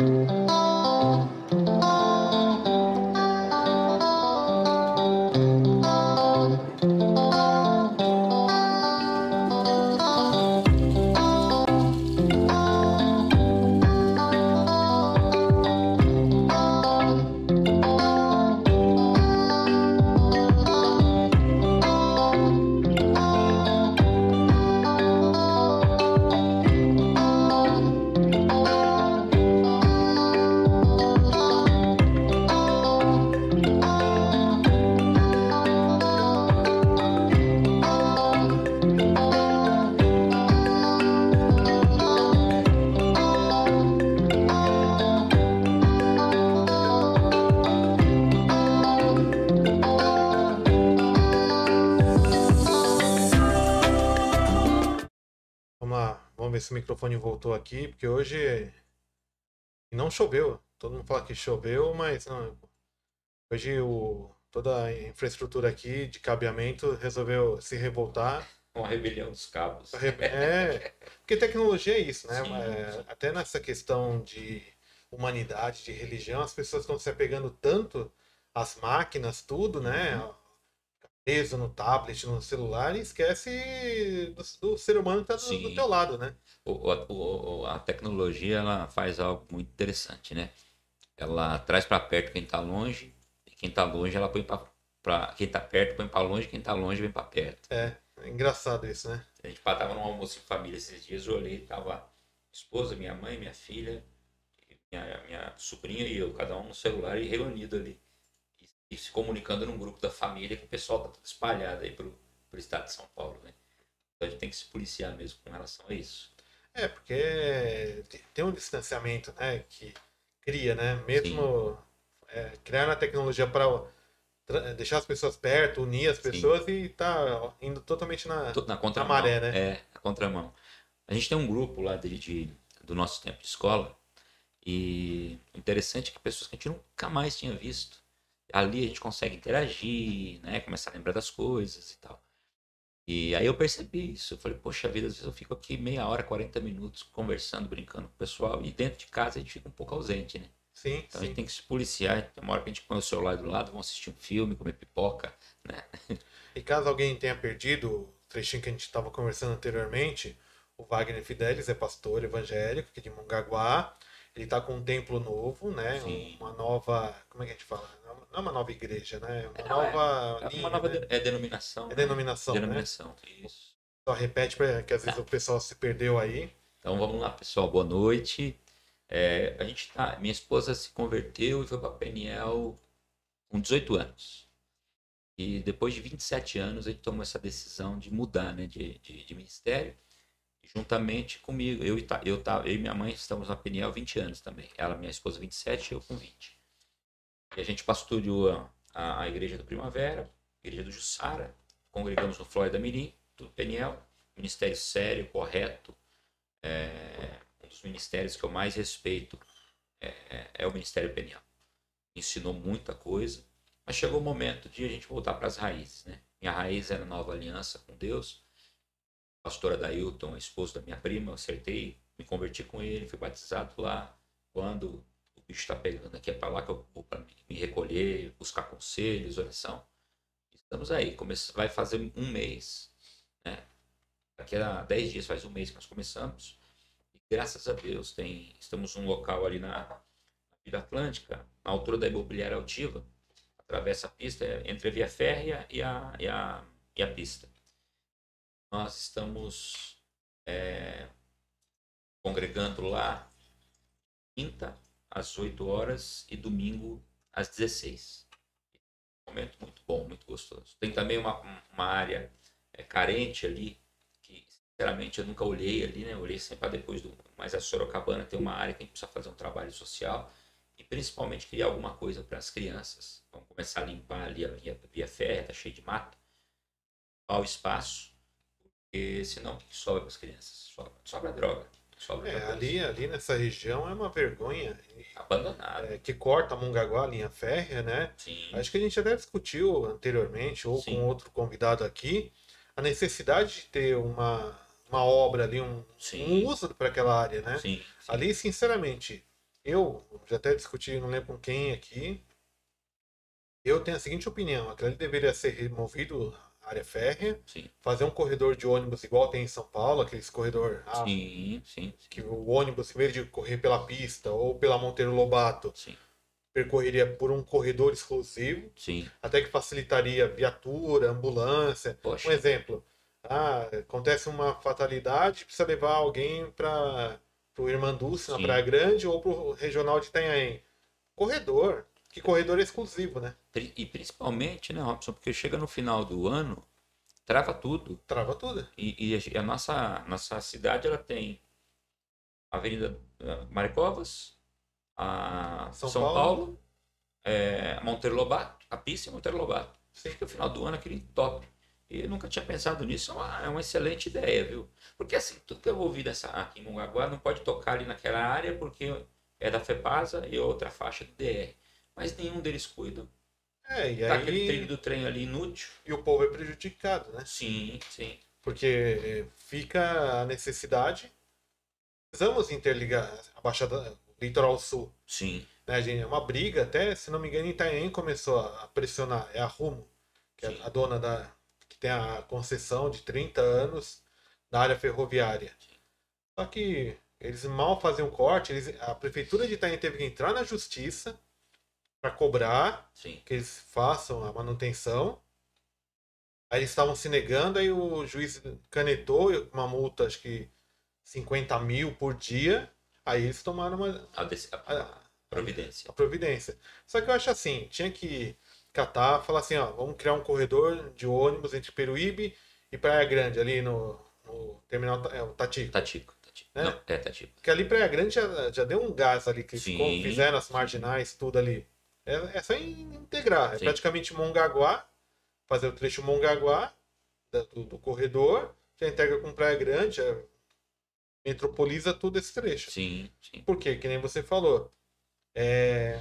ver se o microfone voltou aqui, porque hoje não choveu. Todo mundo fala que choveu, mas não. Hoje o, toda a infraestrutura aqui de cabeamento resolveu se revoltar. Uma rebelião dos cabos. É, porque tecnologia é isso, né? É, até nessa questão de humanidade, de religião, as pessoas estão se apegando tanto às máquinas, tudo, né? Uhum preso no tablet, no celular e esquece do, do ser humano que está do, do, teu lado, né? O, o, a tecnologia ela faz algo muito interessante, né? Ela traz para perto quem está longe e quem está longe ela põe para quem está perto põe para longe, quem está longe vem para perto. É, é, engraçado isso, né? A gente estava num almoço em família esses dias, eu olhei, tava esposa, minha mãe, minha filha, minha, minha sobrinha e eu, cada um no celular e reunido ali e se comunicando num grupo da família que o pessoal tá tudo espalhado aí pro, pro estado de São Paulo, né? Então a gente tem que se policiar mesmo com relação a isso. É, porque tem um distanciamento, né, que cria, né? Mesmo é, criar a tecnologia para deixar as pessoas perto, unir as pessoas Sim. e tá indo totalmente na, na, na maré, né? É, na contramão. A gente tem um grupo lá de, de, do nosso tempo de escola e interessante é que pessoas que a gente nunca mais tinha visto ali a gente consegue interagir, né? Começar a lembrar das coisas e tal. E aí eu percebi isso. Eu falei, poxa vida, às vezes eu fico aqui meia hora, 40 minutos conversando, brincando com o pessoal. E dentro de casa a gente fica um pouco ausente, né? Sim. Então sim. a gente tem que se policiar. Tem uma hora que a gente põe o celular do lado, vamos assistir um filme, comer pipoca, né? E caso alguém tenha perdido o trechinho que a gente estava conversando anteriormente, o Wagner Fidelis é pastor evangélico aqui de Mongaguá. Ele está com um templo novo, né? Sim. Uma nova. Como é que a gente fala? Não é uma nova igreja, né? Uma não, nova. É, linha, uma nova né? é denominação. É né? denominação. Né? Denominação, isso. Só repete, que às vezes tá. o pessoal se perdeu aí. Então vamos lá, pessoal. Boa noite. É, a gente tá. Minha esposa se converteu e foi para Peniel com 18 anos. E depois de 27 anos a gente tomou essa decisão de mudar né, de, de, de ministério juntamente comigo. Eu, eu, eu e minha mãe estamos na Peniel 20 anos também. Ela, minha esposa, 27 e eu com 20. E a gente pastoreou a, a igreja do Primavera, a igreja do Jussara, congregamos no Flórida Mirim, do Peniel. Ministério sério, correto. É, um dos ministérios que eu mais respeito é, é, é o Ministério Peniel. Ensinou muita coisa, mas chegou o momento de a gente voltar para as raízes. Né? Minha raiz era a nova aliança com Deus pastora Dailton, esposo da minha prima, acertei, me converti com ele, fui batizado lá. Quando o bicho está pegando aqui é para lá que eu vou para me recolher, buscar conselhos, oração. Estamos aí, Começa, vai fazer um mês, né? Daqui a 10 dias faz um mês que nós começamos. E graças a Deus tem, estamos num local ali na, na Vila Atlântica, na altura da imobiliária altiva, atravessa a pista, entre a via férrea e a, e a, e a pista nós estamos é, congregando lá quinta às 8 horas e domingo às 16. Um momento muito bom, muito gostoso. Tem também uma, uma área é, carente ali, que sinceramente eu nunca olhei ali, né? Olhei sempre depois do. Mas a Sorocabana tem uma área que a gente precisa fazer um trabalho social e principalmente criar alguma coisa para as crianças. Vamos começar a limpar ali a via, via férrea, tá cheio de mato. Ao espaço porque senão o que sobra para as crianças? Sobra, sobra droga. Sobra é, ali, ali nessa região é uma vergonha. Abandonado. É, que corta Mongaguá, a linha férrea, né? Sim. Acho que a gente até discutiu anteriormente, ou Sim. com outro convidado aqui, a necessidade de ter uma, uma obra ali, um, um uso para aquela área, né? Sim, Ali, sinceramente, eu já até discuti, não lembro com quem aqui. Eu tenho a seguinte opinião: aquilo ali deveria ser removido a área férrea, Sim. fazer um corredor de ônibus igual tem em São Paulo, aqueles corredor ah, Sim, sim, que o ônibus, em vez de correr pela pista ou pela Monteiro Lobato, percorreria por um corredor exclusivo, sim. até que facilitaria viatura, ambulância. Poxa. Um exemplo: ah, acontece uma fatalidade, precisa levar alguém para o Irmanduce, na. Praia Grande, ou para o Regional de Itanhaém. Corredor. Que corredor é exclusivo, né? E principalmente, né, Robson, porque chega no final do ano, trava tudo. Trava tudo. E, e a, nossa, nossa cidade, ela tem a Avenida eh, Maricovas, a São São, Paulo. Paulo, a Monteiro Lobato, a pista e Monteiro Lobato. Fica no final do ano aquele top. E eu nunca tinha pensado nisso, é uma, é uma excelente ideia, viu? Porque assim, tudo que eu ouvi dessa aqui em Mongaguá não pode tocar ali naquela área porque é da FEPASA e outra faixa do DR. Mas nenhum deles cuida. É, e Tá aquele aí. trilho do trem ali inútil. E o povo é prejudicado, né? Sim, sim. Porque eh, fica a necessidade. Precisamos interligar a Baixada Litoral Sul. Sim, Né, gente? É uma briga, até, se não me engano, Itanhaém começou a pressionar. É a Rumo, que Sim. é a dona da. que tem a concessão de 30 anos da área ferroviária. Só que eles mal faziam um corte, eles, a prefeitura de Itanhaém teve que entrar na justiça para cobrar sim. que eles façam a manutenção. Aí eles estavam se negando, aí o juiz canetou uma multa, acho que 50 mil por dia. Aí eles tomaram uma, A, a- a, a providência. a providência. Só que eu acho assim, tinha que catar, falar assim, ó, vamos criar um corredor de ônibus entre Peruíbe e Praia Grande, ali no, no terminal é, o Tatico. Tatico, Tatico. Né? Não, é Tatico. Porque ali Praia Grande já, já deu um gás ali, que ficou- fizeram as marginais, tudo ali. É, é só integrar. É Sim. praticamente Mongaguá, fazer o trecho Mongaguá do, do corredor, já integra com Praia Grande, já metropoliza todo esse trecho. Sim, sim. Por quê? Que nem você falou. É...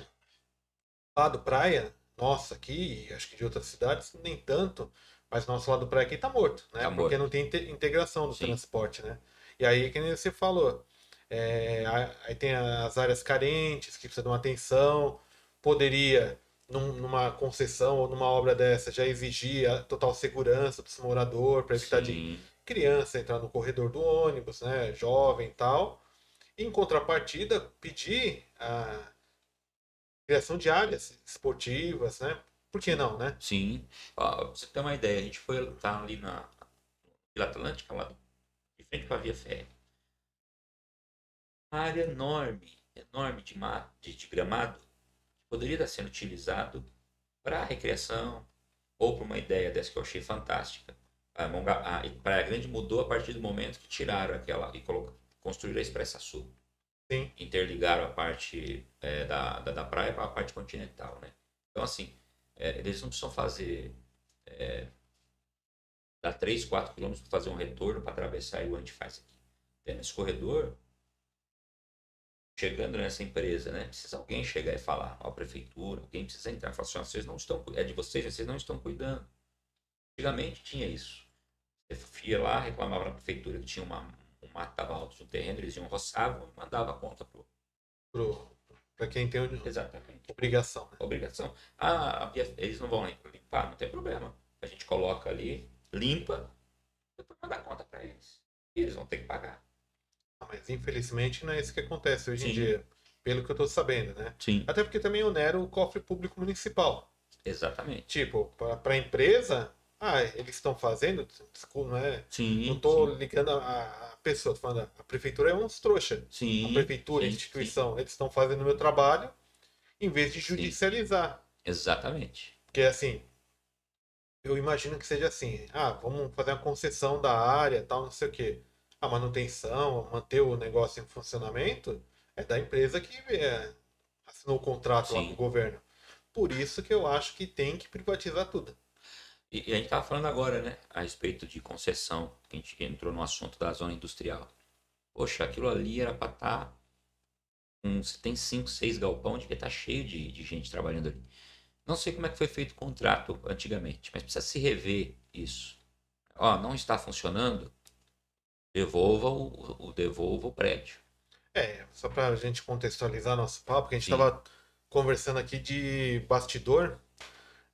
Lado praia, nossa, aqui, acho que de outras cidades, nem tanto, mas nosso lado praia aqui tá morto, né? Tá Porque morto. não tem inte- integração do Sim. transporte, né? E aí, que nem você falou, é, aí tem as áreas carentes que precisam de uma atenção, poderia, num- numa concessão ou numa obra dessa, já exigir a total segurança dos moradores para evitar de Sim, criança entrar no corredor do ônibus, né, jovem e tal. Em contrapartida, pedir a criação de áreas esportivas, né? Por que não, né? sim. Ó, você ter uma ideia, a gente foi tá ali na Vila Atlântica, lá de frente para a Via Férrea. Uma área enorme, enorme de, mato, de, de gramado, poderia estar sendo utilizado para recreação ou para uma ideia dessa que eu achei fantástica. A, Monga- a Praia Grande mudou a partir do momento que tiraram aquela e construíram a Expressa Sul. Sim. Interligaram a parte é, da, da, da praia para a parte continental, né? Então, assim, é, eles não precisam fazer é, dar 3, 4 quilômetros para fazer um retorno para atravessar igual a gente faz aqui. Tendo esse corredor, chegando nessa empresa, né? Precisa alguém chegar e falar, ó, a prefeitura, alguém precisa entrar e falar assim, ó, vocês não estão, é de vocês, vocês não estão cuidando. Antigamente tinha isso. Você ia lá, reclamava na prefeitura que tinha uma, um mato estava alto no terreno, eles iam roçavam e mandava a conta pro. Para quem tem o- Exatamente. obrigação. Né? Obrigação. Ah, eles não vão limpar, não tem problema. A gente coloca ali, limpa, depois manda a conta para eles. E eles vão ter que pagar. Mas infelizmente não é isso que acontece hoje em Sim. dia, pelo que eu estou sabendo, né? Sim. Até porque também onera o cofre público municipal. Exatamente. Tipo, para a empresa, ah, eles estão fazendo, desculpa, não é? Sim. Não tô ligando a, a pessoa, tô falando, a prefeitura é uns trouxa. Sim. A prefeitura, a sim, instituição, eles estão fazendo o meu trabalho em vez de Sim. judicializar. Exatamente. Porque assim, eu imagino que seja assim, ah, vamos fazer uma concessão da área, tal, não sei o quê. A manutenção, manter o negócio em funcionamento é da empresa que é, assinou o contrato lá Sim. com o governo. Por isso que eu acho que tem que privatizar tudo. E, e a gente estava falando agora, né, a respeito de concessão, que a gente entrou no assunto da zona industrial. Poxa, aquilo ali era para estar. com você tem cinco, seis galpão, devia estar cheio de, de gente trabalhando ali. Não sei como é que foi feito o contrato antigamente, mas precisa se rever isso. Ó, não está funcionando, devolva o, devolva o prédio. É, só para a gente contextualizar nosso papo, que a gente estava conversando aqui de bastidor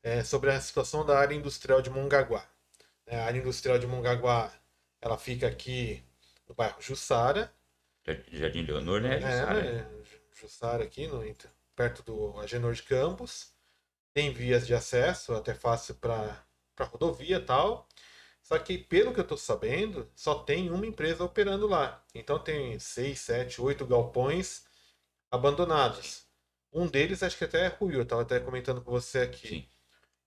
é, sobre a situação da área industrial de Mongaguá. É, a área industrial de Mongaguá, ela fica aqui no bairro Jussara, Jardim Leonor, né? é, Jussara? né, Jussara aqui, no, perto do Agenor de Campos. Tem vias de acesso, até fácil para rodovia e tal. Só que, pelo que eu estou sabendo, só tem uma empresa operando lá. Então tem seis, sete, oito galpões abandonados. Um deles acho que até é Ruiu, eu estava até comentando com você aqui. Sim.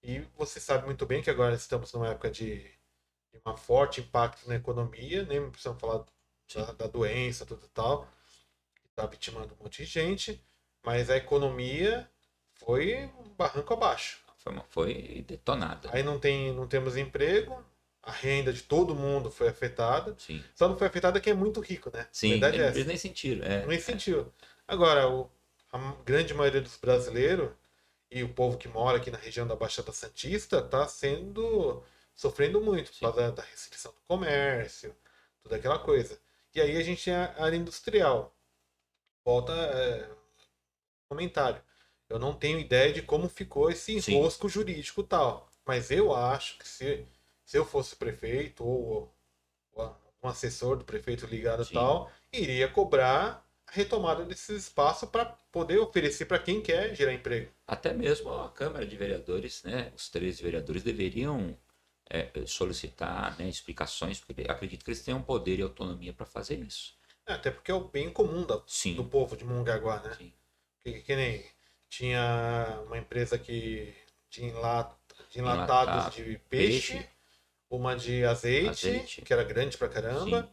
E você sabe muito bem que agora estamos numa época de, de um forte impacto na economia, nem precisamos falar da, da doença, tudo e tal, que está vitimando um monte de gente, mas a economia foi um barranco abaixo. Foi, uma- foi detonada. Aí não, tem, não temos emprego, a renda de todo mundo foi afetada, Sim. só não foi afetada quem é muito rico, né? Sim, a verdade é eles essa. nem sentiram. É, Não sentiu. Agora, o- a grande maioria dos brasileiros e o povo que mora aqui na região da Baixada Santista está sendo sofrendo muito por causa da restrição do comércio, toda aquela coisa. E aí a gente tem a área industrial. Volta é, comentário. Eu não tenho ideia de como ficou esse Sim. enrosco jurídico tal. Mas eu acho que se, se eu fosse prefeito ou, ou um assessor do prefeito ligado e Sim. tal, iria cobrar a retomada desse espaço para poder oferecer para quem quer gerar emprego. Até mesmo a Câmara de Vereadores, né, os três vereadores deveriam é, solicitar né, explicações, porque acredito que eles tenham poder e autonomia para fazer isso. É, Até porque é o bem comum da- do povo de Mongaguá, né? sim, Que, que nem tinha uma empresa que de, enlat, enlatados Enlatado. de peixe, Peixe. Uma de azeite, Azeite. que era grande pra caramba. sim.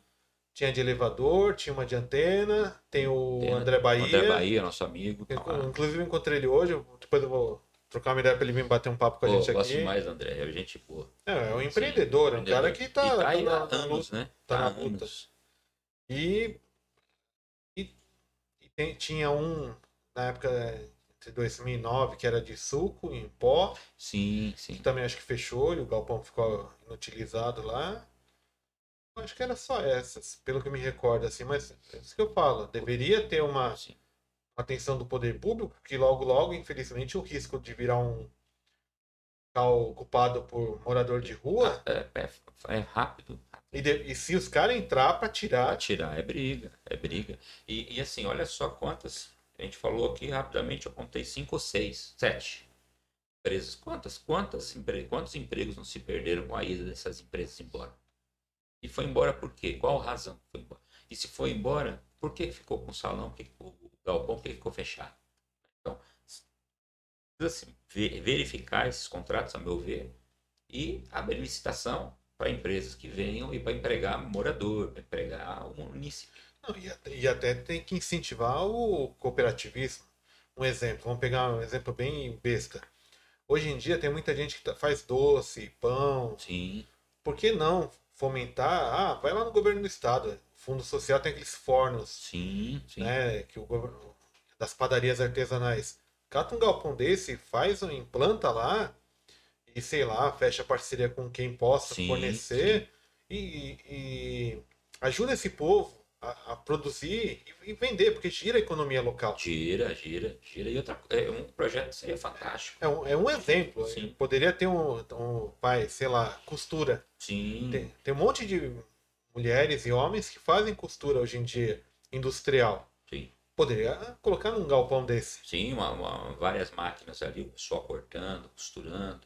Tinha de elevador, tinha uma de antena, tem o Tem André Bahia. André Bahia, nosso amigo. Eu, tá inclusive eu encontrei ele hoje, eu- depois eu vou trocar uma ideia para ele vir bater um papo com a Pô, gente gosto aqui. demais, André. É gente boa. É, é um empreendedor, é um cara que tá, tá tá na- anos, né? tá na luta. E, e, e tem- tinha um, na época 2009, que era de suco em pó, Sim, sim. que também acho que fechou e o galpão ficou inutilizado lá. Acho que era só essas, pelo que me recordo, assim, mas é isso que eu falo. Deveria ter uma sim. atenção do poder público, que logo, logo, infelizmente, o risco de virar um ficar ocupado por morador de rua, É, é- é rápido. e, de- e se os caras entrar para Pra tirar, tirar é briga, é briga. E, e assim, olha só quantas. A gente falou aqui rapidamente, eu contei cinco ou seis, sete empresas. Quantas, quantas quantos empregos não se perderam com a ida dessas empresas embora? E foi embora por quê? Qual razão foi embora? E se foi embora, por que ficou com o salão? O galpão? Que ficou fechado? Então, precisa ve- verificar esses contratos, a meu ver, e abrir licitação para empresas que venham e para empregar morador, para empregar o município. Não, e, até, e até tem que incentivar o cooperativismo. Um exemplo, vamos pegar um exemplo bem besta. Hoje em dia tem muita gente que tá- faz doce, pão. Sim, Por que não fomentar? Ah, vai lá no governo do estado. O Fundo Social tem aqueles fornos, sim, sim. né? Que o governo, das padarias artesanais. Cata um galpão desse, faz um implanta lá e sei lá, fecha parceria com quem possa Sim, fornecer e, e ajuda esse povo a, a produzir e, e vender, porque gira a economia local. Gira, gira, gira. E outra, é, um projeto seria fantástico. É um, é um exemplo. Sim. Poderia ter um, um pai, sei lá, costura. Sim, Tem, tem um monte de mulheres e homens que fazem costura hoje em dia, industrial. sim. Poderia colocar num galpão desse. Sim, uma, uma- várias máquinas ali, o pessoal cortando, costurando.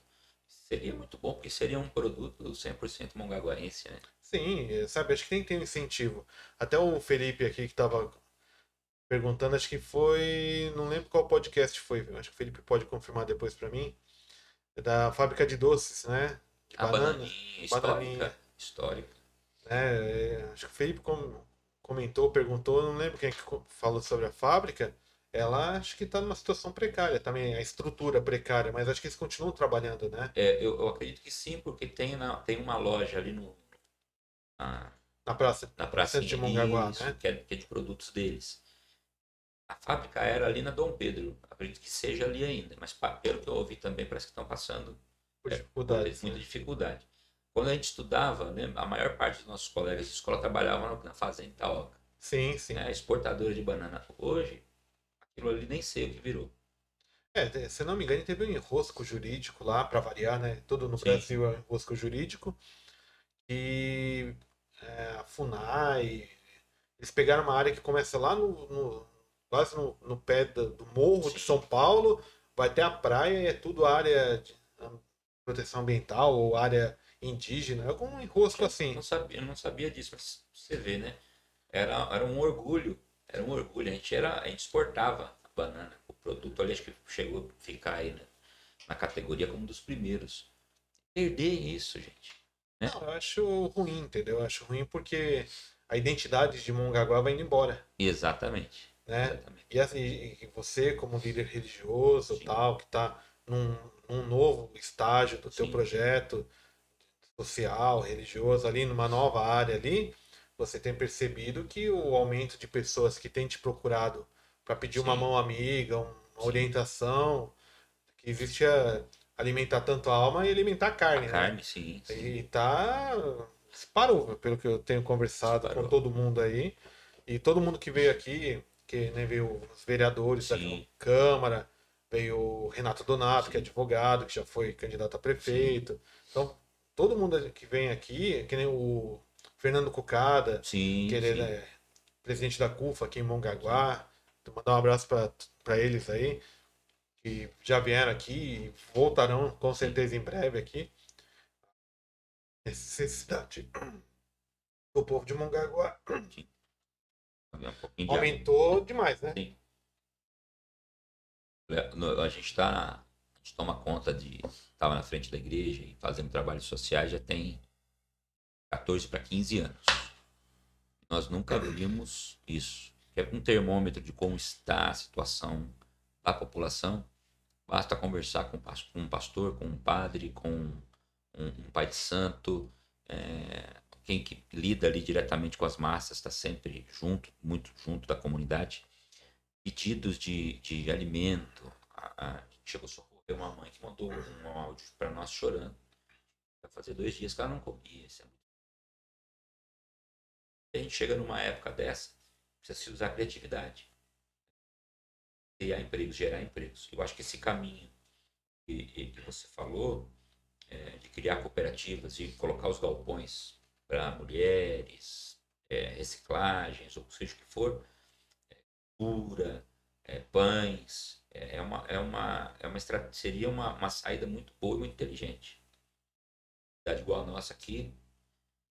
Seria muito bom, porque seria um produto 100% mongaguaense, né? Sim, é, sabe, acho que tem que ter um incentivo. Até o Felipe aqui que estava perguntando, acho que foi, não lembro qual podcast foi, acho que o Felipe pode confirmar depois para mim, é da fábrica de doces, né? De A banana, bananinha histórica. bananinha. Histórica. né? É, acho que o Felipe com- comentou, perguntou, não lembro quem é que falou sobre a fábrica. Ela acho que está numa situação precária também, a estrutura precária, mas acho que eles continuam trabalhando, né? É, eu, eu acredito que sim, porque tem, na, tem uma loja ali no, na, Na praça. na praça de Mongaguá, isso, né? que, é, que é de produtos deles. A fábrica era ali na Dom Pedro. Acredito que seja ali ainda, mas pelo que eu ouvi também, parece que estão passando Por por dificuldades. muita né? dificuldade. Quando a gente estudava, né, a maior parte dos nossos colegas de escola trabalhavam na fazenda Itaoca. Sim, sim. né? exportadora de banana. Hoje, aquilo ali nem sei o que virou. É, se não me engano, teve um enrosco jurídico lá, para variar, né? Tudo no Sim. Brasil é enrosco jurídico. E é, a FUNAI, eles pegaram uma área que começa lá no, no- quase no, no pé do, do morro de Sim. São Paulo, vai até a praia e é tudo área de proteção ambiental ou área indígena, é algum enrosco Eu assim. não sabia, eu não sabia disso, mas você vê, né? Era, era um orgulho, era um orgulho. A gente, era, a gente exportava a banana, o produto ali, acho que chegou a ficar aí né, na categoria como um dos primeiros. Perder isso, gente. Né? Não, eu acho ruim, entendeu? Eu acho ruim porque a identidade de Mongaguá vai indo embora, Exatamente. né? exatamente. E, assim, você, como líder religioso, Sim. tal, que está num, num novo estágio do teu Sim. projeto social, religioso, ali numa nova área ali, você tem percebido que o aumento de pessoas que têm te procurado para pedir uma Sim. mão amiga, uma orientação, que existe a alimentar tanto a alma e alimentar a carne, A né? carne, sim. sim. E tá. Disparou, pelo que eu tenho conversado Disparou. com todo mundo aí. E todo mundo que veio aqui, que né, veio os vereadores da Sim. Câmara, veio o Renato Donato, que é Sim. advogado, que já foi candidato a prefeito. Então, todo mundo que vem aqui, que nem o Fernando Cucada, Sim, que ele sim. é presidente da CUFA aqui em Mongaguá. Então, mandar um abraço para eles aí, que já vieram aqui e voltarão com certeza em breve aqui. Necessidade do povo de Mongaguá Um pouquinho de aumentou demais, né? Sim. A gente tá. A gente toma conta de. Estava na frente da igreja e fazendo trabalhos sociais já tem 14 para 15 anos. Nós nunca vimos isso. Que é um termômetro de como está a situação da população. Basta conversar com, um pastor, com um padre, com um, pai de santo. é, quem que lida ali diretamente com as massas está sempre junto, muito junto da comunidade pedidos de, de alimento. A, a, chegou a socorrer uma mãe que mandou um áudio para nós chorando. Vai fazer dois dias que ela não comia. É a gente chega numa época dessa, precisa se usar criatividade. Criar empregos, gerar empregos. Eu acho que esse caminho que, que você falou, é, de criar cooperativas e colocar os galpões para mulheres, é, reciclagens, ou seja o que for, cultura, é, pães, é, é uma, é uma, é uma seria uma, uma saída muito boa e muito inteligente. Cidade igual a nossa aqui,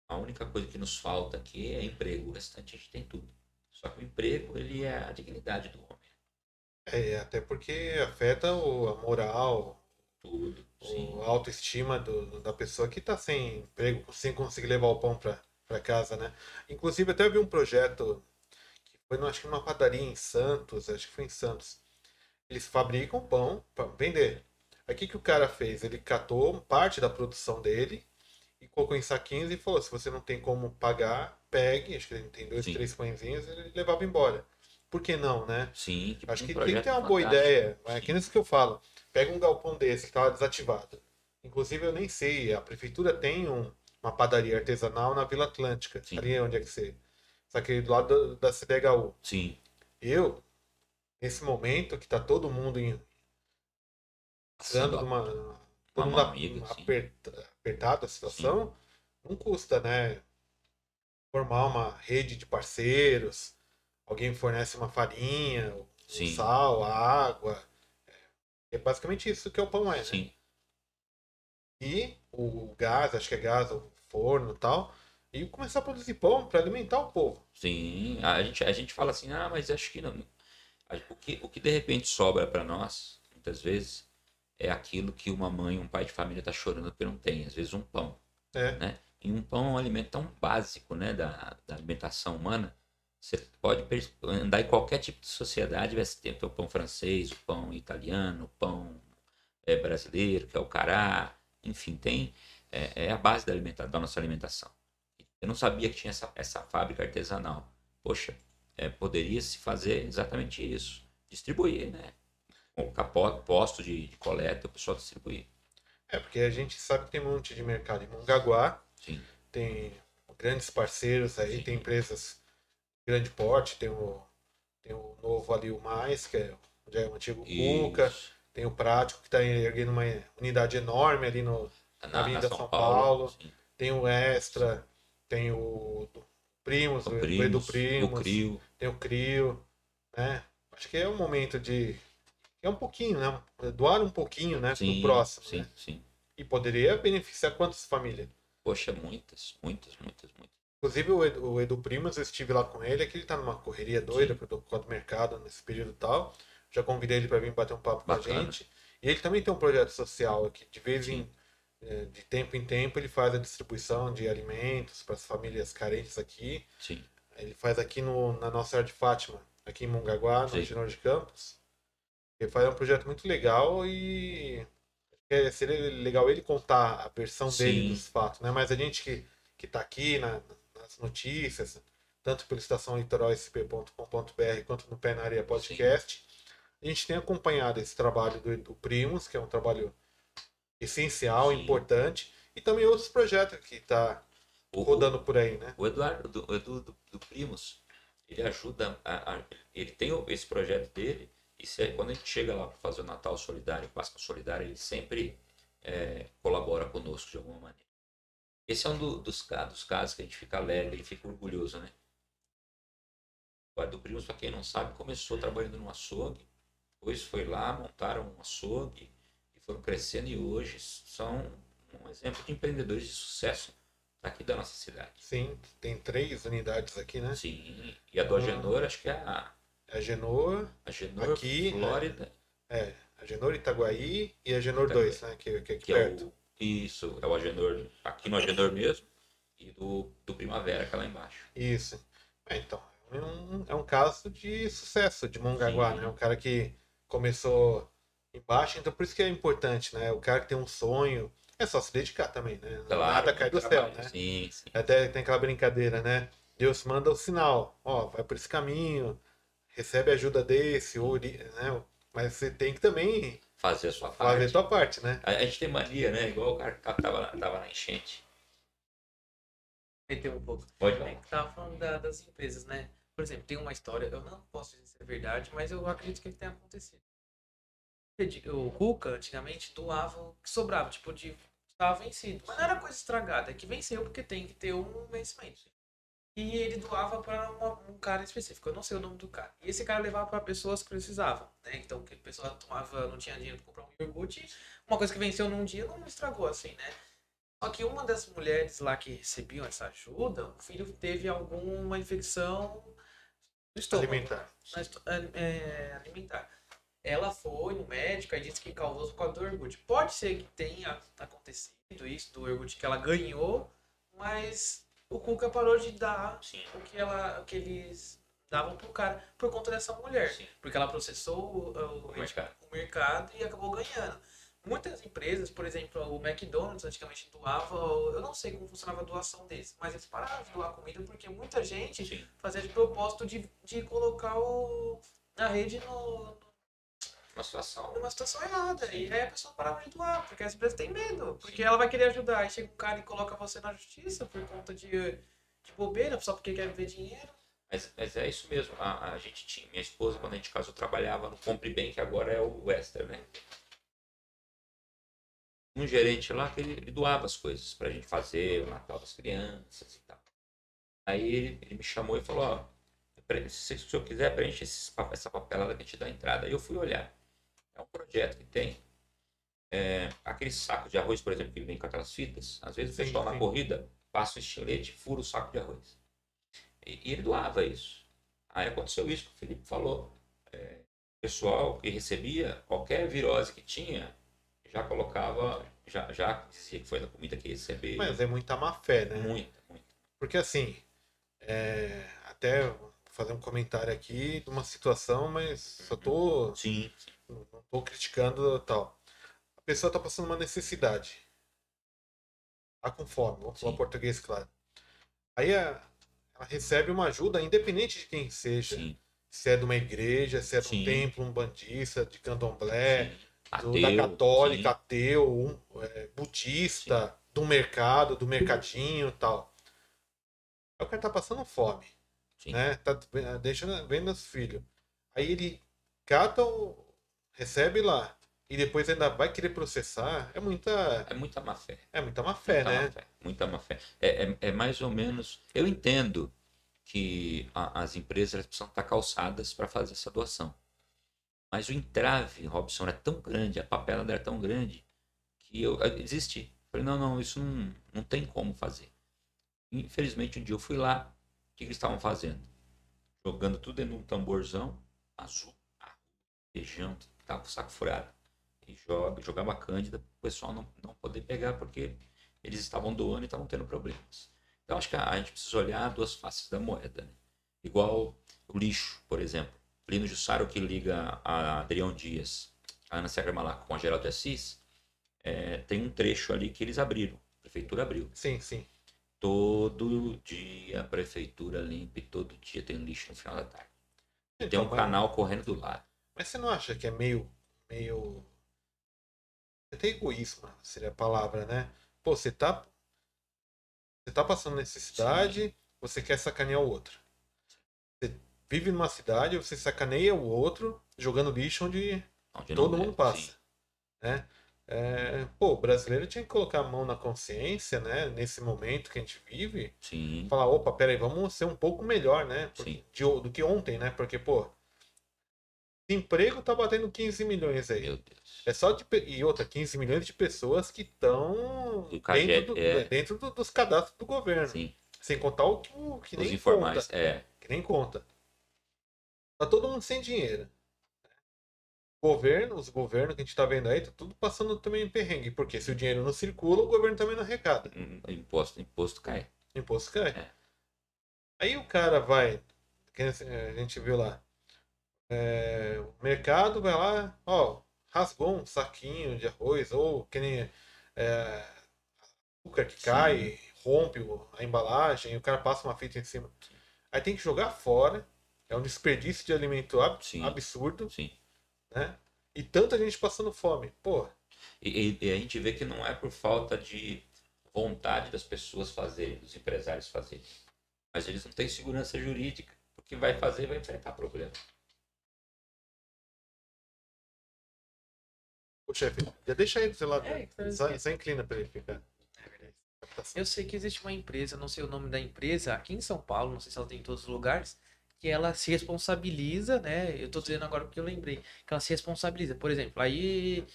a única coisa que nos falta aqui é emprego, o restante a gente tem tudo. Só que o emprego, ele é a dignidade do homem. É, até porque afeta o, a moral, Tudo, a autoestima do- da pessoa que está sem emprego, sem conseguir levar o pão para casa, né? Inclusive, até vi um projeto que foi, acho que numa padaria em Santos, acho que foi em Santos. Eles fabricam pão para vender. Aí o que, que o cara fez? Ele catou parte da produção dele e colocou em saquinhos e falou: se você não tem como pagar, pegue. Acho que ele tem dois, Sim. três pãezinhos e ele levava embora. Por que não, né? Sim, Acho um que tem que ter uma boa ideia. É Sim. que nisso que eu falo. Pega um galpão desse que estava desativado. Inclusive, eu nem sei. A prefeitura tem um- uma padaria artesanal na Vila Atlântica. Sim. Ali onde é que você. Só que do lado da, da CDHU. Sim, Eu, nesse momento que tá todo mundo em, de uma. Todo mundo amiga, sim. aperta- apertado a situação, não custa, né? Formar uma rede de parceiros. Alguém fornece uma farinha, um sal, água. É basicamente isso que é o pão é, né? sim, E o gás, acho que é gás, o forno e tal. E começar a produzir pão para alimentar o povo. sim. A gente, a gente fala assim, ah, mas acho que não. O que, o que de repente sobra para nós, muitas vezes, é aquilo que uma mãe, um pai de família está chorando porque não tem. Às vezes um pão. É. né? E um pão é um alimento tão básico, né, da, da alimentação humana. Você pode andar em qualquer tipo de sociedade, vai ter o pão francês, o pão italiano, o pão é, brasileiro, que é o cará, enfim, tem é, é a base da, alimenta- da nossa alimentação. Eu não sabia que tinha essa, essa fábrica artesanal. Poxa, é, poderia se fazer exatamente isso, distribuir, né? Colocar po- posto de, de coleta, o pessoal distribuir. É, porque a gente sabe que tem um monte de mercado em Mongaguá. Sim, tem grandes parceiros aí, Sim. tem empresas grande porte, tem o, tem o novo ali, o Mais, que é, já é o antigo Cuca, tem o Prático, que está erguendo uma unidade enorme ali no, na Avenida São, Paulo, sim. tem o Extra, tem o do Primos, O o Edu Primos, Primos, o Crio. tem o Crio, né? Acho que é o momento de. É um pouquinho, né? Doar um pouquinho, né? Sim, pro próximo. sim, né? sim. E poderia beneficiar quantas famílias? Poxa, muitas, muitas, muitas, muitas. Inclusive o Edu, o Edu Primos, eu estive lá com ele, é que ele tá numa correria doida causa do mercado nesse período tal. Já convidei ele para vir bater um papo com a Bacana. gente. E ele também tem um projeto social que de vez em Sim. eh, de tempo em tempo ele faz a distribuição de alimentos para as famílias carentes aqui. Sim. Ele faz aqui no, na nossa Arte de Fátima, aqui em Mongaguá, no. General de Campos. Ele faz um projeto muito legal e é, seria legal ele contar a versão dele Sim. dos fatos, né? Mas a gente que, que tá aqui na- nas notícias, tanto pelo estação litoralsp.com.br quanto no Pé na Areia Podcast, a gente tem acompanhado esse trabalho do, do Primos, que é um trabalho essencial, Sim. importante, e também outros projetos que tá O, rodando por aí, né? o Eduardo, do, do Primos, ele ajuda, a, a- ele tem esse projeto dele, e se, quando a gente chega lá para fazer o Natal Solidário, Páscoa Solidária, ele sempre é, colabora conosco de alguma maneira. Esse é um do- dos, dos casos que a gente fica alegre e fica orgulhoso, né? O Eduardo Primos, para quem não sabe, começou trabalhando num açougue, depois foi lá, montaram um açougue e foram crescendo e hoje são um exemplo de empreendedores de sucesso aqui da nossa cidade. Sim, tem três unidades aqui, né? Sim, e a do Agenor, acho que é a, A Genoa, a Agenor Aqui, Flórida, é, a Genor Itaguaí e a Genor Itaguaí. 2, né? Que, que é que é perto. o. Isso, é o Agenor, aqui no Agenor mesmo, e do, do Primavera, que é lá embaixo. Isso. É, então, é um, é um caso de sucesso de Mongaguá, Sim. né? Um cara que começou embaixo, então por isso que é importante, né? O cara que tem um sonho, é só se dedicar também, né? Nada cai do céu, né? Sim, sim. Até tem aquela brincadeira, né? Deus manda o sinal, ó, vai por esse caminho, recebe ajuda desse, ou, né? Mas você tem que também Fazer a sua fazer a parte. tua parte, né? A, a gente tem mania, né? Igual o cara que tava, na- tava na enchente. meter um pouco. Pode É falar. que tava falando da- das empresas, né? Por exemplo, tem uma história, eu não posso dizer se é verdade, mas eu acredito que tenha acontecido. O Cuca, antigamente, doava o que sobrava, tipo, de. Estava vencido. Mas não era coisa estragada, é que venceu porque tem que ter um vencimento. E ele doava para um cara específico, eu não sei o nome do cara. E esse cara levava para pessoas que precisavam, né? Então, que a pessoa tomava, não tinha dinheiro para comprar um iogurte, uma coisa que venceu num dia não estragou assim, né? Só que uma das mulheres lá que recebiam essa ajuda, o filho teve alguma infecção no estômago. Alimentar. esto- é, alimentar. Ela foi no médico e disse que causou por causa do iogurte. Pode ser que tenha acontecido isso, do iogurte que ela ganhou, mas o Cuca parou de dar Sim. o que, ela, o que eles davam pro cara por conta dessa mulher. Sim. Porque ela processou o, o- O mercado. o mercado e acabou ganhando. Muitas empresas, por exemplo, o McDonald's antigamente doava, eu não sei como funcionava a doação desse, mas eles pararam de doar comida porque muita gente Sim. fazia de propósito de, de colocar o, a rede no, Uma situação. numa situação errada. E aí a pessoa parava de doar, porque as empresas têm medo. Porque ela vai querer ajudar. Aí chega um cara e coloca você na justiça por conta de, de bobeira, só porque quer ver dinheiro. Mas, mas é isso mesmo. A, a gente tinha, minha esposa, quando a gente casou, trabalhava no Compre Bem, que agora é o Wester, né? Um gerente lá que ele, ele doava as coisas pra gente fazer, o Natal das crianças e tal. Aí ele, ele me chamou e falou, ó, se o senhor quiser, preenche esses pa- essa papelada que a gente dá a entrada. Aí eu fui olhar. É um projeto que tem é, aquele saco de arroz, por exemplo, que vem com aquelas fitas. Às vezes o Sim, pessoal na sim. corrida passa o estilete e fura o saco de arroz. E, e ele doava isso. Aí aconteceu isso que o Felipe falou. É, o pessoal que recebia qualquer virose que tinha, já colocava, já, já dizia que foi da comida que recebeu. Mas é muita má fé, né? Muita, muita. Porque assim, é, até fazer um comentário aqui de uma situação, mas só tô, Sim, não tô criticando tal. A pessoa tá passando uma necessidade. Tá com fome, vamos falar Sim. português claro. Aí a- ela recebe uma ajuda, independente de quem seja. sim. Se é de uma igreja, se é de um Sim. templo, um bandista, de candomblé, sim. do- da católica, sim. ateu, um, é, budista, do mercado, do mercadinho tal. Aí o cara tá passando fome. Sim. né? Tá deixando, vendo os filhos. Aí ele cata, o, recebe lá e depois ainda vai querer processar. É muita, É muita má fé. é muita má fé, muita né? má fé. Muita má fé. É, é, é mais ou menos. Eu entendo que a- as empresas precisam estar calçadas para fazer essa doação. Mas o entrave, Robson, é tão grande, a papelada era tão grande, que eu eu desisti. Falei, não, não, isso não, não tem como fazer. Infelizmente, um dia eu fui lá, o que, eles estavam fazendo? Jogando tudo dentro de um tamborzão azul, feijão, tava com o saco furado. E joga, jogava cândida para o pessoal não, não poder pegar, porque eles estavam doando e estavam tendo problemas. Então, acho que a, a gente precisa olhar duas faces da moeda. né? Igual o lixo, por exemplo. Lino Jussaro, que liga a Adrião Dias, a Ana Serra Malaco com a Geraldo Assis, é, tem um trecho ali que eles abriram. A prefeitura abriu. Sim, sim. Todo dia a prefeitura limpa e todo dia tem lixo no final da tarde. E tem Então, um canal correndo do lado. Mas você não acha que é meio. meio. Até egoísmo seria a palavra, né? Pô, você tá. Você tá passando necessidade, você quer sacanear o outro. Você vive numa cidade, você sacaneia o outro jogando lixo onde Onde todo não mundo deve, passa. sim. Né? É, pô, o brasileiro tinha que colocar a mão na consciência, né? Nesse momento que a gente vive. Sim, Falar, opa, peraí, vamos ser um pouco melhor, né? Porque- Sim. de do que ontem, né? Porque, pô, emprego tá batendo 15 milhões aí. meu Deus. É só de. E outra, 15 milhões de pessoas que estão dentro, do- é. dentro do- dos cadastros do governo. Sim, Sem contar o que, o que os nem informais. conta. É, Que nem conta. Tá todo mundo sem dinheiro. Governo, os governos que a gente tá vendo aí, tá tudo passando também em perrengue. Porque se o dinheiro não circula, o governo também não arrecada. hum, imposto, imposto cai. Imposto cai. É. Aí o cara vai. que A gente viu lá. É, o mercado vai lá, ó, rasgou um saquinho de arroz, ou que nem é, açúcar que Sim. cai, rompe a embalagem, o cara passa uma fita em cima. Aí tem que jogar fora. É um desperdício de alimento ab- Sim. absurdo, Sim. né? E tanta gente passando fome. Pô, E, e- e a gente vê que não é por falta de vontade das pessoas fazerem, dos empresários fazerem. Mas eles não têm segurança jurídica. Porque vai fazer vai enfrentar problema. O chefe, já deixa ele do seu lado. É, que só, só inclina pra ele ficar. Eu sei que existe uma empresa, não sei o nome da empresa, aqui em São Paulo, não sei se ela tem em todos os lugares, que ela se responsabiliza, né? Eu tô dizendo agora porque eu lembrei, que ela se responsabiliza. Por exemplo, aí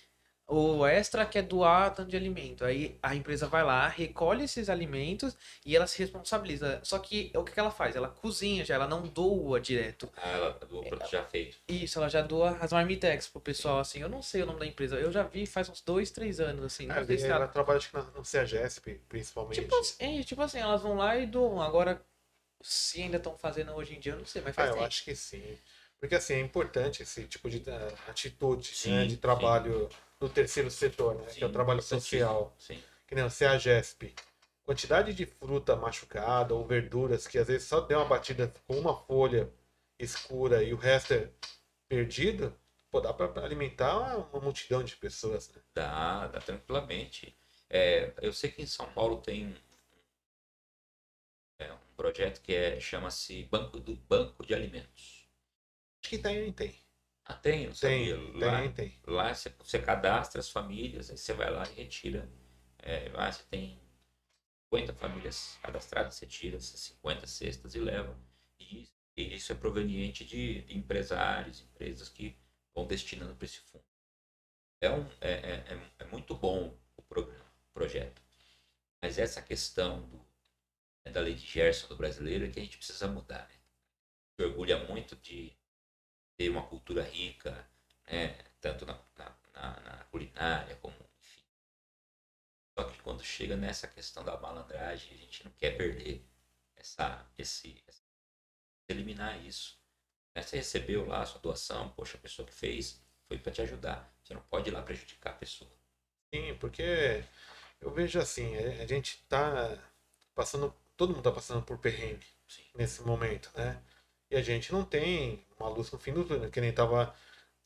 o extra quer doar tanto de alimento, aí a empresa vai lá, recolhe esses alimentos e ela se responsabiliza. Só que o que ela faz? Ela cozinha já, ela não doa direto. Ah, ela do produto já feito. Isso, ela já doa as marmitex pro pessoal, assim. Eu não sei o nome da empresa, eu já vi faz uns dois, três anos, assim. Ah, ela ela trabalha acho que no CEAGESP, principalmente. Tipo assim, é, tipo assim, elas vão lá e doam. Agora, se ainda estão fazendo hoje em dia, eu não sei, mas Ah, faz eu tempo. acho que sim. Porque assim, é importante esse tipo de eh, atitude Sim, né, de sim. No terceiro setor, né? que é o Sim, trabalho social. Sim. Que nem o CEAGESP. Quantidade de fruta machucada ou verduras que às vezes só deu uma batida com uma folha escura e o resto é perdido, pô, dá para alimentar uma multidão de pessoas, né? Dá, dá tranquilamente. É, eu sei que em São Paulo tem um, é, um projeto que é, chama-se Banco do Banco de Alimentos. Acho que tem, tem. Ah, tem, Tem. Lá, tem, tem. lá você, você cadastra as famílias, aí você vai lá e retira. É, lá você tem 50 famílias cadastradas, você tira essas 50 cestas e leva. E, e isso é proveniente de, de empresários, empresas que vão destinando para esse fundo. É, um, é, é, é- é muito bom o programa, o projeto. Mas essa questão do, né, da lei de Gerson do brasileiro é que a gente precisa mudar. Né? Orgulha muito de ter uma cultura rica, né? tanto na, na, na- culinária como enfim. Só que quando chega nessa questão da malandragem, a gente não quer perder essa, esse, eliminar isso. Né? Você recebeu lá a sua doação, poxa, a pessoa que fez foi para te ajudar. Você não pode ir lá prejudicar a pessoa. Sim, porque eu vejo assim, a gente tá passando, todo mundo tá passando por perrengue Sim. nesse momento, né? E a gente não tem uma luz no fim do túnel, que nem tava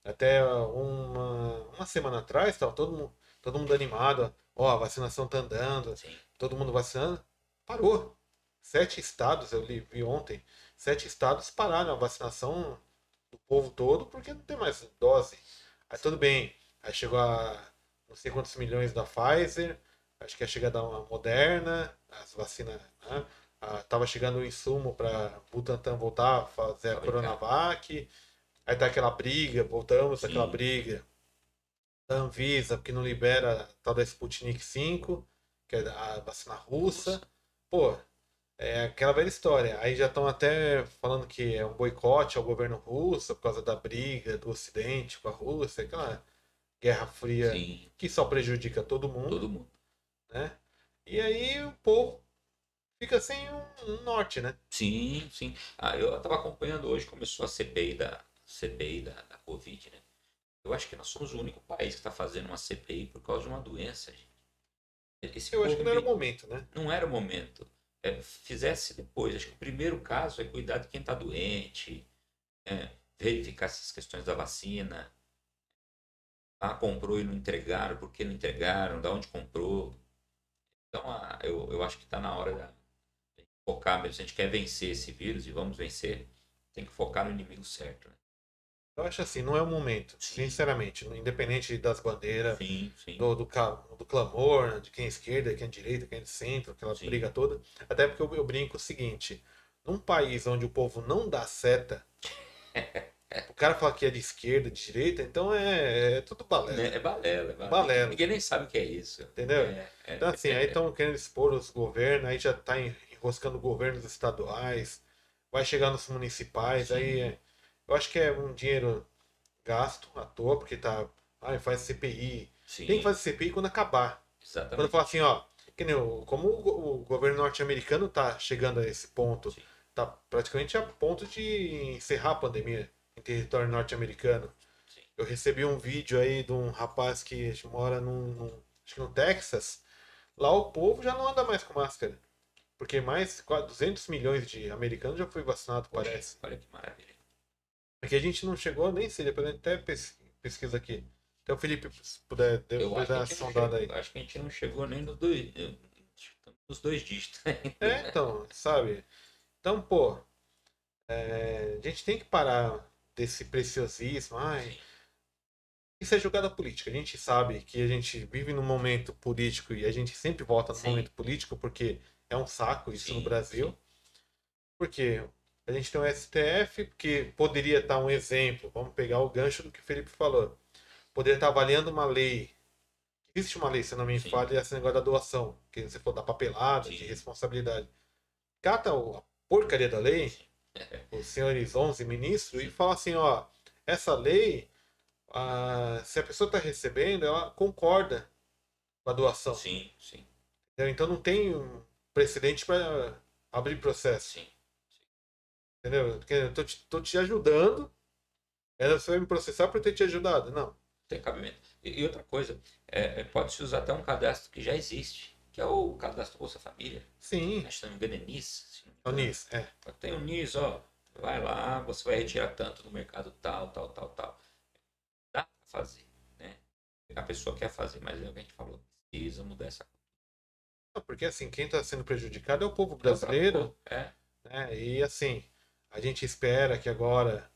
até uma, uma semana atrás, tava todo mundo, todo mundo animado, ó, a vacinação tá andando, Sim. todo mundo vacinando, parou. sete estados, eu li, vi ontem, sete estados pararam a vacinação do povo todo porque não tem mais dose. Aí tudo bem, aí chegou a não sei quantos milhões da Pfizer, acho que ia chegar da Moderna, as vacinas, né? Ah, tava chegando o insumo para Butantan voltar a fazer a Fabricar. Coronavac. Aí tá aquela briga, voltamos Sim. àquela briga da Anvisa, porque não libera a tal da Sputnik 5, que é a vacina russa. Pô, é aquela velha história. Aí já estão até falando que é um boicote ao governo russo por causa da briga do Ocidente com a Rússia, aquela guerra fria Sim, que só prejudica todo mundo todo mundo. né? E aí o povo fica sem um, um norte, né? Sim, sim. Ah, eu estava acompanhando hoje, começou a CPI da, CPI da, da Covid, né? Eu acho que nós somos o único país que está fazendo uma CPI por causa de uma doença, gente. Esse Eu acho que não era o momento, né? não era o momento. É, fizesse depois. Acho que o primeiro caso é cuidar de quem está doente, é, verificar essas questões da vacina. Ah, comprou e não entregaram, por que não entregaram, da onde comprou. Então, ah, eu, eu acho que está na hora da focar mesmo. Se a gente quer vencer esse vírus e vamos vencer, tem que focar no inimigo certo. Né? Eu acho assim, não é o momento, Sim. sinceramente. Independente das bandeiras, Sim, sim. do, do, do clamor, né, de quem é esquerda, quem é direita, quem é de centro, aquela briga toda. Até porque eu, eu brinco o seguinte: num país onde o povo não dá seta, o cara fala que é de esquerda, de direita, então é, é tudo balela. Né? É balela, é balela. Balela. Ninguém nem sabe o que é isso. Entendeu? É, é, Então, assim, aí estão querendo expor os governos, aí já tá en- enroscando governos estaduais, vai chegar nos municipais, Sim. aí é- eu acho que é um dinheiro gasto à toa, porque tá. Ah, faz CPI. sim, Tem que fazer CPI quando acabar. exatamente. Quando falar assim, ó, que nem o- como o, o governo norte-americano tá chegando a esse ponto, Sim. tá praticamente a ponto de encerrar a pandemia em território norte-americano. Eu recebi um vídeo aí de um rapaz que mora num, num- acho que no Texas. Lá o povo já não anda mais com máscara. Porque mais quase 200 milhões de americanos já foi vacinado, parece. Olha que maravilha. Aqui a gente não chegou, nem sei, depois até pes- pesquisa aqui. Então o Felipe, se puder dar a uma sondada aí. acho que a gente não chegou nem nos dois, eh, nos dois dígitos. É, então, sabe? Então, pô, é, a gente tem que parar desse preciosismo. Ai, isso é jogada política. A gente sabe que a gente vive num momento político e a gente sempre volta no Sim. momento político porque é um saco isso Sim, no Brasil. sim. Porque a gente tem o STF, que poderia estar um exemplo. Vamos pegar o gancho do que o Felipe falou. Poderia estar avaliando uma lei. Existe uma lei, se eu não me falha, esse negócio da doação. Que você for da papelada, de Sim. responsabilidade. Cata a porcaria da lei, os senhores 11 ministros, e fala assim, ó, essa lei, ah, se a pessoa está recebendo, ela concorda com a doação. Sim, sim? Então não tem um precedente para abrir processo. sim. Entendeu? Porque eu tô te, tô te ajudando. Ela você vai me processar por ter te ajudado. Não. Tem cabimento. E, e outra coisa, é, é, pode-se usar até um cadastro que já existe, que é o cadastro Bolsa Família. Sim. Se não me engano é NIS. É o. NIS, é. Tem o NIS, ó. Vai lá, você vai retirar tanto do mercado tal, tal, tal, tal. Dá pra fazer, né? A pessoa quer fazer, mas é o que a gente falou. Precisa mudar essa Não, Porque assim, quem está sendo prejudicado é o povo brasileiro. É, né? E assim, a gente espera que agora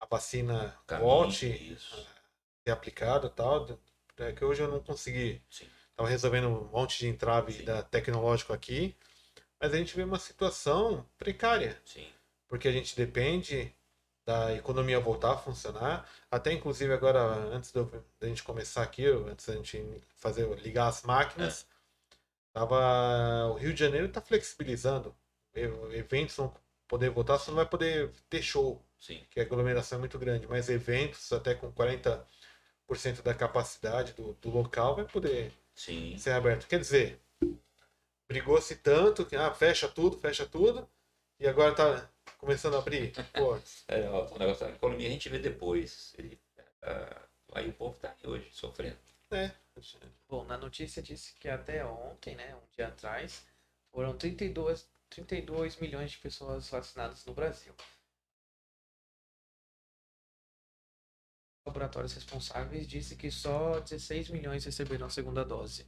a vacina caminho, volte Isso. a ser aplicada e tal. É que hoje eu não consegui. Sim. Estava resolvendo um monte de entrave Sim. da tecnológico aqui. Mas a gente vê uma situação precária. Sim. porque a gente depende da economia voltar a funcionar. Até inclusive agora, antes da gente começar aqui, antes da gente fazer ligar as máquinas, tava o Rio de Janeiro está flexibilizando. Eventos vão poder voltar, você não vai poder ter show, Sim. que a aglomeração é muito grande, mas eventos até com 40% da capacidade do, do local vai poder Sim. ser aberto. Quer dizer, brigou-se tanto que ah, fecha tudo, fecha tudo, e agora tá começando a abrir. É, ó, o negócio da economia a gente vê depois. Ele, ah, aí o povo tá aí hoje, sofrendo. É. Bom, na notícia disse que até ontem, né, um dia atrás, foram 32, 32 milhões de pessoas vacinadas no Brasil. Laboratórios responsáveis disse que só 16 milhões receberam a segunda dose.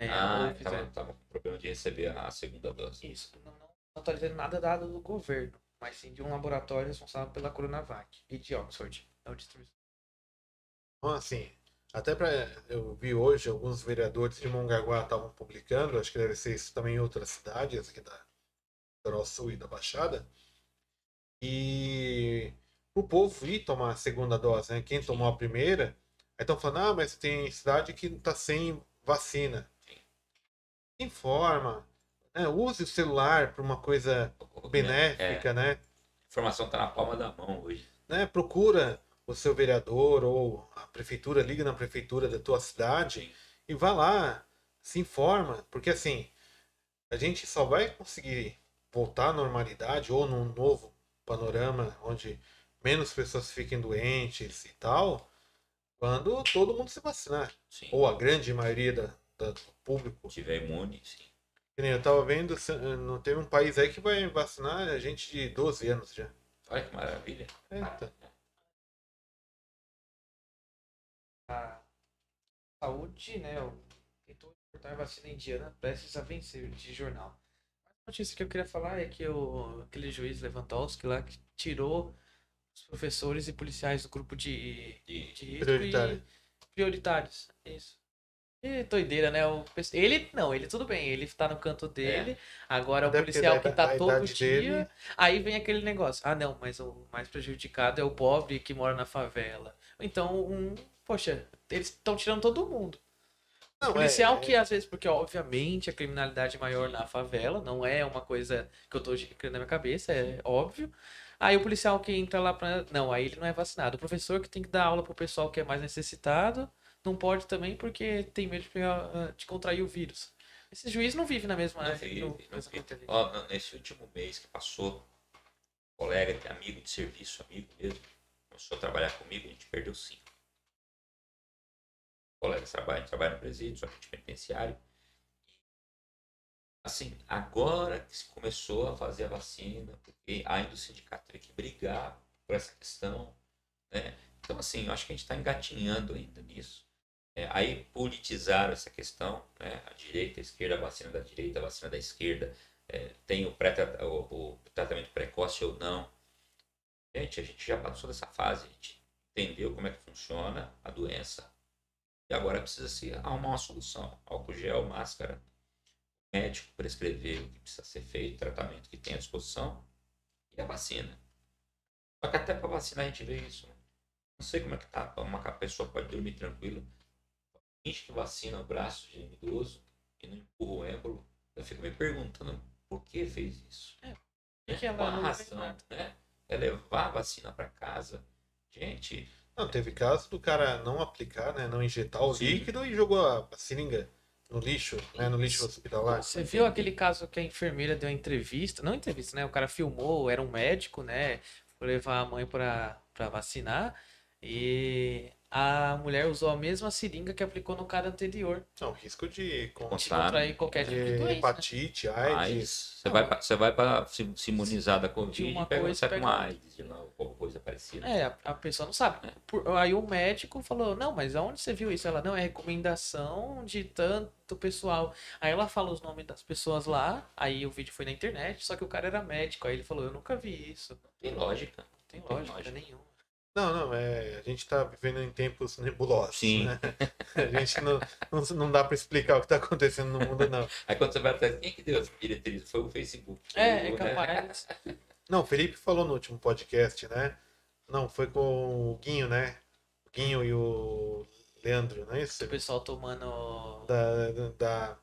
né, ah, fizeram- tava, com problema de receber a segunda dose. Isso, não, não não está dizendo nada dado do governo, mas sim de um laboratório responsável pela Coronavac e de Oxford. É o distribuidor. Então, assim, até para eu vi hoje alguns vereadores de Mongaguá estavam publicando, acho que deve ser isso também em outras cidades aqui da do Sul e da Baixada. E o povo ir tomar a segunda dose, né? Quem tomou a primeira, aí estão falando, ah, mas tem cidade que está sem vacina. Informa, né? use o celular para uma coisa benéfica, É, né? a informação tá na palma da mão hoje. né? Procura o seu vereador ou a prefeitura, liga na prefeitura da tua cidade Sim. e vá lá, se informa, porque assim, a gente só vai conseguir voltar à normalidade ou num novo panorama onde menos pessoas fiquem doentes e tal, quando todo mundo se vacinar, Sim. ou a grande maioria da, da- do público. Tiver imune, sim. Eu tava vendo, se- não teve um país aí que vai vacinar a gente de 12 anos já. Olha que maravilha. Eita. A saúde, né? o- Tentou importar a vacina indiana prestes a vencer de jornal. A notícia que eu queria falar é que o, aquele juiz Lewandowski lá que tirou os professores e policiais do grupo de, De- de Prioritário. prioritários. Isso. E doideira, né? O, ele, não, ele tudo bem, ele tá no canto dele. Agora o Até porque policial que tá todo dia. dele- Aí vem aquele negócio. Ah, não, mas o mais prejudicado é o pobre que mora na favela. Então, um, poxa, eles estão tirando todo mundo. Não, O policial é- que às vezes, porque obviamente a criminalidade é maior na favela, não é uma coisa que eu tô criando na minha cabeça, é óbvio. Aí o policial que entra lá pra. Não, aí ele não é vacinado. O professor que tem que dar aula pro pessoal que é mais necessitado, não pode também porque tem medo de, pegar, ah, de contrair o vírus. Esse juiz não vive na mesma. Não no vive, mesmo não vive. Ó, nesse último mês que passou, colega, amigo de serviço, amigo mesmo, começou a trabalhar comigo, a gente perdeu cinco. Colegas trabalham, trabalham no presídio, só de penitenciário. Assim, agora que se começou a fazer a vacina, porque ainda o sindicato teve que brigar por essa questão, né? Então, assim, eu acho que a gente está engatinhando ainda nisso. É, aí politizaram essa questão, né? A direita, a esquerda, a vacina da direita, a vacina da esquerda, é, tem o, pré o, o tratamento precoce ou não. Gente, a gente já passou dessa fase, a gente entendeu como é que funciona a doença. E agora precisa se arrumar uma solução. Álcool gel, máscara, médico prescrever o que precisa ser feito, tratamento que tem à disposição e a vacina. Só que até para vacina a gente vê isso. né? Não sei como é que tá. Uma pessoa pode dormir tranquilo. Finge que vacina o braço de idoso e não empurra o êmbolo. Eu fico me perguntando por que fez isso. É, Né? porque ela Qual a não fez razão, né? É levar a vacina para casa. Gente, Não, teve caso do cara não aplicar, né? Não injetar o Sim. líquido e jogou a seringa no lixo, né? No lixo hospitalar. Você viu aquele caso que a enfermeira deu uma entrevista? Não entrevista, né? O cara filmou, era um médico, né? Foi levar a mãe pra vacinar. E a mulher usou a mesma seringa que aplicou no cara anterior. Não, risco de, Com- De contrair qualquer tipo de doença. né? hepatite, AIDS. AIDS. Você vai, pra- você vai para se, se imunizar da Covid uma e pega, coisa, sai com pega uma outra. AIDS de novo, alguma coisa parecida. É, a, a pessoa não sabe. Por- aí o médico falou: Não, mas aonde você viu isso? Ela, não, é recomendação de tanto pessoal. Aí ela fala os nomes das pessoas lá. Aí o vídeo foi na internet, só que o cara era médico. Aí ele falou: Eu nunca vi isso. Tem lógica. Não tem Tem lógica, lógica. nenhuma. Não, não, é, a gente tá vivendo em tempos nebulosos. Sim. Né? A gente não, não, não dá pra explicar o que tá acontecendo no mundo, não. Aí quando você vai atrás, quem que deu essa diretriz? Foi o Facebook. É, é O- né? capaz. Não, o Felipe falou no último podcast, né? Não, foi com o Guinho, né? O Guinho e o Leandro, não é isso? O pessoal tomando. da, da- da-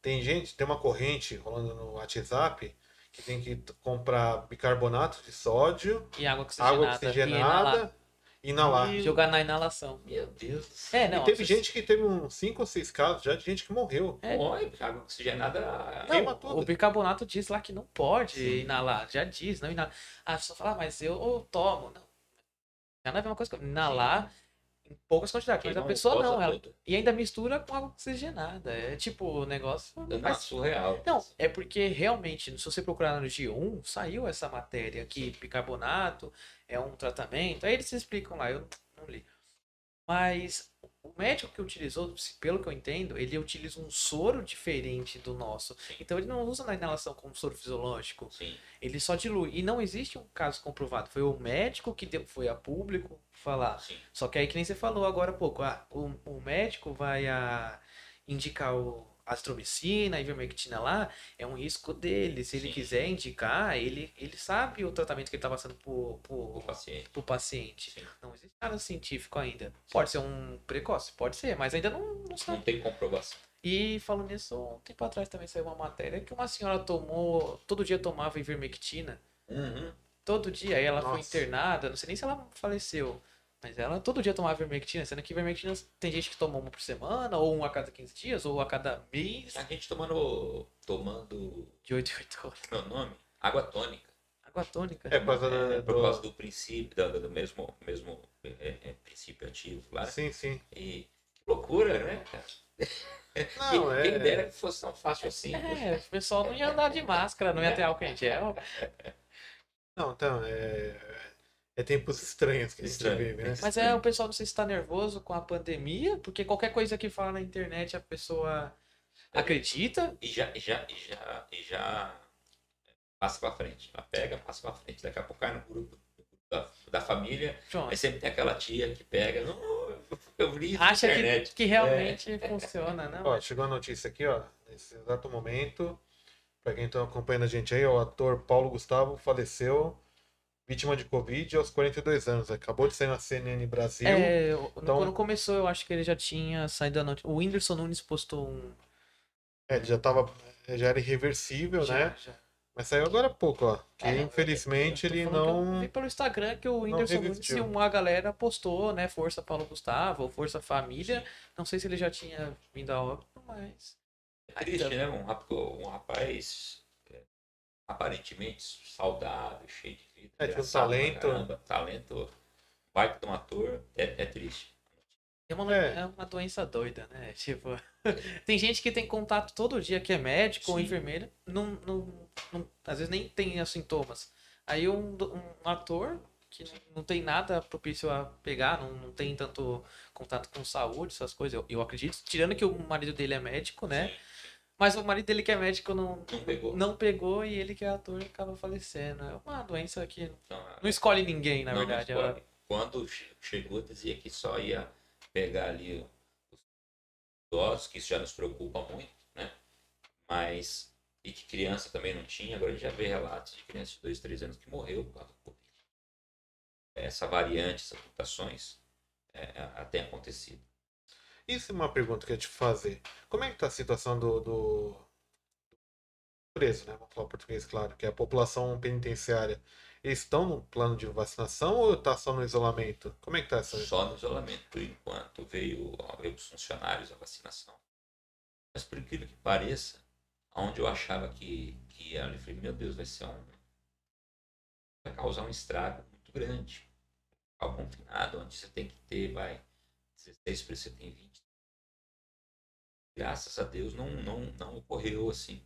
tem gente, tem uma corrente rolando no WhatsApp que tem que comprar bicarbonato de sódio, E água oxigenada. água oxigenada e inalar. inalar. Jogar na inalação. Meu Deus do céu. É, não. e teve você- gente que teve uns 5 ou 6 casos já de gente que morreu. É. Olha, água oxigenada. Queima tudo. o bicarbonato diz lá que não pode Sim. inalar. Já diz, não inalar. A pessoa fala, ah, mas eu, eu tomo. Não. Já não é a mesma coisa que inalar em poucas quantidades. Mas a pessoa não. Ela... toda. E ainda mistura com água oxigenada. É tipo, o negócio. Não, uma faz... surreal. não, é porque realmente, se você procurar no G1, saiu essa matéria que bicarbonato é um tratamento. Aí eles explicam lá, eu não li. Mas o médico que utilizou, pelo que eu entendo, ele utiliza um soro diferente do nosso. Então ele não usa na inalação como soro fisiológico. Sim. Ele só dilui. E não existe um caso comprovado. Foi o médico que deu- foi a público falar. Sim. Só que aí que nem você falou agora há pouco. Ah, o, o médico vai a, indicar o azitromicina, a ivermectina lá, é um risco dele. Se ele Sim. quiser indicar, ele, ele sabe o tratamento que ele está passando pro, O paciente. pro paciente. Sim. Não existe nada científico ainda. Pode ser um precoce, pode ser, mas ainda não, não Não sabe. tem comprovação. E falando nisso, um tempo atrás também saiu uma matéria que uma senhora tomou, todo dia tomava ivermectina. Uhum. Todo dia, aí ela foi Nossa. internada, não sei nem se ela faleceu. Mas ela todo dia tomava ivermectina, sendo que ivermectina tem gente que toma uma por semana, ou uma a cada 15 dias, ou a cada mês, A gente tomando. tomando. de 8 em 8 horas. Meu nome? Água tônica. Água tônica. É, por causa É, do, por do- causa do princípio, do, do mesmo, mesmo é, é, princípio ativo lá. Sim, sim. E que loucura, né, cara? Não, quem, quem é. dera que fosse tão fácil assim. É, o pessoal não ia andar de máscara, não ia ter álcool em gel. Não, então, é. É tempos estranhos que a gente vive, né? é. Mas é, o pessoal não sei se está nervoso com a pandemia, porque qualquer coisa que fala na internet a pessoa acredita. E já, e já, e já, e já passa pra frente. Ela pega, passa pra frente. Daqui a pouco cai no grupo, da, da família. Pronto. Aí sempre tem aquela tia que pega. Não, eu vi isso Acha na que, internet. que realmente funciona, né? Ó, chegou a notícia aqui, ó. Nesse exato momento. Pra quem tá acompanhando a gente aí, o ator Paulo Gustavo faleceu vítima de Covid aos 42 anos. Acabou de sair na CNN Brasil. É, Então- quando começou, eu acho que ele já tinha saído da notícia. O Whindersson Nunes postou um. É, ele já tava. Já era irreversível, já- né? já. Mas saiu agora há pouco, ó. Que É, infelizmente ele que Eu não. vi pelo Instagram que o Whindersson Nunes e uma galera postou, né? Força Paulo Gustavo, Força Família. Não sei se ele já tinha vindo a óbito, mas. É triste, né? Um, rap- um rapaz é, aparentemente saudável, cheio de vida. É, tinha um talento. caramba, talento. Baita de um ator. É, é triste. É uma, É. é uma doença doida, né? Tipo, tem gente que tem contato todo dia, que é médico ou Sim. enfermeira, não, não, não- às vezes nem tem os sintomas. Aí um, um ator que não, não tem nada propício a pegar, não, não tem tanto contato com saúde, essas coisas, eu, eu acredito. Tirando que o marido dele é médico, né? Sim. Mas o marido dele que é médico não, Não pegou. não pegou e ele que é ator acaba falecendo. É uma doença que Não, não escolhe ninguém, na não, verdade. não Ela-. Quando che- chegou, dizia que só ia pegar ali os idosos, que isso já nos preocupa muito, né? Mas. E que criança também não tinha. Agora a gente já vê relatos de crianças de 2, 3 anos que morreu por causa do Covid. Essa variante, essas mutações, é, é, tem acontecido. Isso é uma pergunta que eu ia te fazer. Como é que tá a situação do, do... preso, né? Vamos falar português, claro, que é a população penitenciária. Eles estão no plano de vacinação ou tá só no isolamento? Como é que tá essa? Só no isolamento, por enquanto, veio, veio os funcionários a vacinação. Mas por incrível que pareça, onde eu achava que, que ia, eu falei, meu Deus, vai ser um. Vai causar um estrago muito grande. Ao confinado, onde você tem que ter, vai, 16 por você tem 20. Graças a Deus não, não, não ocorreu assim.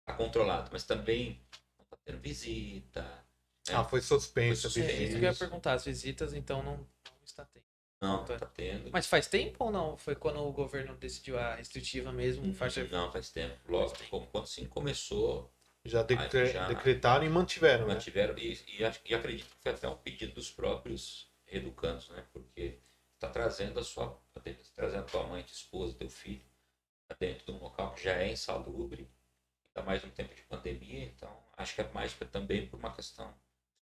Está controlado, mas também não está tendo visita. né? Ah, foi suspensa. Foi É, suspenso. isso que eu ia perguntar, as visitas então não, não está tendo. Não, não está tendo. Mas faz tempo ou não? Foi quando o governo decidiu a restritiva mesmo? Faz... Não, faz tempo. Logo, como quando assim começou, Já, decre- já- decretaram e mantiveram, né? mantiveram. E, e, acho- e acredito que foi até um pedido dos próprios educandos, né? Porque está trazendo a sua. tá trazendo a tua mãe, tua esposa, teu filho, pra dentro de um local que já é insalubre, ainda mais no tempo de pandemia, então acho que é mais pra- também por uma questão.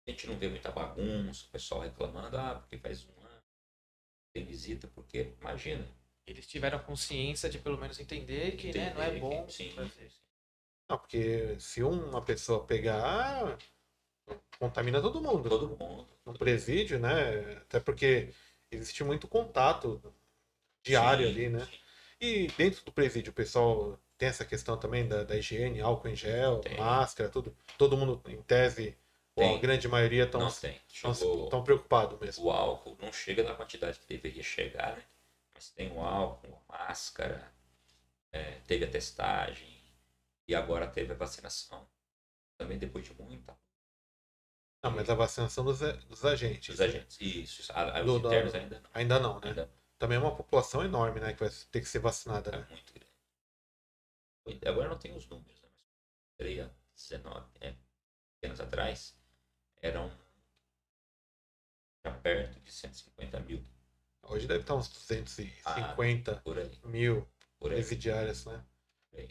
A gente não vê muita bagunça, o pessoal reclamando, ah, porque faz um ano, tem visita, porque imagina. Eles tiveram consciência de pelo menos entender que né, não é entender bom que- sim, fazer. Não, porque se uma pessoa pegar, contamina todo mundo. todo mundo. No presídio, né? Até porque existe muito contato diário Sim, ali, né? sim. E dentro do presídio, o pessoal tem essa questão também da, da higiene, álcool em gel, Tem. máscara, tudo. Todo mundo, em tese, ou a grande maioria estão Não tem. Chegou- tão preocupados mesmo. o álcool não chega na quantidade que deveria chegar, né? Mas tem o álcool, a máscara, é, teve a testagem e agora teve a vacinação. Também depois de muita Não, mas a vacinação dos, dos agentes. Dos agentes, isso. A, os do- internos ainda não. Ainda não, né? Ainda Também é uma população enorme, né? Que vai ter que ser vacinada, é né? muito grande. Agora eu não tenho os números, né? Mas há 19 é, anos atrás, eram já perto de 150 mil Hoje deve estar uns 250 por aí. mil Por aí. presidiárias, né? Por aí.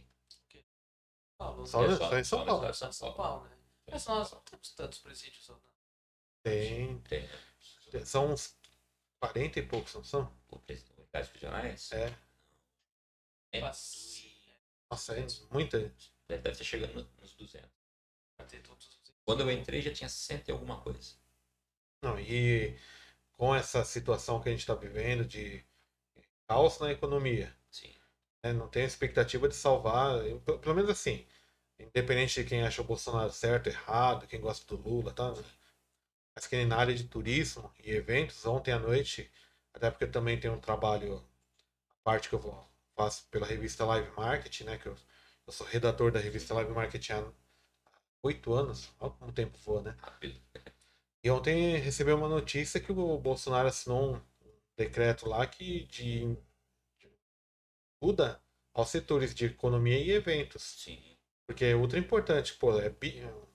Paulo, Só, É né? só- só em São só Paulo. só em São Paulo, né? Mas nós não temos tantos presídios. Não. Tem. Tem? São uns 40 e poucos, não são? Por presidente unidades prisionais. É. É, Nossa, é muita. deve deve estar chegando no- nos 200. pra ter todos os- Quando eu entrei já tinha 100 e alguma coisa. Não, e com essa situação que a gente está vivendo de caos na economia, Sim. né, não tem expectativa de salvar, pelo menos assim, independente de quem acha o Bolsonaro certo, errado, quem gosta do Lula, tá? Mas que na área de turismo e eventos, ontem à noite, até porque eu também tenho um trabalho, a parte que eu faço pela revista Live Marketing, né? Que eu, eu sou redator da revista Live Marketing há oito anos, olha como o tempo voa, né? E ontem recebeu uma notícia que o Bolsonaro assinou um decreto lá que de, de ajuda aos setores de economia e eventos. Sim. Porque é ultra importante, pô, é bi- o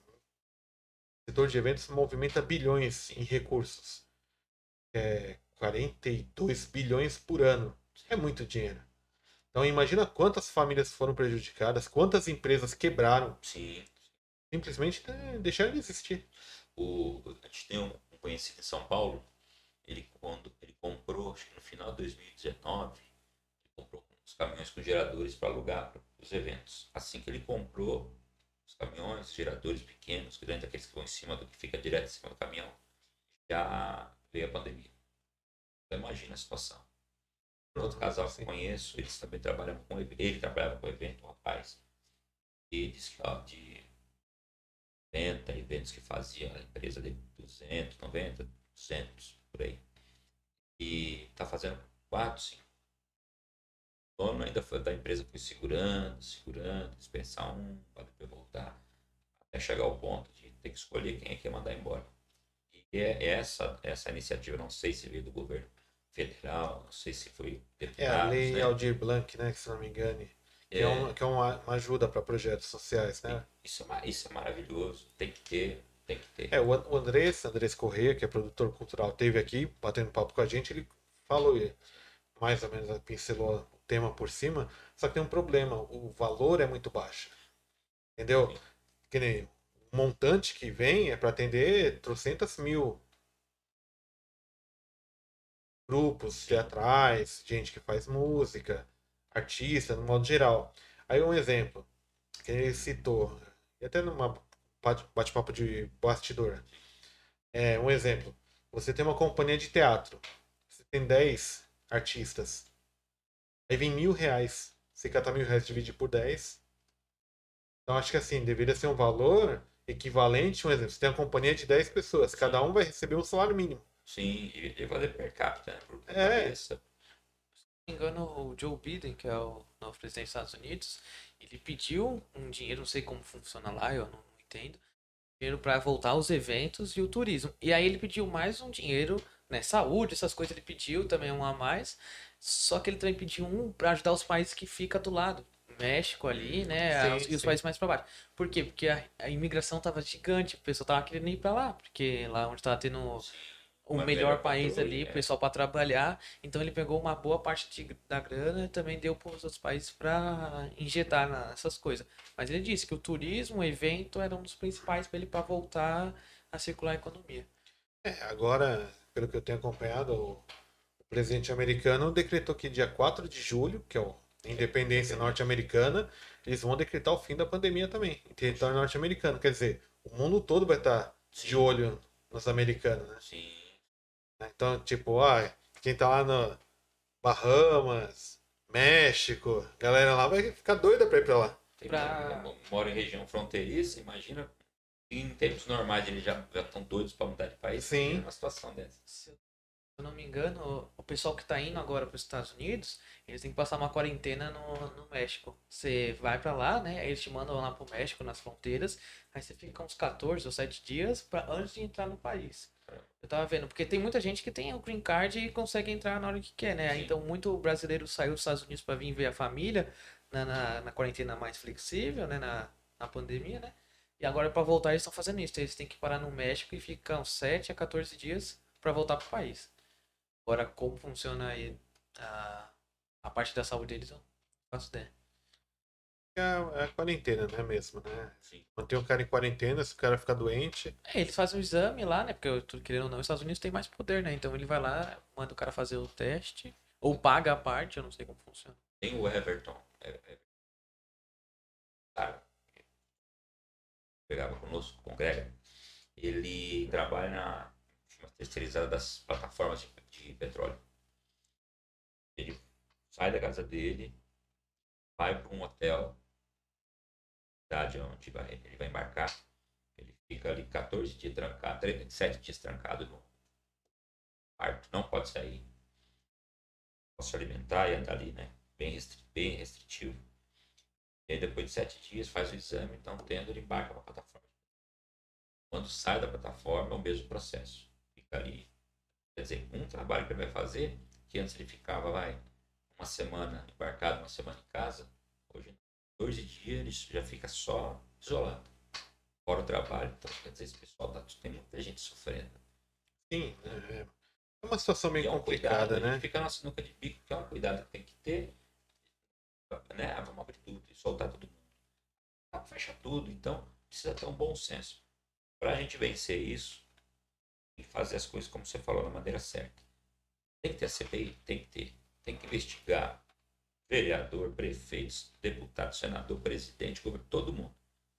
setor de eventos movimenta bilhões em recursos. É 42 bilhões por ano. É muito dinheiro. Então imagina quantas famílias foram prejudicadas, quantas empresas quebraram, Sim. simplesmente né, deixaram de existir. O, a gente tem um, um conhecido em São Paulo, ele quando ele comprou, acho que no final de 2019, ele comprou uns caminhões com geradores para alugar para os eventos. Assim que ele comprou os caminhões, geradores pequenos, grandes, aqueles que vão em cima do que fica direto em cima do caminhão, já veio a pandemia. Então imagina a situação. Outro casal que eu conheço, eles também trabalhavam com ele, ele trabalhava com evento, um rapaz. E disse que ó, de 90 eventos que fazia a empresa de 200, 90, 200 por aí. E tá fazendo 4, 5. O dono ainda foi da empresa foi segurando, segurando, dispensar um, para depois voltar. Até chegar ao ponto de ter que escolher quem é que ia mandar embora. E é essa, essa iniciativa, não sei se veio do governo federal, não sei se foi É a lei né? Aldir Blanc, né? Que se não me engane. Que é, É, uma, que é uma, uma ajuda para projetos sociais, né? isso, é, isso é maravilhoso, tem que ter, tem que ter. É, o An- o Andrés, Andrés Correia, que é produtor cultural, teve aqui batendo papo com a gente, ele falou mais ou menos pincelou tema por cima, só que tem um problema, o valor é muito baixo. Entendeu? Sim. Que nem o montante que vem é para atender trocentas mil grupos teatrais, gente que faz música, artista, no modo geral. Aí um exemplo, que ele citou, e até numa bate- bate-papo de bastidor. É, um exemplo. Você tem uma companhia de teatro. Você tem 10 artistas. Aí vem mil reais. Você cata mil reais divide por 10. Então acho que assim, deveria ser um valor equivalente. Um exemplo, você tem uma companhia de 10 pessoas. Cada um vai receber um salário mínimo. Sim, e ele vai per capita, né? Por É. cabeça. Se não me engano, o Joe Biden, que é o novo presidente dos Estados Unidos, ele pediu um dinheiro, não sei como funciona lá, eu não entendo, dinheiro para voltar aos eventos e o turismo. E aí ele pediu mais um dinheiro, né, saúde, essas coisas ele pediu também um a mais, só que ele também pediu um para ajudar os países que fica do lado. México ali, né? Sim, os- e os sim. países mais para baixo. Por quê? Porque a, a imigração tava gigante, o pessoal tava querendo ir para lá, porque lá onde tava tendo o Uma melhor país controle, ali, é. o pessoal para trabalhar. Então ele pegou uma boa parte de- da grana e também deu para os outros países para injetar nessas coisas. Mas ele disse que o turismo, o evento, era um dos principais para ele para voltar a circular a economia. É, agora, pelo que eu tenho acompanhado, o presidente americano decretou que dia 4 de julho, que é o independência norte-americana, eles vão decretar o fim da pandemia também, em território norte-americano. Quer dizer, o mundo todo vai estar de olho nos americanos, né? Sim. Então, tipo, ah, quem tá lá no Bahamas, México, galera lá vai ficar doida pra ir pra lá. Pra- moro em região fronteiriça, imagina. Em tempos normais eles já estão doidos para mudar de país. Sim. imagina Uma situação dessa. Se eu não me engano, o pessoal que tá indo agora para os Estados Unidos, eles têm que passar uma quarentena no, no México. Você vai para lá, né? Eles te mandam lá pro México, nas fronteiras. Aí você fica uns 14 ou 7 dias pra, antes de entrar no país. Eu tava vendo, porque tem muita gente que tem o green card e consegue entrar na hora que quer, né? Sim. Então, muito brasileiro saiu dos Estados Unidos para vir ver a família na, na, na quarentena mais flexível, né? Na, na pandemia, né? E agora, para voltar, eles estão fazendo isso. Eles têm que parar no México e ficam 7 a 14 dias para voltar pro país. Agora, como funciona aí a, a parte da saúde deles, eu não faço ideia. É a, é a quarentena, né, mesmo, né? Sim. Manter o cara em quarentena, se o cara ficar doente, É, eles fazem o exame lá, né? Porque, eu tô querendo ou não, os Estados Unidos tem mais poder, né? Então ele vai lá, manda o cara fazer o teste, ou paga a parte, eu não sei como funciona. Tem o Everton. é- é- Cara, pegava conosco, Greg. Ele trabalha na terceirizada das plataformas de, de petróleo. Ele sai da casa dele, vai para um hotel, cidade onde vai, ele vai embarcar. Ele fica ali 14 dias trancado, 7 dias trancado no quarto, não pode sair. Pode se alimentar e andar ali, né? Bem, restri bem restritivo. E aí depois de sete dias faz o exame, então tendo ele embarca para a plataforma. Quando sai da plataforma é o mesmo processo. Fica ali. Quer dizer, um trabalho que ele vai fazer, que antes ele ficava, vai, uma semana embarcado, uma semana em casa, hoje, 14 dias, ele já fica só isolado. Fora o trabalho, então quer dizer, esse pessoal tá, tem muita gente sofrendo. sim, é é uma situação meio é um complicada, cuidado, né? fica na sinuca de bico, que é um cuidado que tem que ter. Né? Ah, Vamos abrir tudo e soltar todo mundo. Ah, Fecha tudo, então precisa ter um bom senso. Para a gente vencer isso, que fazer as coisas como você falou, da maneira certa. Tem que ter a CPI, tem que ter. Tem que investigar vereador, prefeitos, deputado, senador, presidente, governo, todo mundo.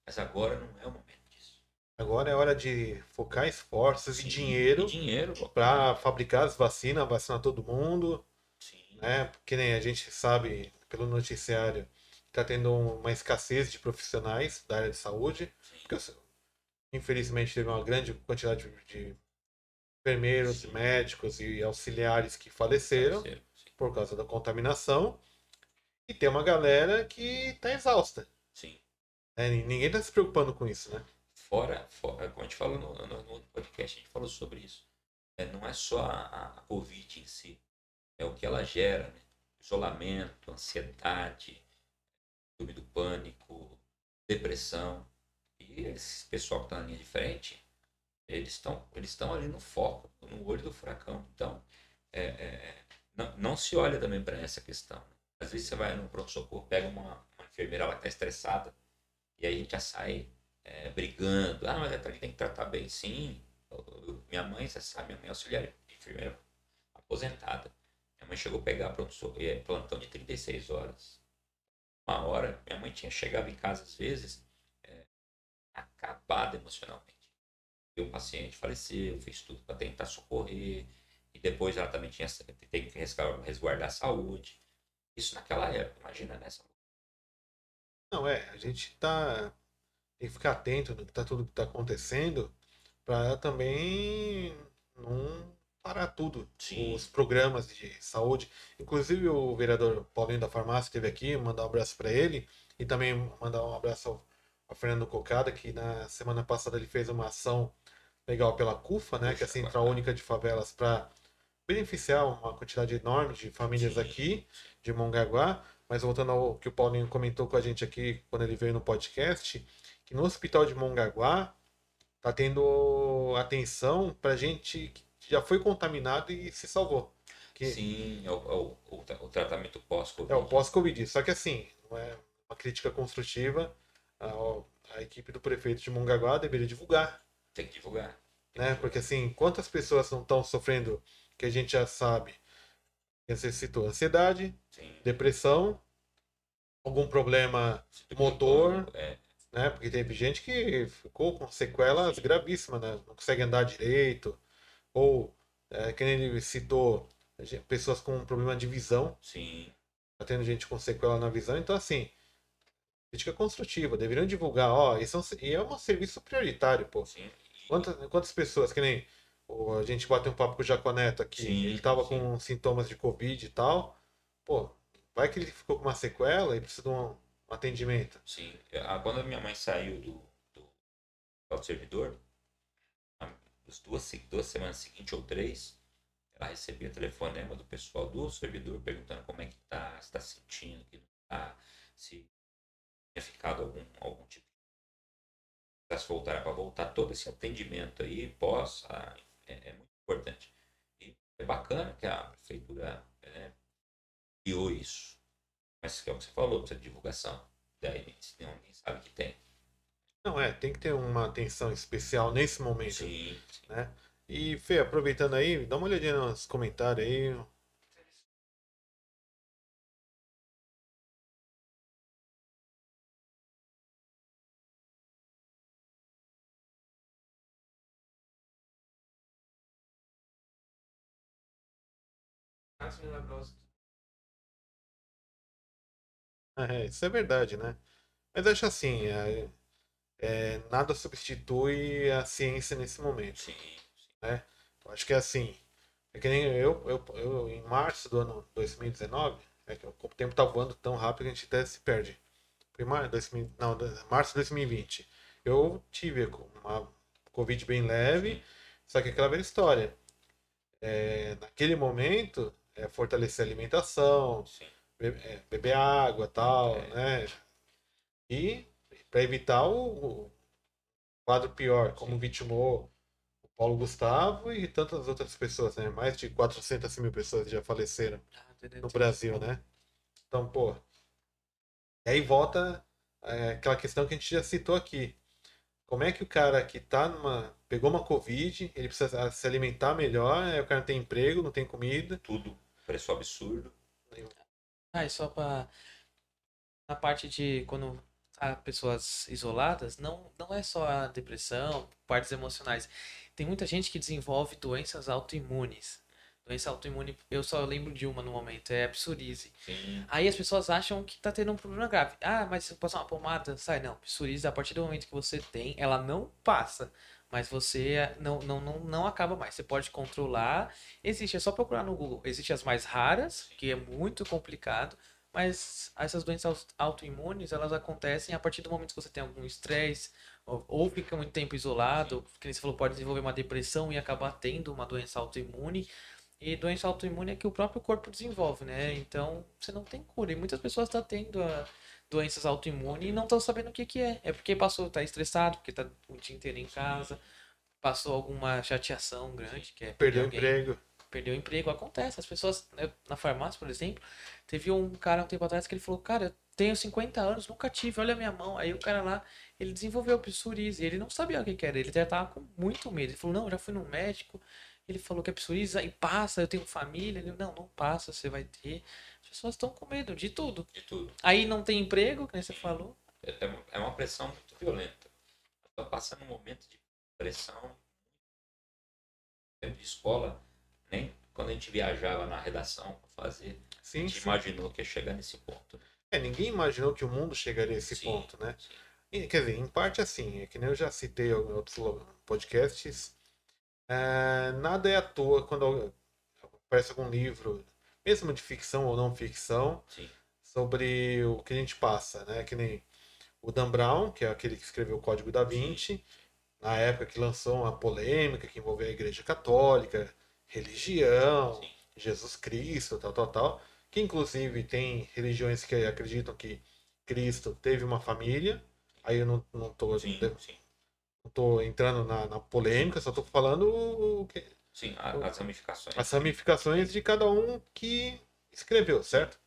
Mas agora não é o momento disso. Agora é hora de focar esforços e Sim, dinheiro E dinheiro, pô. para fabricar as vacinas, vacinar todo mundo, Sim. né? Porque nem a gente sabe pelo noticiário que tá tendo uma escassez de profissionais da área de saúde, sim. porque infelizmente teve uma grande quantidade de- de enfermeiros, médicos e auxiliares que faleceram Sim. por causa da contaminação. E tem uma galera que tá exausta. Sim. né? Ninguém tá se preocupando com isso, né? fora, fora como a gente falou no, no, no podcast, a gente falou sobre isso. É, não é só a, a- Covid em si, é o que ela gera, né? Isolamento, ansiedade, síndrome do pânico, depressão. E esse pessoal que está na linha de frente, eles estão eles estão ali no foco, no olho do furacão. Então, é, é, não, não se olha também para essa questão. Às vezes você vai no pronto-socorro, pega uma, uma enfermeira que está estressada, e aí a gente já sai é, brigando. Ah, mas ali tem que tratar bem. Sim. Eu- eu- minha mãe, você sabe, minha mãe é auxiliar enfermeira aposentada. Minha mãe chegou a pegar pronto, é, plantão de 36 horas. Uma hora, minha mãe tinha chegado em casa às vezes é, acabada emocionalmente. O paciente faleceu, fez tudo para tentar socorrer. E depois ela também tinha que resguardar resguardar a saúde. Isso naquela época, imagina nessa. Não, é, a gente tá. Tem que ficar atento no que tá tudo que tá acontecendo para também não parar tudo. Sim. Os programas de saúde. Inclusive o vereador Paulinho da Farmácia esteve aqui, mandar um abraço para ele. E também mandar um abraço ao, ao Fernando Cocada, que na semana passada ele fez uma ação legal pela CUFA, né? que é a Central bacana. Única de Favelas, para beneficiar uma quantidade enorme de famílias Sim. aqui de Mongaguá. Mas voltando ao que o Paulinho comentou com a gente aqui quando ele veio no podcast, que no hospital de Mongaguá tá tendo atenção para gente que já foi contaminado e se salvou. Que Sim, é o, é o, o tratamento pós-Covid. é o pós-Covid. Só que assim, não é uma crítica construtiva. A, a equipe do prefeito de Mongaguá deveria divulgar, Tem que divulgar. né? Porque assim, quantas pessoas não estão sofrendo, que a gente já sabe, que você citou, ansiedade, Sim. depressão, algum problema Motor. É, né? Porque teve gente que ficou com sequelas gravíssimas, né? Não consegue andar direito, ou, é, que nem ele citou, pessoas com problema de visão, sim. tá tendo gente com sequela na visão, então assim, crítica construtiva, deveriam divulgar, ó, isso é um, e é um serviço prioritário, pô. sim. Quantas, quantas pessoas, que nem a gente bateu um papo com o Jaconeto aqui, Sim, ele tava sim. com sintomas de Covid e tal. Pô, vai que ele ficou com uma sequela e precisa de um, atendimento. Sim. Quando a minha mãe saiu do, do, do servidor, as duas, duas semanas seguintes ou três, ela recebia telefonema do pessoal do servidor perguntando como é que tá, se tá sentindo, que não tá, se tinha ficado algum, algum tipo de. Se voltar para voltar, todo esse atendimento aí, pós, ah, é, é muito importante. E é bacana que a prefeitura é, criou isso. Mas que é o que você falou, precisa de divulgação. Daí ninguém sabe que tem. Não, é, tem que ter uma atenção especial nesse momento. Sim, sim. E, Fê, aproveitando aí, dá uma olhadinha nos comentários aí. É, isso é verdade, né? Mas acho assim, é, é, nada substitui a ciência nesse momento. Sim, Eu acho que é assim. É que nem eu, eu, eu em março do ano 2019, é que o tempo tá voando tão rápido que a gente até se perde. Mar, 2000, não, março de 2020. Eu tive uma Covid bem leve, só que aquela velha história. É, naquele momento, é fortalecer a alimentação, sim. be- é, beber água tal, É. né? E para evitar o, o quadro pior, como vitimou o Paulo Gustavo e tantas outras pessoas, né? Mais de 400 mil pessoas já faleceram no Brasil, né? Então, pô. E aí volta é, aquela questão que a gente já citou aqui. Como é que o cara que tá numa. pegou uma Covid, ele precisa se alimentar melhor, o cara não tem emprego, não tem comida. Tudo. Preço absurdo. Ah, e só pra. Na parte de quando há pessoas isoladas, não, não é só a depressão, partes emocionais. Tem muita gente que desenvolve doenças autoimunes. Doença autoimune, eu só lembro de uma no momento, é a psoríase. Sim. Aí as pessoas acham que tá tendo um problema grave. Ah, mas se eu passar uma pomada, sai. Não, psoríase, a partir do momento que você tem, ela não passa. Mas você não, não, não, não acaba mais. Você pode controlar. Existe, é só procurar no Google. Existem as mais raras, que é muito complicado. Mas essas doenças autoimunes, elas acontecem a partir do momento que você tem algum estresse, ou, fica muito tempo isolado, que você falou, pode desenvolver uma depressão e acabar tendo uma doença autoimune. E doença autoimune é que o próprio corpo desenvolve, né? Então, você não tem cura. E muitas pessoas estão tendo a doenças autoimunes e não estão sabendo o que que é. É porque passou, tá estressado, porque tá o dia inteiro em casa, passou alguma chateação grande, que é Perdeu o alguém emprego. perdeu o emprego, acontece. As pessoas, eu- na farmácia, por exemplo, teve um cara um tempo atrás que ele falou, cara, eu tenho 50 anos, nunca tive, olha a minha mão. Aí o cara lá, ele desenvolveu psoríase, ele não sabia o que que era, ele já tava com muito medo. Ele falou, não, eu já fui no médico, ele falou que é psoríase, aí passa, eu tenho família. Ele, não, não passa, você vai ter. As pessoas estão com medo de tudo. De tudo. Aí não tem emprego, que você falou. É, é uma- é uma pressão muito violenta. Estou passando um momento de pressão de escola. Nem quando a gente viajava na redação para fazer, a Sim, gente sim. imaginou que ia chegar nesse ponto. É, ninguém imaginou que o mundo chegaria a esse Sim, ponto, né? E, quer dizer, em parte assim, é que nem eu já citei em outros podcasts, é, nada é à toa quando aparece algum livro, mesmo de ficção ou não ficção, Sim. sobre o que a gente passa, né? Que nem o Dan Brown, que é aquele que escreveu o Código da Vinci, na época que lançou uma polêmica que envolveu a Igreja Católica, religião, Sim. Jesus Cristo, tal, tal, tal. Que inclusive tem religiões que acreditam que Cristo teve uma família. Aí eu não, não, tô, Sim, sim. não tô entrando na, na polêmica, só tô falando o que- Sim, a- as ramificações. as ramificações de cada um que escreveu, certo?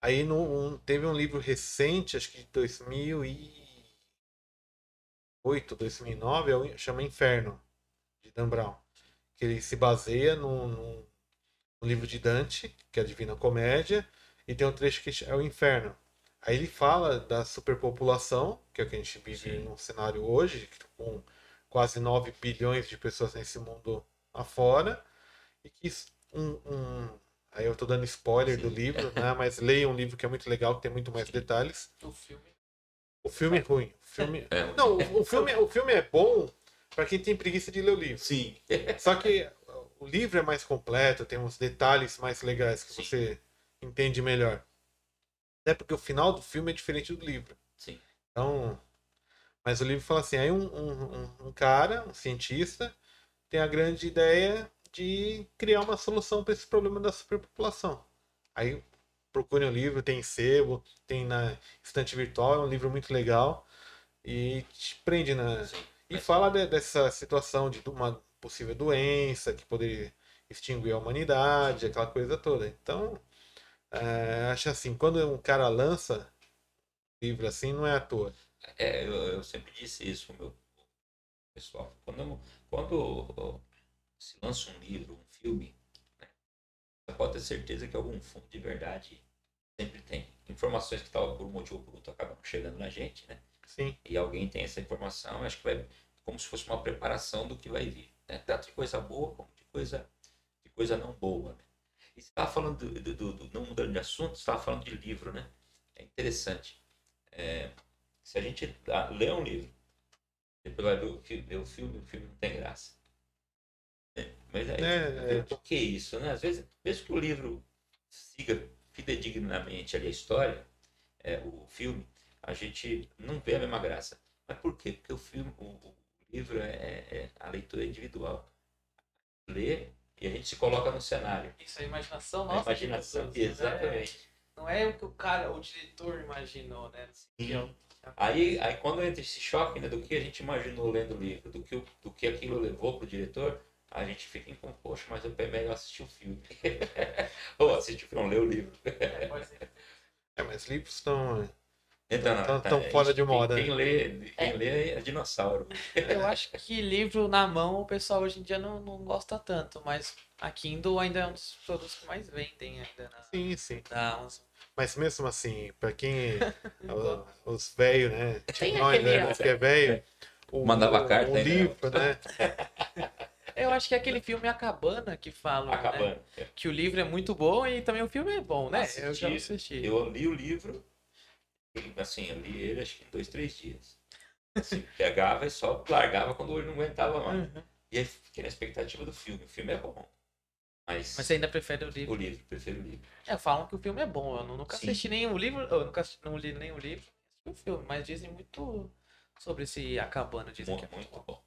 Aí no, um- teve um livro recente, acho que de 2008, 2009, é chama Inferno, de Dan Brown. Que ele se baseia num, num- num livro de Dante, que é a Divina Comédia, e tem um trecho que é o Inferno. Aí ele fala da superpopulação, que é o que a gente vive Sim. no cenário hoje, com quase 9 bilhões de pessoas nesse mundo afora, e que um, um- aí eu tô dando spoiler Sim. do livro, né? Mas leia um livro que é muito legal, que tem muito mais detalhes. O filme. O filme é ruim. O filme... É, Não, o, o filme, o filme é bom, para quem tem preguiça de ler o livro. Sim. Só que o livro é mais completo, tem uns detalhes mais legais que Sim. você entende melhor. Até porque o final do filme é diferente do livro. Sim. Então, mas o livro fala assim, aí um, um, um- um cara, um cientista, tem a grande ideia de criar uma solução para esse problema da superpopulação. Aí procurem o livro, tem em sebo, tem na estante virtual, é um livro muito legal e te prende na, Sim. e fala de- dessa situação de uma possível doença que poderia extinguir a humanidade, aquela coisa toda. Então, é, acho assim, quando um cara lança livro assim, não é à toa. É, eu, eu sempre disse isso meu pessoal. Quando, quando se lança um livro, um filme, né, você pode ter certeza que algum fundo de verdade sempre tem. Informações que estavam por um motivo ou por outro acabam chegando na gente, né? Sim, E alguém tem essa informação, acho que vai como se fosse uma preparação do que vai vir. Né? Tanto de coisa boa como de coisa, de coisa não boa. Né? E você estava falando, do, do, do- do- não mudando de assunto, você estava falando de livro, né? É interessante. É, se a gente ah, lê um livro, depois vai ver o, fi- ver o filme, o filme não tem graça. É, mas aí, É, é. por que isso, né? Às vezes, mesmo que o livro siga fidedignamente ali a história, é, o filme, a gente não vê a mesma graça. Mas por quê? Porque o filme, o, o livro é, é- a leitura é individual. Lê e a gente se coloca no cenário. Isso é imaginação A nossa. imaginação, pessoas, né? exatamente. Não é o que o cara, o diretor imaginou, né? Sim. É o- Aí, aí quando entra esse choque né, do que a gente imaginou lendo o livro, do que, o- do que aquilo levou pro diretor, a gente fica com, poxa, mas é melhor assistir o filme. Ou assistir o filme, não, ler o livro. É, pode ser. é, mas livros estão. Então, Tão- tá, tão é fora de quem- moda, Quem, né? lê, quem lê é dinossauro. Eu acho que livro na mão o pessoal hoje em dia não, não gosta tanto, mas a Kindle ainda é um dos produtos que mais vendem ainda na, Sim, sim. na Amazon. Mas mesmo assim, pra quem. o- os velhos, né? Tem Nós, né? Que é velho. o- Mandava o- carta O ainda, livro, né? Eu acho que é aquele filme A Cabana que fala, né? Acabando. Que o livro é muito bom e também o filme é bom, né? Eu já Assisti. assisti. Eu li o livro, assim, eu li ele acho que em dois, três dias. Assim, pegava e só largava quando olho não aguentava mais. Uhum. E aí fiquei na expectativa do filme. O filme é bom. Mas, Mas você ainda prefere o livro? o livro, prefiro o livro. É, falam que o filme é bom. Eu nu- nunca Sim. assisti nenhum livro, eu nunca assisti- não li nenhum livro, assisti o filme, mas dizem muito sobre esse A Cabana, dizem que é Muito, bom. bom.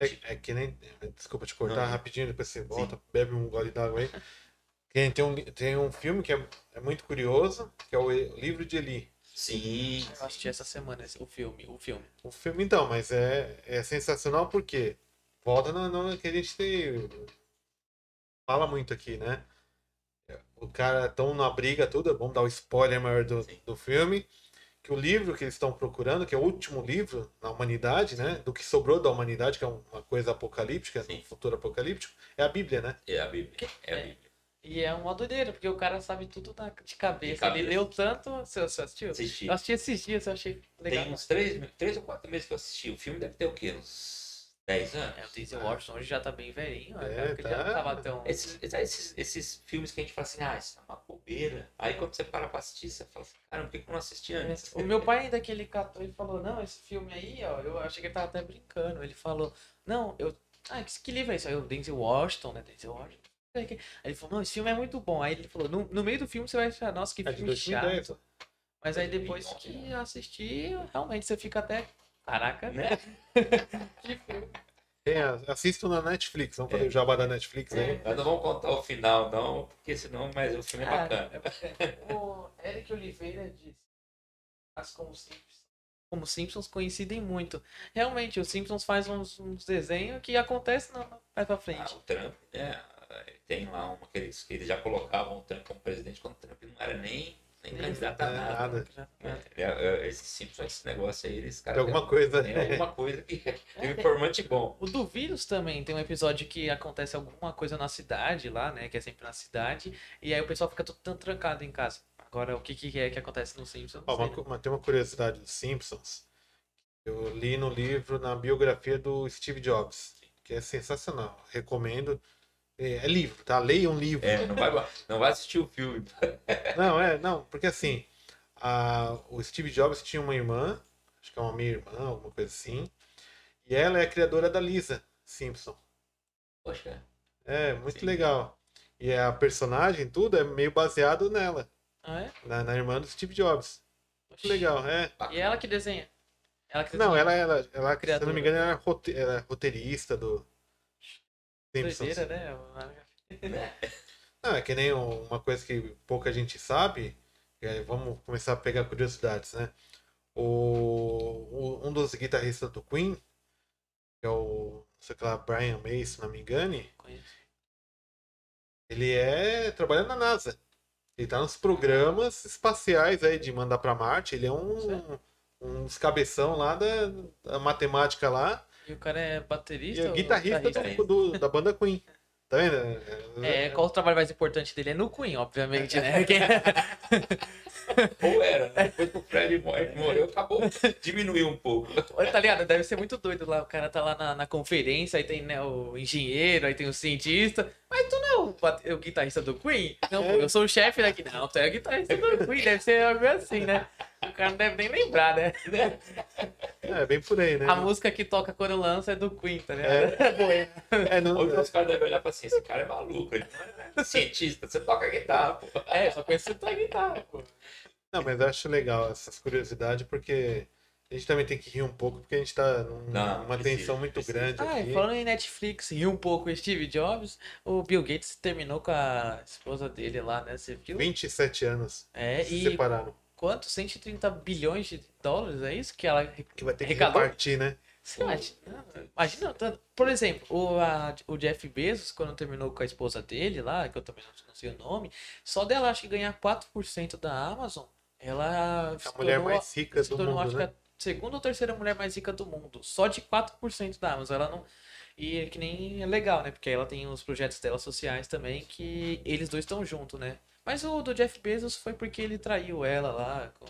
É, é que nem. Desculpa te cortar Não. rapidinho, depois você volta, bebe um gole d'água aí. Tem, tem, um, tem um filme que é, é muito curioso, que é o Livro de Eli. Sim. Eu assisti essa semana esse- o filme, o filme. O filme, então, mas é, é sensacional porque volta no, no que a gente tem- fala muito aqui, né? O cara tão na briga toda, vamos dar o spoiler maior do, Sim. do filme, que o livro que eles estão procurando, que é o último livro na humanidade, né? Do que sobrou da humanidade, que é uma coisa apocalíptica, Sim. um futuro apocalíptico, é a Bíblia, né? É a Bíblia. É a É. Bíblia. E é uma doideira, porque o cara sabe tudo na- de cabeça. De cabeça. Ele leu tanto. Você, você assistiu? Assisti. Eu assisti esses dias, eu achei legal. Tem uns três, três ou quatro meses que eu assisti. O filme deve ter o quê? Uns 10 anos? É, o Denzel Washington hoje já tá bem velhinho, É, né? Porque ele já não tá. tava tão. Esses, esses, esses filmes que a gente fala assim, ah, isso é uma bobeira. Aí quando você para pra assistir, você fala assim, cara, por que eu não assisti antes? O meu pai ainda que ele catou, ele falou, não, esse filme aí, ó, eu achei que ele tava até brincando. Ele falou, não, eu. Ah, que, que livro é esse? Aí o Denzel Washington, né? Denzel Washington. Aí ele falou, não, esse filme é muito bom. Aí ele falou, no, no meio do filme você vai achar, nossa, que É filme 2010. chato. Mas aí depois que eu assisti, realmente você fica até. Caraca, Né? que filme. A- assistam na Netflix, vamos fazer É. o jabá da Netflix aí. Nós não vamos contar o final, não, porque senão, mas o filme é Ah, bacana. é bacana. O Eric Oliveira disse, as como Simpsons. Como Simpsons coincidem muito. Realmente, os Simpsons faz uns, uns desenhos que acontecem na, mais pra Ah, frente. o Trump, né? Tem lá uma que eles, que eles já colocavam o Trump como presidente quando o Trump não era nem, nem candidato a é, nada. nada. É, é, Esses Simpsons, esse negócio aí, eles, cara, Tem alguma coisa. tem alguma coisa que tem um É, informante bom. O do vírus também tem um episódio que acontece alguma coisa na cidade lá, né? Que é sempre na cidade. E aí o pessoal fica todo tão trancado em casa. Agora, o que, que é que acontece no Simpsons? Ó, uma- tem uma curiosidade dos Simpsons. Eu li no livro, na biografia do Steve Jobs, que é sensacional. Recomendo. É, é livro, tá? Leia um livro. É, não vai, não vai assistir o filme. Não, é, não, porque assim, a- o Steve Jobs tinha uma irmã, acho que é uma meia-irmã, alguma coisa assim, E ela é a criadora da Lisa Simpson. Poxa, É, muito Sim. legal. E a personagem, tudo, é meio baseado nela, Ah, é? na, na irmã do Steve Jobs. Muito legal, é. E ela que desenha? Ela que Não, desenha. ela, ela, ela se não me engano, ela é, rote- ela é roteirista do Doideira, né? Não, é que nem um- uma coisa que pouca gente sabe. e aí vamos começar a pegar curiosidades, né? O, um dos guitarristas do Queen, que é o, sei lá, Brian May, se não me engane, Conheço. ele é trabalha na NASA. Ele tá nos programas espaciais aí de mandar para Marte. Ele é um, um dos cabeção lá da, da matemática lá E o cara é e baterista? é ou guitarrista guitarrista? do, do- da banda Queen. Tá vendo? É, qual o trabalho mais importante dele? É no Queen, obviamente, né? Porque- ou era, né? Depois que o Fred mor- morreu, acabou. Diminuiu um pouco. Olha, tá ligado? Deve ser muito doido lá. O cara tá lá na, na conferência, aí tem né, o engenheiro, aí tem o cientista. Mas tu não é o, guitarrista do Queen? Não, pô, eu sou o chefe daqui. Não, tu é o guitarrista do Queen. Deve ser algo assim, né? O cara não deve nem lembrar, né? É, bem por aí, né? A música que toca quando lança é do Queen, tá ligado? É. É, não, Hoje os caras devem olhar pra assim, esse cara é maluco, ele não é cientista, você toca guitarra, pô. É, só conheço a guitarra, pô. Não, mas eu acho legal essas curiosidades, porque a gente também tem que rir um pouco, porque a gente tá num- Não, numa precisa, tensão muito precisa. grande Ah, aqui. e falando em Netflix e um pouco o Steve Jobs, o Bill Gates terminou com a esposa dele lá, né? Você viu? 27 anos É, se e separaram. quanto? 130 bilhões de dólares, é isso? Que ela Que vai ter que arrecadou? repartir, né? Você imagina, imagina tanto. Por exemplo, o, a- o Jeff Bezos, quando terminou com a esposa dele lá, que eu também não, sei o nome, só dela acho que ganhar 4% da Amazon, ela se A mulher mais rica do mundo, acho né? Segunda ou terceira mulher mais rica do mundo. Só de 4% da Amazon. Ela não. E é que nem é legal, né? Porque ela tem os projetos dela sociais também, que eles dois estão juntos, né? Mas o do Jeff Bezos foi porque ele traiu ela lá. Com...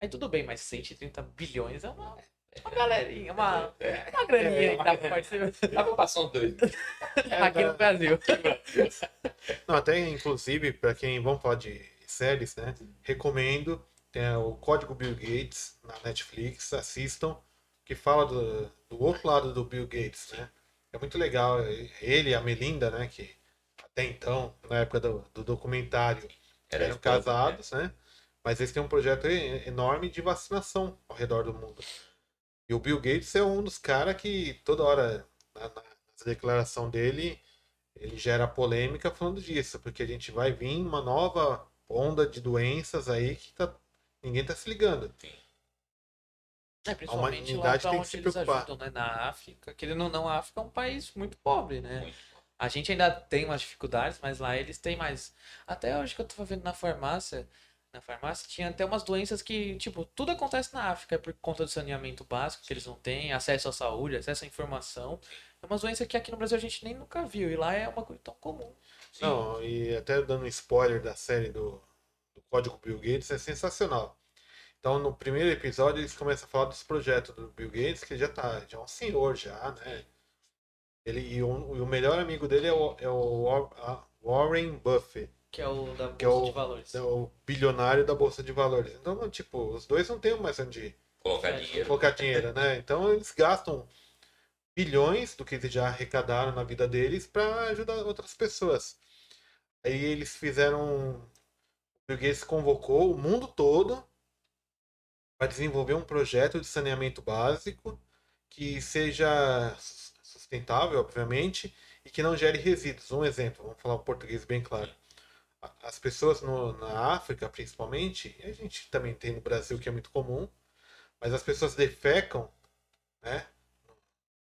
Aí tudo bem, mas 130 bilhões é uma, uma galerinha, uma, É, uma graninha que dá pra participar dá pra passar um dois. aqui no Brasil. Não, até inclusive, para quem vamos falar de séries, né? Recomendo. Tem o Código Bill Gates na Netflix, assistam, que fala do, do outro lado do Bill Gates, né? É muito legal. Ele e a Melinda, né? Que até então, na época do, do documentário, Era eram esposa, casados, né? Mas eles têm um projeto enorme de vacinação ao redor do mundo. E o Bill Gates é um dos caras que toda hora, na, na, na declaração dele, ele gera polêmica falando disso, porque a gente vai vir uma nova onda de doenças aí que tá, ninguém tá se ligando. É, principalmente lá humanidade pra tem que onde se eles preocupar. ajudam, né? Na África. Querendo ou não, a África é um país muito pobre, né? Muito. A gente ainda tem umas dificuldades, mas lá eles têm mais. Até hoje que eu tava vendo na farmácia, na farmácia tinha até umas doenças que, tipo, tudo acontece na África é por conta do saneamento básico que eles não têm, acesso à saúde, acesso à informação. É umas doenças que aqui no Brasil a gente nem nunca viu, e lá é uma coisa tão comum. Sim. Não, e até dando um spoiler da série do, do Código Bill Gates, é sensacional. Então, no primeiro episódio, eles começam a falar dos projetos do Bill Gates, que já tá, já é um senhor já, né? Ele, e, o, e o melhor amigo dele é o, é o Warren Buffett, Que é o da Bolsa é o- de Valores. é o bilionário da Bolsa de Valores. Então, tipo, os dois não têm mais onde Colocar dinheiro. colocar dinheiro, né? Então, eles gastam bilhões do que eles já arrecadaram na vida deles para ajudar outras pessoas. Aí eles fizeram. O Gates convocou o mundo todo para desenvolver um projeto de saneamento básico que seja sus- sustentável, obviamente, e que não gere resíduos. Um exemplo, vamos falar um português bem claro. As pessoas no- na África, principalmente, e a gente também tem no Brasil, que é muito comum, mas as pessoas defecam, né?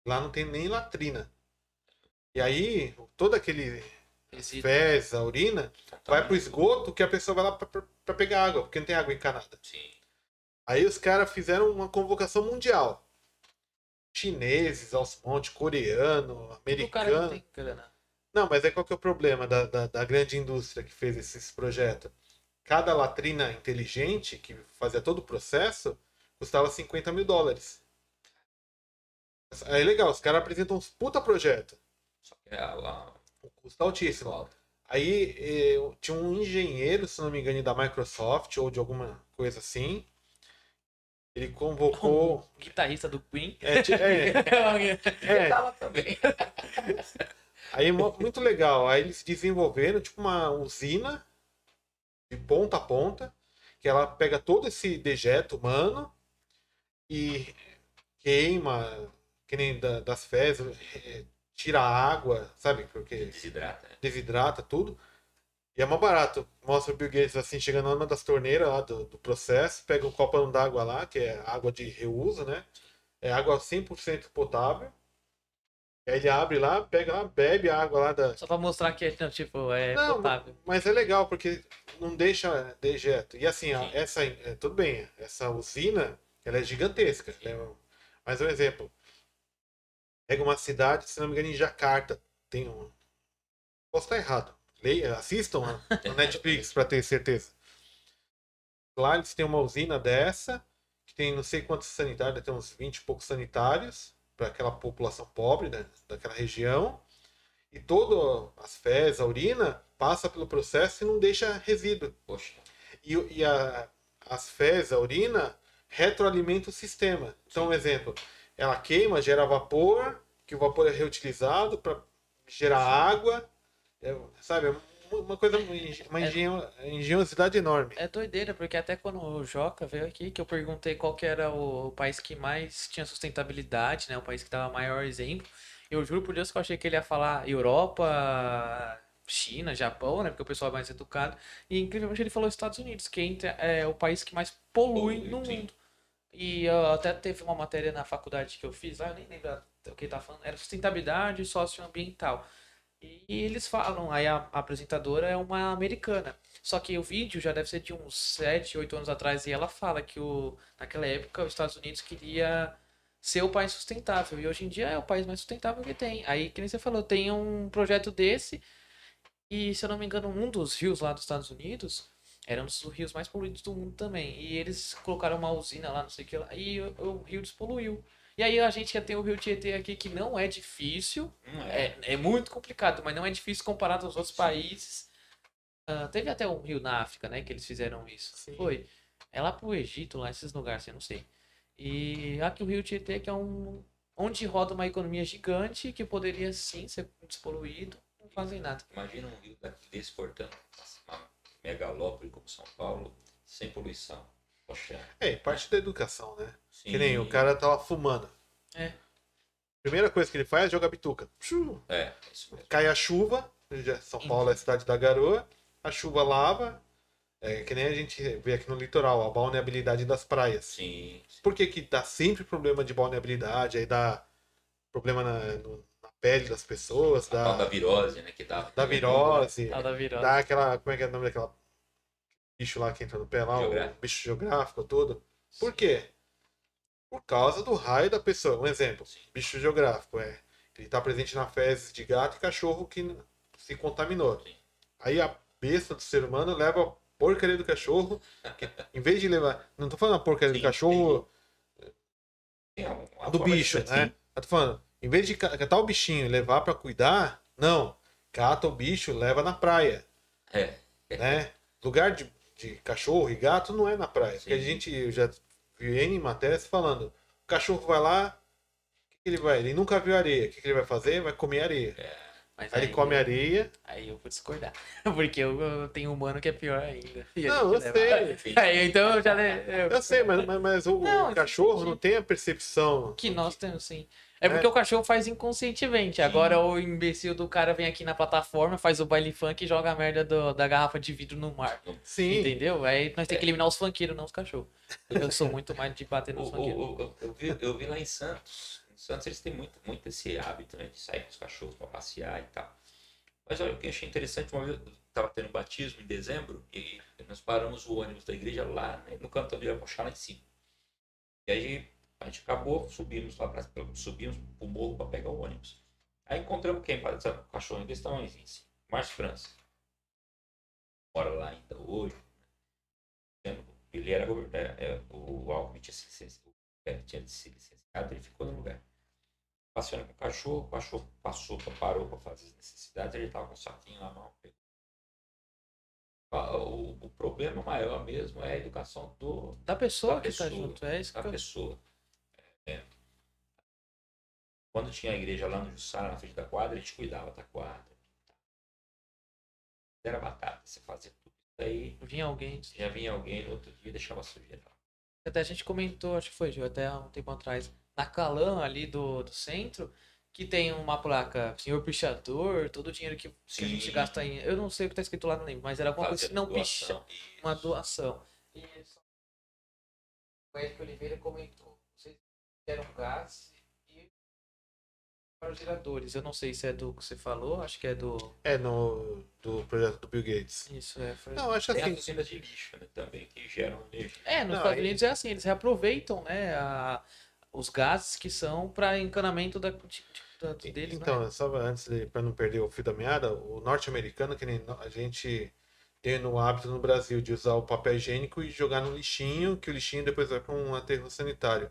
Lá não tem nem latrina. E aí, todo aquele Resíduo. fezes, a urina, vai pro esgoto que a pessoa vai lá pra- pra pra pegar água, porque não tem água encanada. Sim. Aí os caras fizeram uma convocação mundial. Chineses aos montes, coreano, não americano. tem grana. Não, mas é qual que é o problema da, da, da grande indústria que fez esses projetos? Cada latrina inteligente, que fazia todo o processo, custava 50 mil dólares. Aí legal, os caras apresentam uns puta projeto. Só que é O custo altíssimo. alta. Aí eh, tinha um engenheiro, se não me engano, da Microsoft ou de alguma coisa assim. ele convocou. Guitarrista do Queen. É, é, é, Tava também. Aí é muito legal. Aí eles desenvolveram tipo uma usina de ponta a ponta, que ela pega todo esse dejeto humano e queima, que nem da- das fezes, eh, tira a água, sabe? Porque Desidrata. né? desidrata tudo. E é mais barato. Mostra o Bill Gates assim, chegando numa das torneiras lá do, do processo, pega um copão d'água lá, que é água de reuso, né? É água 100% potável. Aí ele abre lá, pega lá, bebe a água lá da. Só pra mostrar que é, não, tipo, é Não, potável. Mas é legal, porque não deixa dejeto. E assim, Sim. essa, é, tudo bem, essa usina, ela é gigantesca. né? Mas um exemplo. Pega uma cidade, se não me engano, em Jacarta. Tem um. Posso estar errado. Leia, assistam no Netflix para ter certeza. Lá eles têm uma usina dessa, que tem não sei quantos sanitários, tem uns 20 e poucos sanitários para aquela população pobre né, daquela região. E todas as fezes, a urina, passa pelo processo e não deixa resíduo. Poxa. E, e a, as fezes, a urina, retroalimenta o sistema. Então, um exemplo, ela queima, gera vapor, que o vapor é reutilizado para gerar água, é, sabe? É uma- coisa, uma engenho- engenhosidade enorme. É doideira, porque até quando o Joca veio aqui, que eu perguntei qual que era o país que mais tinha sustentabilidade, né? O país que dava maior exemplo. Eu juro por Deus que eu achei que ele ia falar Europa, China, Japão, né? Porque o pessoal é mais educado. E incrivelmente ele falou Estados Unidos, que entre- é o país que mais polui Polui, no mundo. E ó, até teve uma matéria na faculdade que eu fiz, lá eu nem lembro o que ele tá falando, era sustentabilidade socioambiental. E eles falam, aí a, a apresentadora é uma americana. Só que o vídeo já deve ser de uns 7, 8 anos atrás e ela fala que o, naquela época os Estados Unidos queria ser o país sustentável. E hoje em dia é o país mais sustentável que tem. Aí, que nem você falou, tem um projeto desse e, se eu não me engano, um dos rios lá dos Estados Unidos era um dos rios mais poluídos do mundo também. E eles colocaram uma usina lá, não sei o que lá, e o, o rio despoluiu. E aí a gente já tem o rio Tietê aqui que não é difícil, Não é. é, é muito complicado, mas não é difícil comparado aos outros países. Ah, teve até um rio na África, né, que eles fizeram isso. Sim. Foi. É lá pro Egito, lá esses lugares, eu não sei. E aqui o rio Tietê, que é um. onde roda uma economia gigante que poderia sim ser despoluído, não fazem nada. Imagina um rio daqui uma megalópole como São Paulo, sem poluição. Poxa. É, parte da educação, né? Sim. Que nem o cara tá lá fumando. É. Primeira coisa que ele faz é jogar bituca. É, é isso mesmo. Cai a chuva, já- São Paulo é a cidade da garoa, a chuva lava, é que nem a gente vê aqui no litoral, a balneabilidade das praias. Sim. sim. Por que, que dá sempre problema de balneabilidade, aí dá problema na, no- na pele das pessoas, A tal da dá, virose, né? Que dá, dá virose, da virose. dá aquela. Como é que é o nome daquela bicho lá que entra no pé lá, Geográfico. o bicho geográfico todo? Por quê? Por causa do raio da pessoa. Um exemplo, Sim. bicho geográfico é. Ele está presente na fezes de gato e cachorro que se contaminou. Sim. Aí a besta do ser humano leva a porcaria do cachorro. que, em vez de levar. Não tô falando a porcaria do cachorro uma- uma do bicho, né? Eu tô falando, em vez de ca- catar o bichinho e levar pra cuidar, não. Cata o bicho, leva na praia, É. né? Lugar de, de cachorro e gato não é na praia. Porque a gente eu já vi N matérias falando, o cachorro vai lá, o que, que ele vai? Ele nunca viu areia. O que, que ele vai fazer? Vai comer areia. Mas Aí ele come areia. Aí eu vou discordar. Porque eu, eu tenho humano que é pior ainda. E Não, eu leva- sei. Aí, então eu já. le- Eu sei, mas, mas, mas o, o Não, cachorro entendi. não tem a percepção. Que nós temos, sim. É porque o cachorro faz inconscientemente. Agora o imbecil do cara vem aqui na plataforma, faz o baile funk e joga a merda do- da garrafa de vidro no mar. Sim. Entendeu? Aí nós temos que eliminar os funkeiros, não os cachorros. Eu sou muito mais de bater nos funkeiros. eu, eu vi, eu vi lá em Santos. Em Santos eles têm muito, muito esse hábito né, de sair com os cachorros para passear e tal. Mas olha o que eu achei interessante, uma vez eu estava tendo batismo em dezembro e nós paramos o ônibus da igreja lá né, no canto de Arapuxá, lá em cima. E aí a gente acabou, subimos lá pra, subimos pro morro para pegar o ônibus. Aí encontramos quem? Sabe, O cachorro está em cima. Márcio França. Mora lá ainda hoje. Ele era govern- é, é, o Alckmin tinha tinha se licenciado, ele ficou no lugar. Passeando com o cachorro, o cachorro passou, parou para fazer as necessidades, ele estava com o saquinho na mão. pegou. Ah, O, o problema maior mesmo é a educação do, Da pessoa Da que tá pessoa, junto. É isso que da eu... pessoa. Quando tinha a igreja lá no Jussara, na frente da quadra, a gente cuidava da quadra. Era batata, você fazia tudo isso aí. Vinha alguém. Já vinha alguém no outro dia e deixava sujeira lá. Até a gente comentou, acho que foi, Gil, até um tempo atrás, na Calan ali do, do centro, que tem uma placa, senhor pichador, todo o dinheiro que, que a gente gasta em. Eu não sei o que tá escrito lá, não lembro, mas era alguma coisa que não picha. Uma Isso. doação. E o Eric Oliveira comentou. Vocês deram gás e para os geradores. Eu não sei se é do que você falou, acho que é do. É no do projeto do Bill Gates. Isso, é. Foi... Não, acho Tem assim. as usinas de lixo né, também, que geram energia. É, nos Não, Estados aí- Unidos é assim, eles reaproveitam, né, a- os gases que são para encanamento da, de- de- da- deles, né? Então, só antes, para não perder o fio da meada, o norte-americano, que nem a gente tem no hábito no Brasil de usar o papel higiênico e jogar no lixinho, que o lixinho depois vai para um aterro sanitário.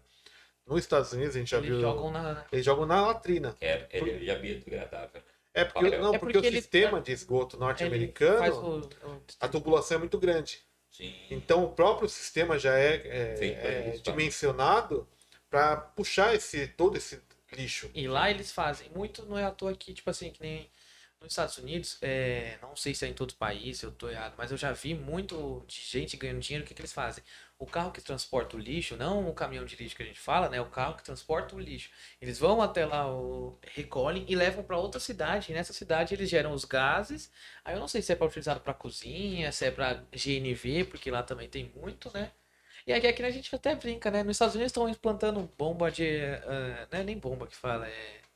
Nos Estados Unidos, a gente já Eles viu. jogam na. Eles jogam na latrina. Que é energia biodegradável. É porque, não, É porque, porque o ele- sistema de esgoto ele norte-americano, o- a tubulação é muito grande. Sim. Então o próprio sistema já é, é- é tá? dimensionado para puxar esse todo esse lixo. E lá eles fazem muito, não é à toa que, tipo assim, que nem nos Estados Unidos, é, não sei se é em todo o país, eu tô errado, mas eu já vi muito de gente ganhando dinheiro, o que, que eles fazem? O carro que transporta o lixo, não o caminhão de lixo que a gente fala, né? O carro que transporta o lixo. Eles vão até lá, o, recolhem e levam para outra cidade. E nessa cidade eles geram os gases. Aí eu não sei se é para utilizado para cozinha, se é para GNV, porque lá também tem muito, né? E aqui, aqui a gente até brinca, né? Nos Estados Unidos estão implantando bomba de. ah, não é nem bomba que fala, é.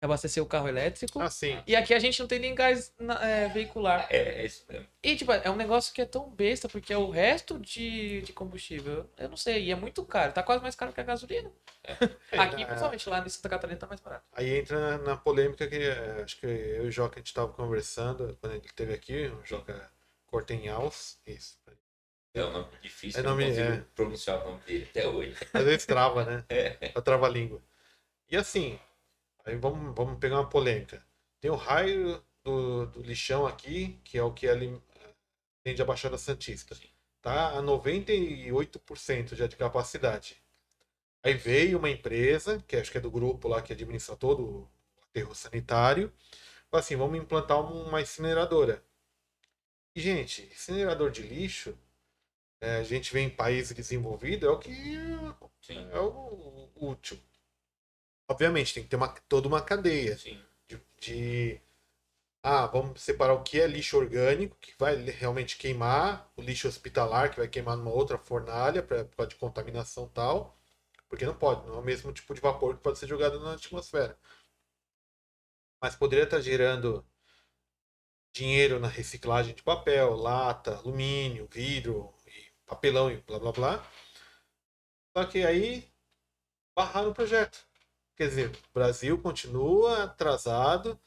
Abastecer o carro elétrico. Assim, E aqui a gente não tem nem gás na- é, veicular. É, é isso mesmo. E, tipo, é um negócio que é tão besta, porque é o resto de, de combustível. Eu não sei, e é muito caro. Tá quase mais caro que a gasolina. é, Aqui, é, principalmente, lá em Santa Catarina tá mais barato. aí entra na, na polêmica que é, acho que eu e o Joca a gente estava conversando quando ele esteve aqui, o Joca Cortenhaus, isso. É um nome difícil, É eu nome- não consigo é. pronunciar o nome dele até hoje. Às vezes trava, né? É. A trava-língua. E assim, aí vamos, vamos pegar uma polêmica. Tem o raio do, do lixão aqui, que é o que ali atende a Baixada Santista. Sim. Tá a 98% já de capacidade. Aí veio uma empresa, que acho que é do grupo lá que administra todo o aterro sanitário, falou assim, vamos implantar uma incineradora. E, gente, incinerador de lixo, é, a gente vê em países desenvolvidos, é o que Sim, é o útil. Obviamente, tem que ter uma, toda uma cadeia de, de- Ah, vamos separar o que é lixo orgânico, que vai realmente queimar, o lixo hospitalar, que vai queimar numa outra fornalha pra- por causa de contaminação tal. Porque não pode, não é o mesmo tipo de vapor que pode ser jogado na atmosfera. Mas poderia estar gerando dinheiro na reciclagem de papel, lata, alumínio, vidro, papelão e blá blá blá. Só que aí barraram o projeto. Quer dizer, o Brasil continua atrasado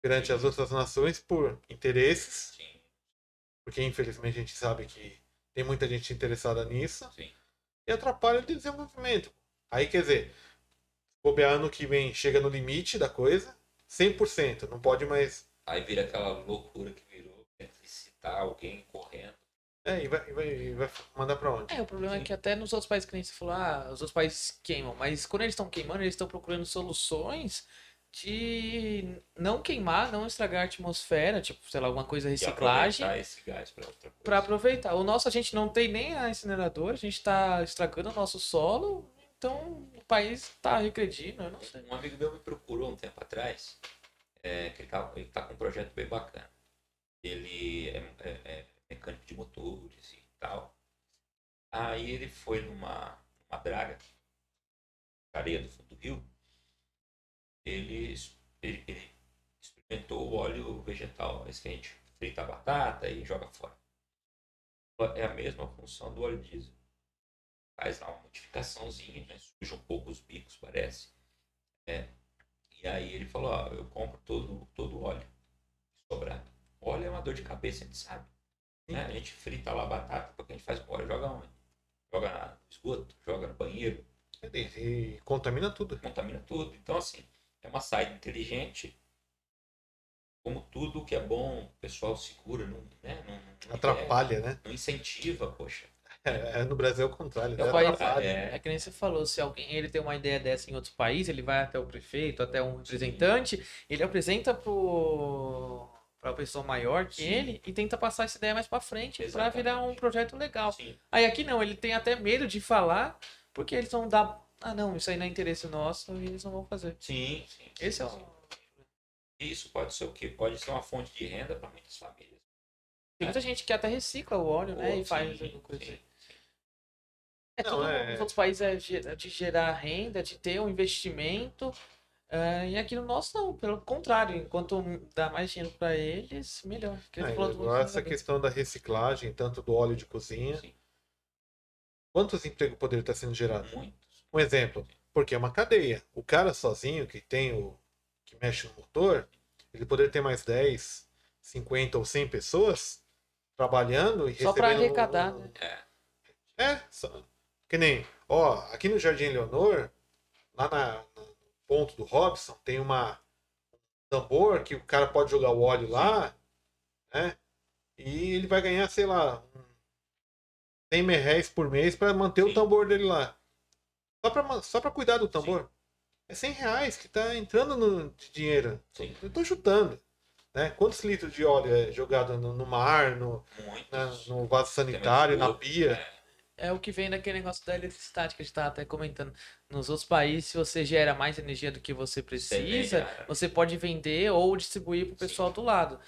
perante as outras nações por interesses, Sim, porque infelizmente a gente sabe que tem muita gente interessada nisso, sim. e atrapalha o desenvolvimento. Aí quer dizer, bobear ano que vem chega no limite da coisa, 100%, não pode mais. Aí vira aquela loucura que virou né, licitar alguém correndo. É, e vai, e vai, e vai mandar pra onde? É, o problema é Sim. que até nos outros países que nem você falou, ah, os outros países queimam, mas quando eles estão queimando, eles estão procurando soluções de não queimar, não estragar a atmosfera, tipo, sei lá, alguma coisa reciclagem. aproveitar esse gás para outra coisa. Pra aproveitar. O nosso a gente não tem nem a incineradora, a gente tá estragando o nosso solo, então o país tá regredindo, eu não sei. Um amigo meu me procurou um tempo atrás, é, que ele tá, ele tá com um projeto bem bacana. Ele é, é- é mecânico de motores e tal. Aí ele foi numa, numa draga, areia do fundo do rio. Ele, ele, ele experimentou o óleo vegetal, gente frita a batata e joga fora. É a mesma função do óleo diesel. Faz lá uma modificaçãozinha, né? suja um pouco os bicos, parece. É. E aí ele falou, ó, eu compro todo, todo o óleo. Se sobrar. Óleo é uma dor de cabeça, a gente sabe. Né? A gente frita lá a batata, porque a gente faz com óleo, joga onde? Joga no esgoto, joga no banheiro, E, e contamina tudo. contamina tudo. Então, assim, é uma saída inteligente como tudo que é bom, o pessoal segura, não, né? não, não Atrapalha, né? Não incentiva, poxa. É, é, no Brasil é o contrário. É, né? o país- Atrapalha. é. É que nem você falou, se alguém ele tem uma ideia dessa em outros países, ele vai até o prefeito, até um representante, ele apresenta pro para pessoa maior que Sim. ele e tenta passar essa ideia mais pra frente pra Exatamente. virar um projeto legal. Sim. Aí aqui não, ele tem até medo de falar, porque eles vão dar, ah não, isso aí não é interesse nosso e eles não vão fazer. Sim, sim. Esse é sim. o Isso pode ser o quê? Pode ser uma fonte de renda para muitas famílias. Tem muita gente que até recicla o óleo, né, e faz sim, alguma coisa assim. É, Não, tudo é- nos outros países é de gerar renda, de ter um investimento. É, e aqui no nosso não, pelo contrário, enquanto dá mais dinheiro para eles, melhor. É, agora essa questão da reciclagem, tanto do óleo de cozinha, Sim, quantos empregos poderiam estar sendo gerados? muitos. Um exemplo, porque é uma cadeia. O cara sozinho que tem o que mexe no motor, ele poderia ter mais 10, 50 ou 100 pessoas trabalhando e Só recebendo arrecadar, um- né? É, É, só, que nem, ó, aqui no Jardim Leonor, lá na, ponto do Robson, tem uma um tambor que o cara pode jogar o óleo lá, né? E ele vai ganhar, sei lá, um 100 mil reais por mês para manter o Sim. tambor dele lá. Só pra, só pra cuidar do tambor. É 100 reais que tá entrando no, de dinheiro. Sim. Eu tô chutando. Né? Quantos litros de óleo é jogado no, no mar, no, na- no vaso sanitário, na pia? é. É o que vem daquele negócio da eletricidade que a gente tava até comentando. Nos outros países, se você gera mais energia do que você Você precisa, vende, cara. você pode vender ou distribuir pro Sim. pessoal do lado.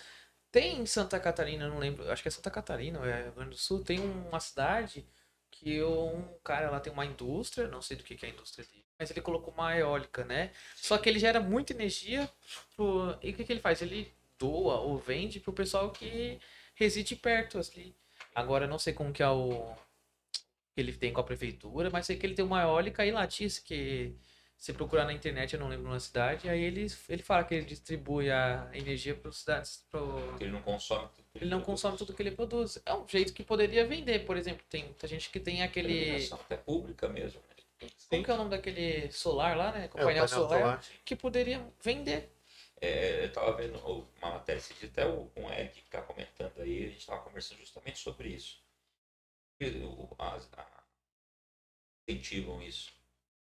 Tem em Santa Catarina, eu não lembro, acho que é Santa Catarina, é Rio Grande do Sul, tem uma cidade que um cara lá tem uma indústria, não sei do que que é a indústria dele, mas ele colocou uma eólica, né? Só que ele gera muita energia pro... e o que que ele faz? Ele doa ou vende pro pessoal que reside perto ali. Agora eu não sei como que é o que ele tem com a prefeitura, mas sei que ele tem uma eólica em Latice, que se procurar na internet, eu não lembro na cidade, aí ele, ele fala que ele distribui a energia para cidades. Pro... Porque ele não consome tudo. Ele não consome tudo que ele produz. É um jeito que poderia vender, por exemplo. Tem muita gente que tem aquele. Até pública mesmo. né? Como que é o nome daquele solar lá, né? Com É, o painel, solar, solar. Que poderia vender. É, eu tava vendo uma matéria até o, um Eric que tá comentando aí, a gente tava conversando justamente sobre isso. Incentivam isso.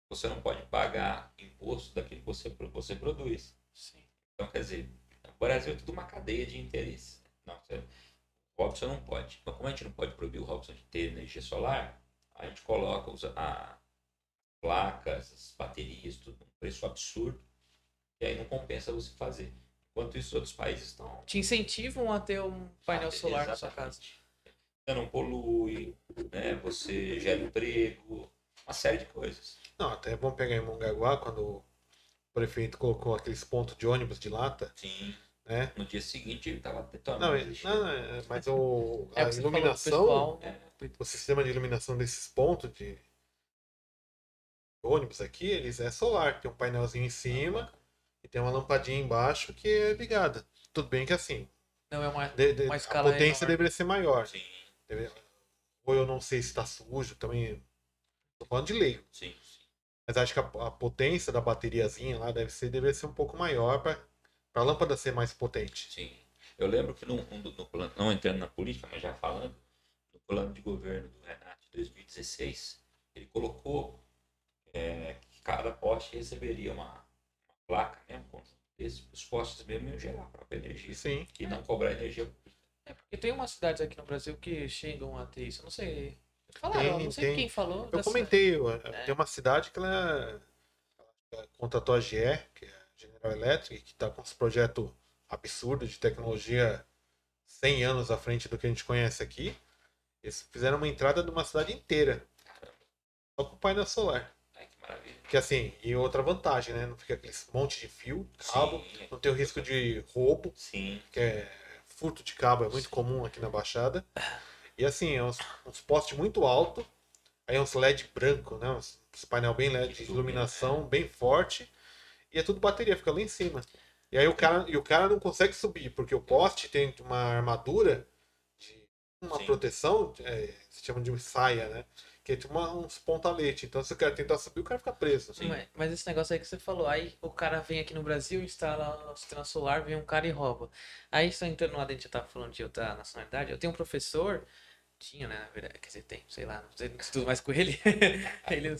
Você não pode pagar imposto daquilo que você, você produz. Sim. Então, quer dizer, o Brasil é tudo uma cadeia de interesses. Não, você, o Robson não pode. Mas como a gente não pode proibir o Robson de ter energia solar, a gente coloca os, a, placas, as baterias, tudo num preço absurdo. E aí não compensa você fazer. Enquanto isso, outros países estão. Te incentivam a ter um painel Ah, solar na sua casa. Não polui, né? você gera emprego, uma série de coisas. Não, até é bom pegar em Mongaguá, quando o prefeito colocou aqueles pontos de ônibus de lata, Sim. né? No dia seguinte ele estava detonando. Não, é- não, é- mas o, É a falou iluminação, pessoal. É. o sistema de iluminação desses pontos de ônibus aqui, eles é solar, tem um painelzinho em cima e tem uma lampadinha embaixo que é ligada. Tudo bem que assim, Não é uma. de- de- Uma a potência menor. deveria ser maior. Sim, Ou eu não sei se está sujo também. Tô falando de leigo. sim, sim. Mas acho que a, a potência da bateriazinha lá deve ser, deveria ser um pouco maior para a lâmpada ser mais potente. Sim. Eu lembro que no, no, no plano, não entrando na política, mas já falando, no plano de governo do Renato de 2016, ele colocou é, que cada poste receberia uma, uma placa, né? Um conjunto desse, os postes mesmo iam gerar a própria energia. Sim. E não cobrar energia pública. É porque tem umas cidades aqui no Brasil que chegam a ter isso. Eu não sei. Falaram, Tem, não sei tem. quem falou. Eu comentei, eu- É. tem uma cidade que ela, ela contratou a GE, que é a General Electric, que está com esse projeto absurdo de tecnologia 100 anos à frente do que a gente conhece aqui. Eles fizeram uma entrada de uma cidade inteira, só com painel solar. Ai, que maravilha. Que assim, e outra vantagem, né? Não fica aquele monte de fio, cabo, Sim, não tem o risco de roubo, sim, que é furto de cabo, é muito comum aqui na Baixada. E assim, é uns, uns postes muito altos, aí uns LED branco, né? Uns, uns painel bem LED iluminação, bem forte, e é tudo bateria, fica lá em cima. E aí o cara, e o cara não consegue subir, porque o poste tem uma armadura de uma Sim. proteção, é, se chama de saia, né? Que é tipo uma, uns pontalete. Então, se o cara tentar subir, o cara fica preso. Sim. Mas, esse negócio aí que você falou, aí o cara vem aqui no Brasil, instala o sistema solar, vem um cara e rouba. Aí só entrando lá dentro, já tava falando de outra nacionalidade, eu tenho um professor, tinha, né, na verdade, quer dizer, tem, sei lá, não sei, não estudo mais com ele. ele,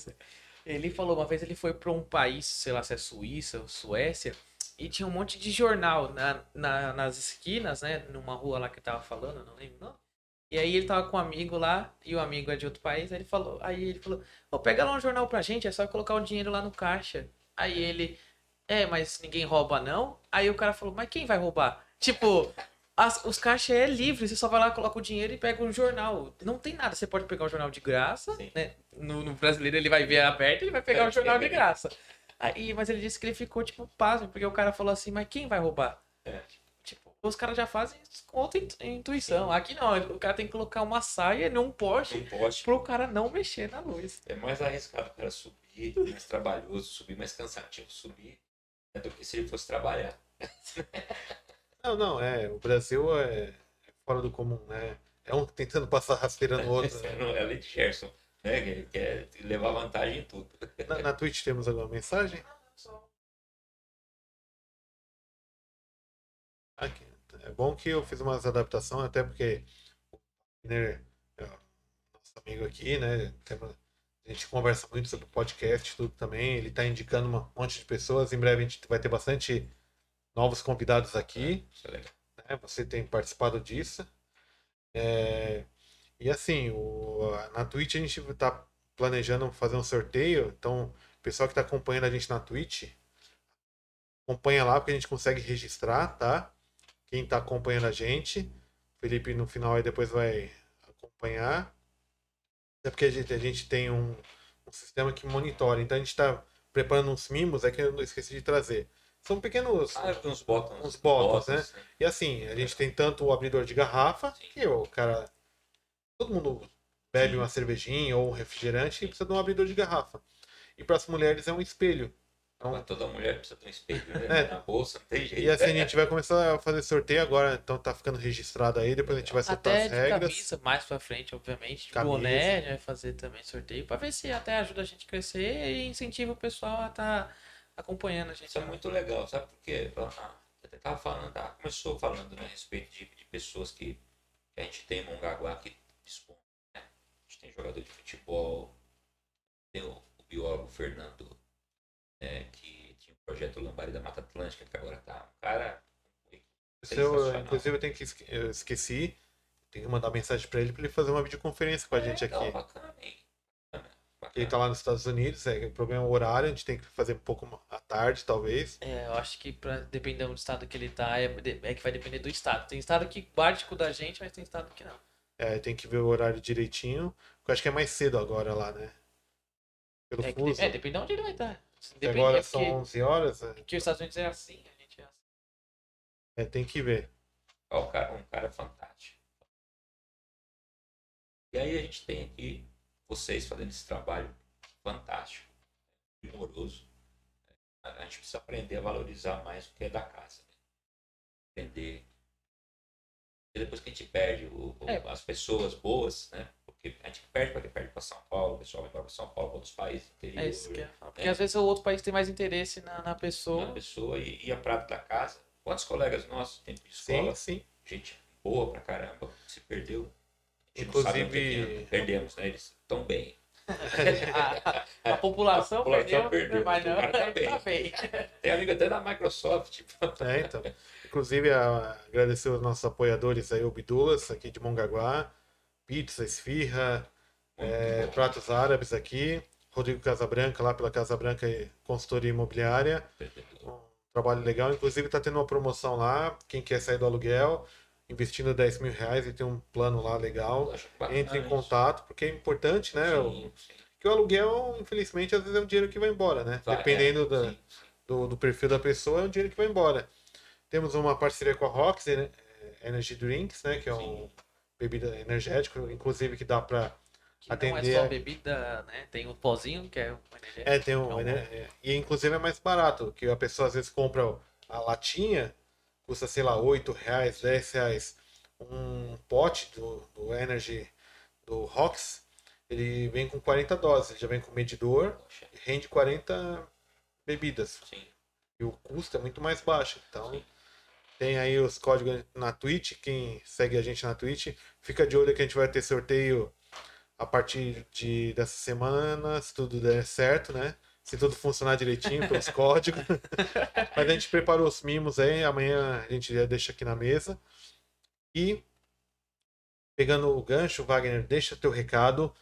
ele falou, uma vez ele foi pra um país, sei lá se é Suíça ou Suécia, e tinha um monte de jornal na, na- nas esquinas, né, numa rua lá que eu tava falando, eu não lembro, não. E aí ele tava com um amigo lá, e o amigo é de outro país, aí ele falou, aí ele falou, Pô, pega lá um jornal pra gente, é só colocar o dinheiro lá no caixa. Aí ele, é, mas ninguém rouba não? Aí o cara falou, mas quem vai roubar? Tipo, as- os caixas é livre, você só vai lá, coloca o dinheiro e pega um jornal. Não tem nada, você pode pegar o jornal de graça, Sim. né? No, no brasileiro ele vai ver aberto e ele vai pegar É, o jornal de é. graça. Aí, mas ele disse que ele ficou, tipo, pasmo, porque o cara falou assim, mas quem vai roubar? É. Os caras já fazem isso com outra intu- intuição. Aqui não, o cara tem que colocar uma saia num poste Não pode. pro cara não mexer na luz. É mais arriscado o cara subir, mais trabalhoso, subir mais cansativo subir, né, do que se ele fosse trabalhar. Não, não, é. O Brasil é, é fora do comum, né? É um tentando passar rasteira no outro. né? É a lei de Gerson, né? Que quer levar vantagem em tudo. Na, na Twitch temos alguma mensagem? É bom que eu fiz umas adaptações, até porque o Wagner é nosso amigo aqui, né? A gente conversa muito sobre podcast tudo também. Ele está indicando um monte de pessoas. Em breve a gente vai ter bastante novos convidados aqui. É né? Você tem participado disso. É, E assim, o... na Twitch a gente está planejando fazer um sorteio. Então, o pessoal que está acompanhando a gente na Twitch, acompanha lá porque a gente consegue registrar, tá? Quem está acompanhando a gente. O Felipe no final aí depois vai acompanhar. É porque a gente, a gente tem um, um sistema que monitora. Então a gente está preparando uns mimos, é que eu esqueci de trazer. São pequenos. Ah, uns botões. Uns botões, E assim, a gente tem tanto o abridor de garrafa, Sim. que o cara. Todo mundo bebe Sim. uma cervejinha ou um refrigerante e precisa de um abridor de garrafa. E para as mulheres é um espelho. Então, Mas toda mulher precisa de um espelho né? É. na bolsa, não tem jeito. e assim a gente vai começar a fazer sorteio agora, então tá ficando registrado aí, depois a gente vai soltar Até as regras. camisa, mais pra frente, obviamente. De Camisa. boné, a gente vai fazer também sorteio. Pra ver se até ajuda a gente a crescer e incentiva o pessoal a estar acompanhando a gente. Isso é muito legal, sabe por quê? Ah, Eu até tava falando, ah, começou falando né, a respeito de, de pessoas que, que a gente tem em Mongaguá que dispõe. Né? A gente tem jogador de futebol, tem o, o biólogo Fernando, né, que tinha o projeto Lambari da Mata Atlântica, que agora tá um cara. Eu, inclusive eu tenho que esque- eu esqueci, tenho que mandar mensagem para ele para ele fazer uma videoconferência com a gente É, não, aqui. bacana, hein? Bacana, bacana. Ele tá lá nos Estados Unidos, é, o problema é o horário, a gente tem que fazer um pouco à tarde, talvez. É, eu acho que pra, dependendo do estado que ele tá, é, é que vai depender do estado. Tem estado que bate com o da gente, mas tem estado que não. É, tem que ver o horário direitinho. Eu acho que é mais cedo agora lá, né? Pelo É, que, fuso. é depende de onde ele vai estar. Agora é são porque, 11 horas, é, porque os Estados Unidos é assim, a gente é assim. é, tem que ver. É um cara, um cara fantástico. E aí a gente tem aqui vocês fazendo esse trabalho fantástico, primoroso. A a gente precisa aprender a valorizar mais o que é da casa. né? Aprender. E depois que a gente perde o- o- É. as pessoas boas, né? Porque a gente perde para perde para São Paulo, o pessoal vai para São Paulo, para outros países do interior. É isso que eu falar. Porque É. às vezes o outro país tem mais interesse na, na pessoa. uma pessoa e ia para da casa. Quantos colegas nossos tem de escola? Sim, sim. gente boa pra caramba, se perdeu. A gente Inclusive- não sabe onde é que perdemos, né? Eles estão bem. a, a população, A população perdeu, perdeu, mas o não, cara tá bem. tá bem. Tem amigo até da Microsoft. Tipo, É, então. Inclusive, a- agradecer os nossos apoiadores aí, o Bidulas, aqui de Mongaguá, Pizza, Esfirra, é. Pratos Árabes aqui, Rodrigo Casabranca, lá pela Casabranca e Consultoria Imobiliária. Um trabalho legal. Inclusive, está tendo uma promoção lá. Quem quer sair do aluguel, investindo 10 mil reais e tem um plano lá legal. Entre em contato, porque é importante, né? o- Sim, sim. Que o aluguel, infelizmente, às vezes é um dinheiro que vai embora, né? Vai, Dependendo é, da, do, do perfil da pessoa, é um dinheiro que vai embora. Temos uma parceria com a Roxy, né? Energy Drinks, né? Que é um Sim. bebida energética, inclusive que dá para Que não é Atender só bebida, né? Tem o pozinho, que é o energético. É, tem um. Não. né, é, E inclusive é mais barato, que a pessoa às vezes compra a latinha, custa, sei lá, 8 reais, 10 reais. Um pote do, do Energy do Rox, ele vem com 40 doses, ele já vem com medidor, Poxa, rende 40 bebidas. sim, E o custo é muito mais baixo. Então, sim. Tem aí os códigos na Twitch. Quem segue a gente na Twitch, fica de olho que a gente vai ter sorteio a partir de dessa semana, se tudo der certo, né? Se tudo funcionar direitinho pelos códigos. Mas a gente preparou os mimos aí, amanhã a gente já deixa aqui na mesa. E pegando o gancho, Wagner, deixa o teu recado.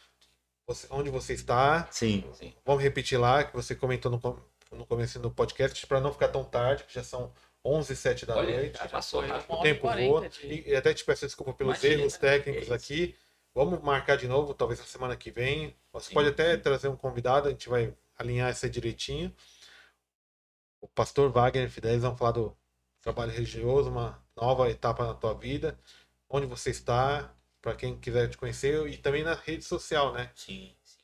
Você- onde você está? Sim, sim. Vamos repetir lá, que você comentou no, no começo do podcast, para não ficar tão tarde, que já são 11 e 7 da Olha, noite. já passou uma O tempo 40 voa. de- E, até te peço desculpa pelos Imagina, erros técnicos é aqui. Vamos marcar de novo, talvez na semana que vem. Você Sim, pode até sim. trazer um convidado, a gente vai alinhar isso aí direitinho. O pastor Wagner Fidelis vamos falar do trabalho religioso, uma nova etapa na tua vida. Onde você está, para quem quiser te conhecer, e também na rede social, né? Sim, sim.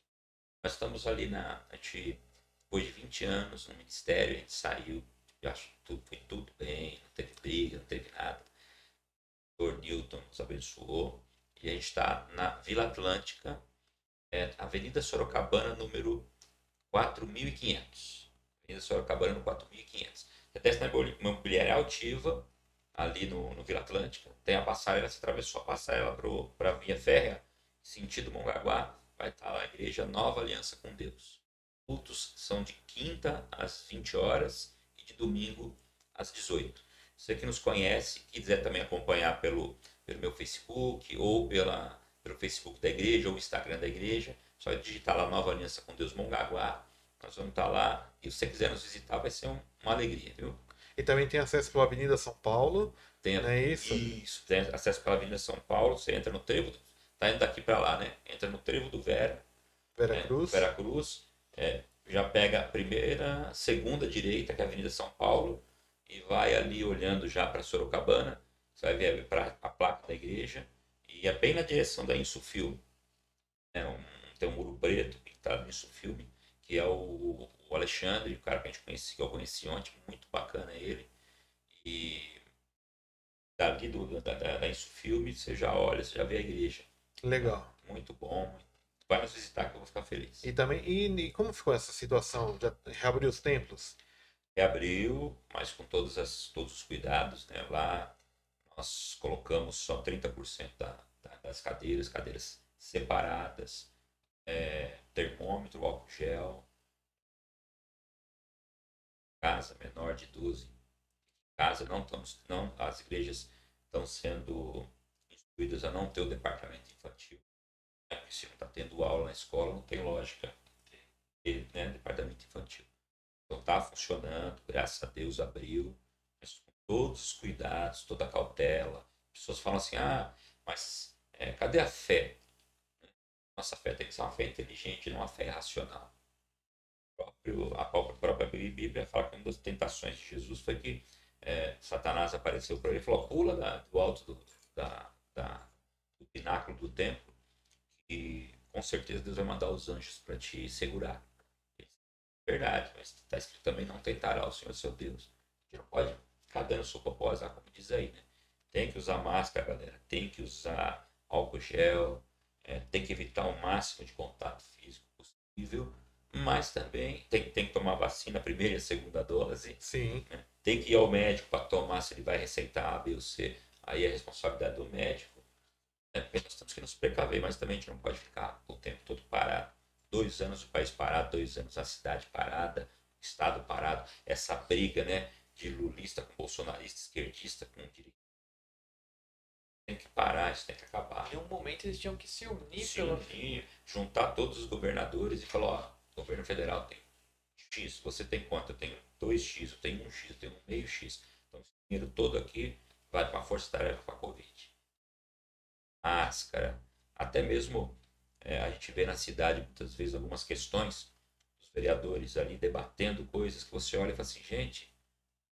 Nós estamos ali na. A gente, depois de 20 anos no ministério, a gente saiu, eu acho que tudo, foi tudo bem, não teve briga, não teve nada. O Dr. Newton nos abençoou. E a gente está na Vila Atlântica, é, Avenida Sorocabana, número 4500. Avenida Sorocabana, no 4500. Você desce na imobiliária altiva, ali no, no Vila Atlântica. Tem a passarela, você atravessou a passarela para a Via Férrea, sentido Mongaguá, vai estar lá a Igreja Nova Aliança com Deus. Cultos são de quinta às 20 horas de domingo às 18. Você que nos conhece, quiser também acompanhar pelo, pelo meu Facebook ou pela, pelo Facebook da igreja ou Instagram da igreja, só digitar lá Nova Aliança com Deus Mongaguá. Nós vamos estar lá e se você quiser nos visitar, vai ser um- uma alegria, viu? E também tem acesso pela Avenida São Paulo, Tem não é isso? isso, tem acesso pela Avenida São Paulo, você entra no trevo, tá indo daqui para lá, né? Entra no trevo do Vera, Vera é, Cruz. Vera Cruz, é, já pega a primeira, segunda direita, que é a Avenida São Paulo, e vai ali olhando já para Sorocabana, você vai ver pra, a placa da igreja, e é bem na direção da Insufilme. É um, tem um muro preto que está no Insufilme, que é o, o Alexandre, o cara que a gente conhece, que eu conheci ontem, muito bacana ele. E dali do, da, da, da Insufilme, você já olha, você já vê a igreja. Legal. Muito bom. Vai nos visitar que eu vou ficar feliz. E também, e, e como ficou essa situação? Já reabriu os templos? Reabriu, mas com todas as, todos os cuidados, né? Lá nós colocamos só 30% da, da, das cadeiras, cadeiras separadas, é, termômetro, álcool gel, casa menor de 12. Casa não estamos, não, as igrejas estão sendo instruídas a não ter o departamento infantil. Se não está tendo aula na escola, não tem lógica ter né, departamento infantil. Então está funcionando, graças a Deus abriu, mas com todos os cuidados, toda a cautela. As pessoas falam assim, ah, mas é, cadê a fé? Nossa fé tem que ser uma fé inteligente, não uma fé racional. A própria, própria Bíblia fala que uma das tentações de Jesus foi que é, Satanás apareceu para ele e falou, pula da- do alto do, da, da- do pináculo do templo e com certeza Deus vai mandar os anjos para te segurar. Verdade, mas está escrito também não tentará o Senhor seu Deus. Gente não pode ficar dando sopa pro azar, como diz aí, né? Tem que usar máscara, galera. Tem que usar álcool gel. é, tem que evitar o máximo de contato físico possível. Mas também tem, tem que tomar vacina, a primeira e segunda dose. Sim. né? Tem que ir ao médico para tomar se ele vai receitar A, B ou C. Aí é responsabilidade do médico. É, porque nós temos que nos precaver, mas também a gente não pode ficar o tempo todo parado. Dois anos o país parado, dois anos a cidade parada, o estado parado. Essa briga né, de lulista com bolsonarista, esquerdista com direita. Tem que parar, isso tem que acabar. Em um momento eles tinham que se unir Se pelo. unir, juntar todos os governadores e falar, ó, o governo federal tem X, você tem quanto? Eu tenho 2X, eu tenho 1X, eu tenho meio X. Então esse dinheiro todo aqui vai para a força-tarefa para a Covid. Máscara, até mesmo é, a gente vê na cidade muitas vezes algumas questões dos vereadores ali debatendo coisas que você olha e fala assim, gente,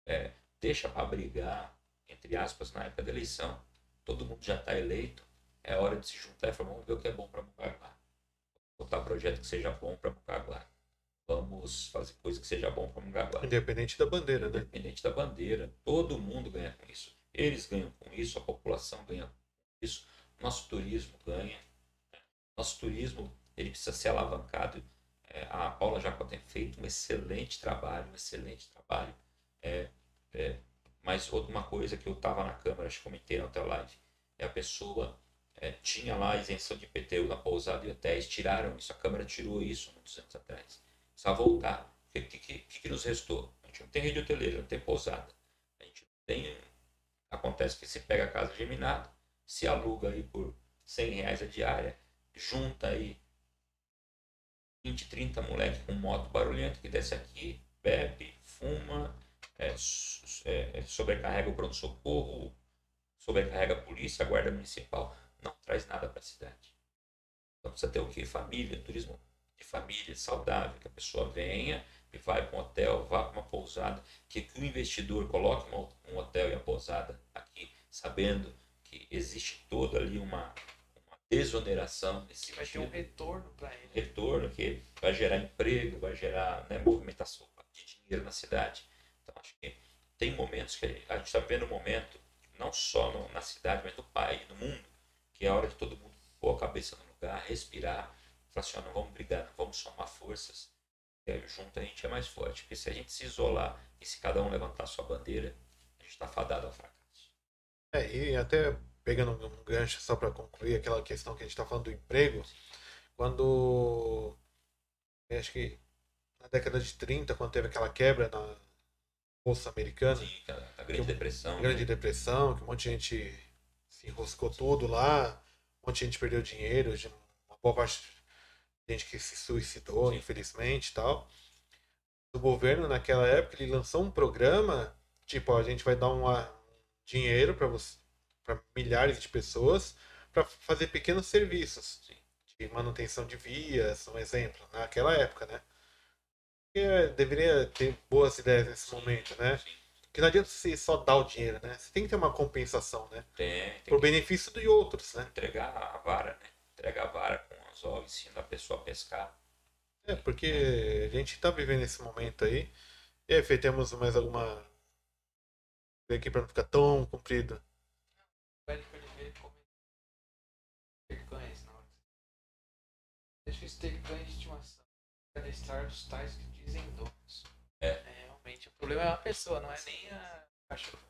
é, deixa para brigar, entre aspas, na época da eleição. Todo mundo já está eleito, é hora de se juntar e falar, vamos ver o que é bom para Mucaguá. Botar projeto que seja bom para Mucaguá. Vamos fazer coisa que seja bom para Mucaguá. Independente da bandeira, né? Independente da bandeira, todo mundo ganha com isso. Eles ganham com isso, a população ganha com isso, nosso turismo ganha. Nosso turismo ele precisa ser alavancado. É, a Paula já tem feito um excelente trabalho, um excelente trabalho. É, é, mas uma coisa que eu estava na Câmara, acho que comentei na live, é a pessoa é, tinha lá a isenção de IPTU na pousada e hotéis, tiraram isso, a Câmara tirou isso muitos anos atrás. Precisa voltar. O que, que, que, nos restou? A gente não tem rede hoteleira, não tem pousada. A gente não tem. Acontece que se pega a casa geminada, se aluga aí por 100 reais a diária, junta aí 20, 30 moleque com moto barulhento que desce aqui, bebe, fuma, é, é, sobrecarrega o pronto-socorro, sobrecarrega a polícia, a guarda municipal, não traz nada para a cidade. Então precisa ter o que? Família, turismo de família, saudável, que a pessoa venha e vai para um hotel, vá para uma pousada, que, que o investidor coloque um hotel e a pousada aqui, sabendo que existe toda ali uma, uma desoneração nesse Vai ter um retorno para ele. Retorno que vai gerar emprego, vai gerar né, movimentação de dinheiro na cidade. Então acho que tem momentos que a gente está vivendo um momento, não só no, na cidade, mas no país, no mundo, que é a hora de todo mundo pôr a cabeça no lugar, respirar, falar assim, não vamos brigar, não vamos somar forças. É, junto a gente é mais forte. Porque se a gente se isolar e se cada um levantar a sua bandeira, a gente está fadado ao fracasso. É, e até pegando um gancho só para concluir aquela questão que a gente está falando do emprego, quando acho que na década de 30, quando teve aquela quebra na Bolsa Americana, Sim, a, a Grande Depressão. A Grande né? Depressão, que um monte de gente se enroscou tudo lá, um monte de gente perdeu dinheiro, uma boa parte de gente que se suicidou, Sim. infelizmente tal. O governo, naquela época, ele lançou um programa, tipo, ó, a gente vai dar um dinheiro para milhares de pessoas para fazer pequenos serviços de manutenção de vias, um exemplo, naquela época, né? Porque deveria ter boas ideias nesse Sim. momento, né? Sim. Porque não adianta você só dar o dinheiro, né? Você tem que ter uma compensação, né? Tem. tem Por benefício de outros, né? Entregar a vara, né? Entregar a vara com anzol, ensina a pessoa a pescar. É, porque a gente está vivendo esse momento aí. E aí, Fê, temos mais alguma. Aqui para não ficar tão comprido. Deixa eu ter cães de estimação. Cadastrar os tais que dizem donos. É. é. Realmente, o problema é a pessoa, não é nem a cachorro.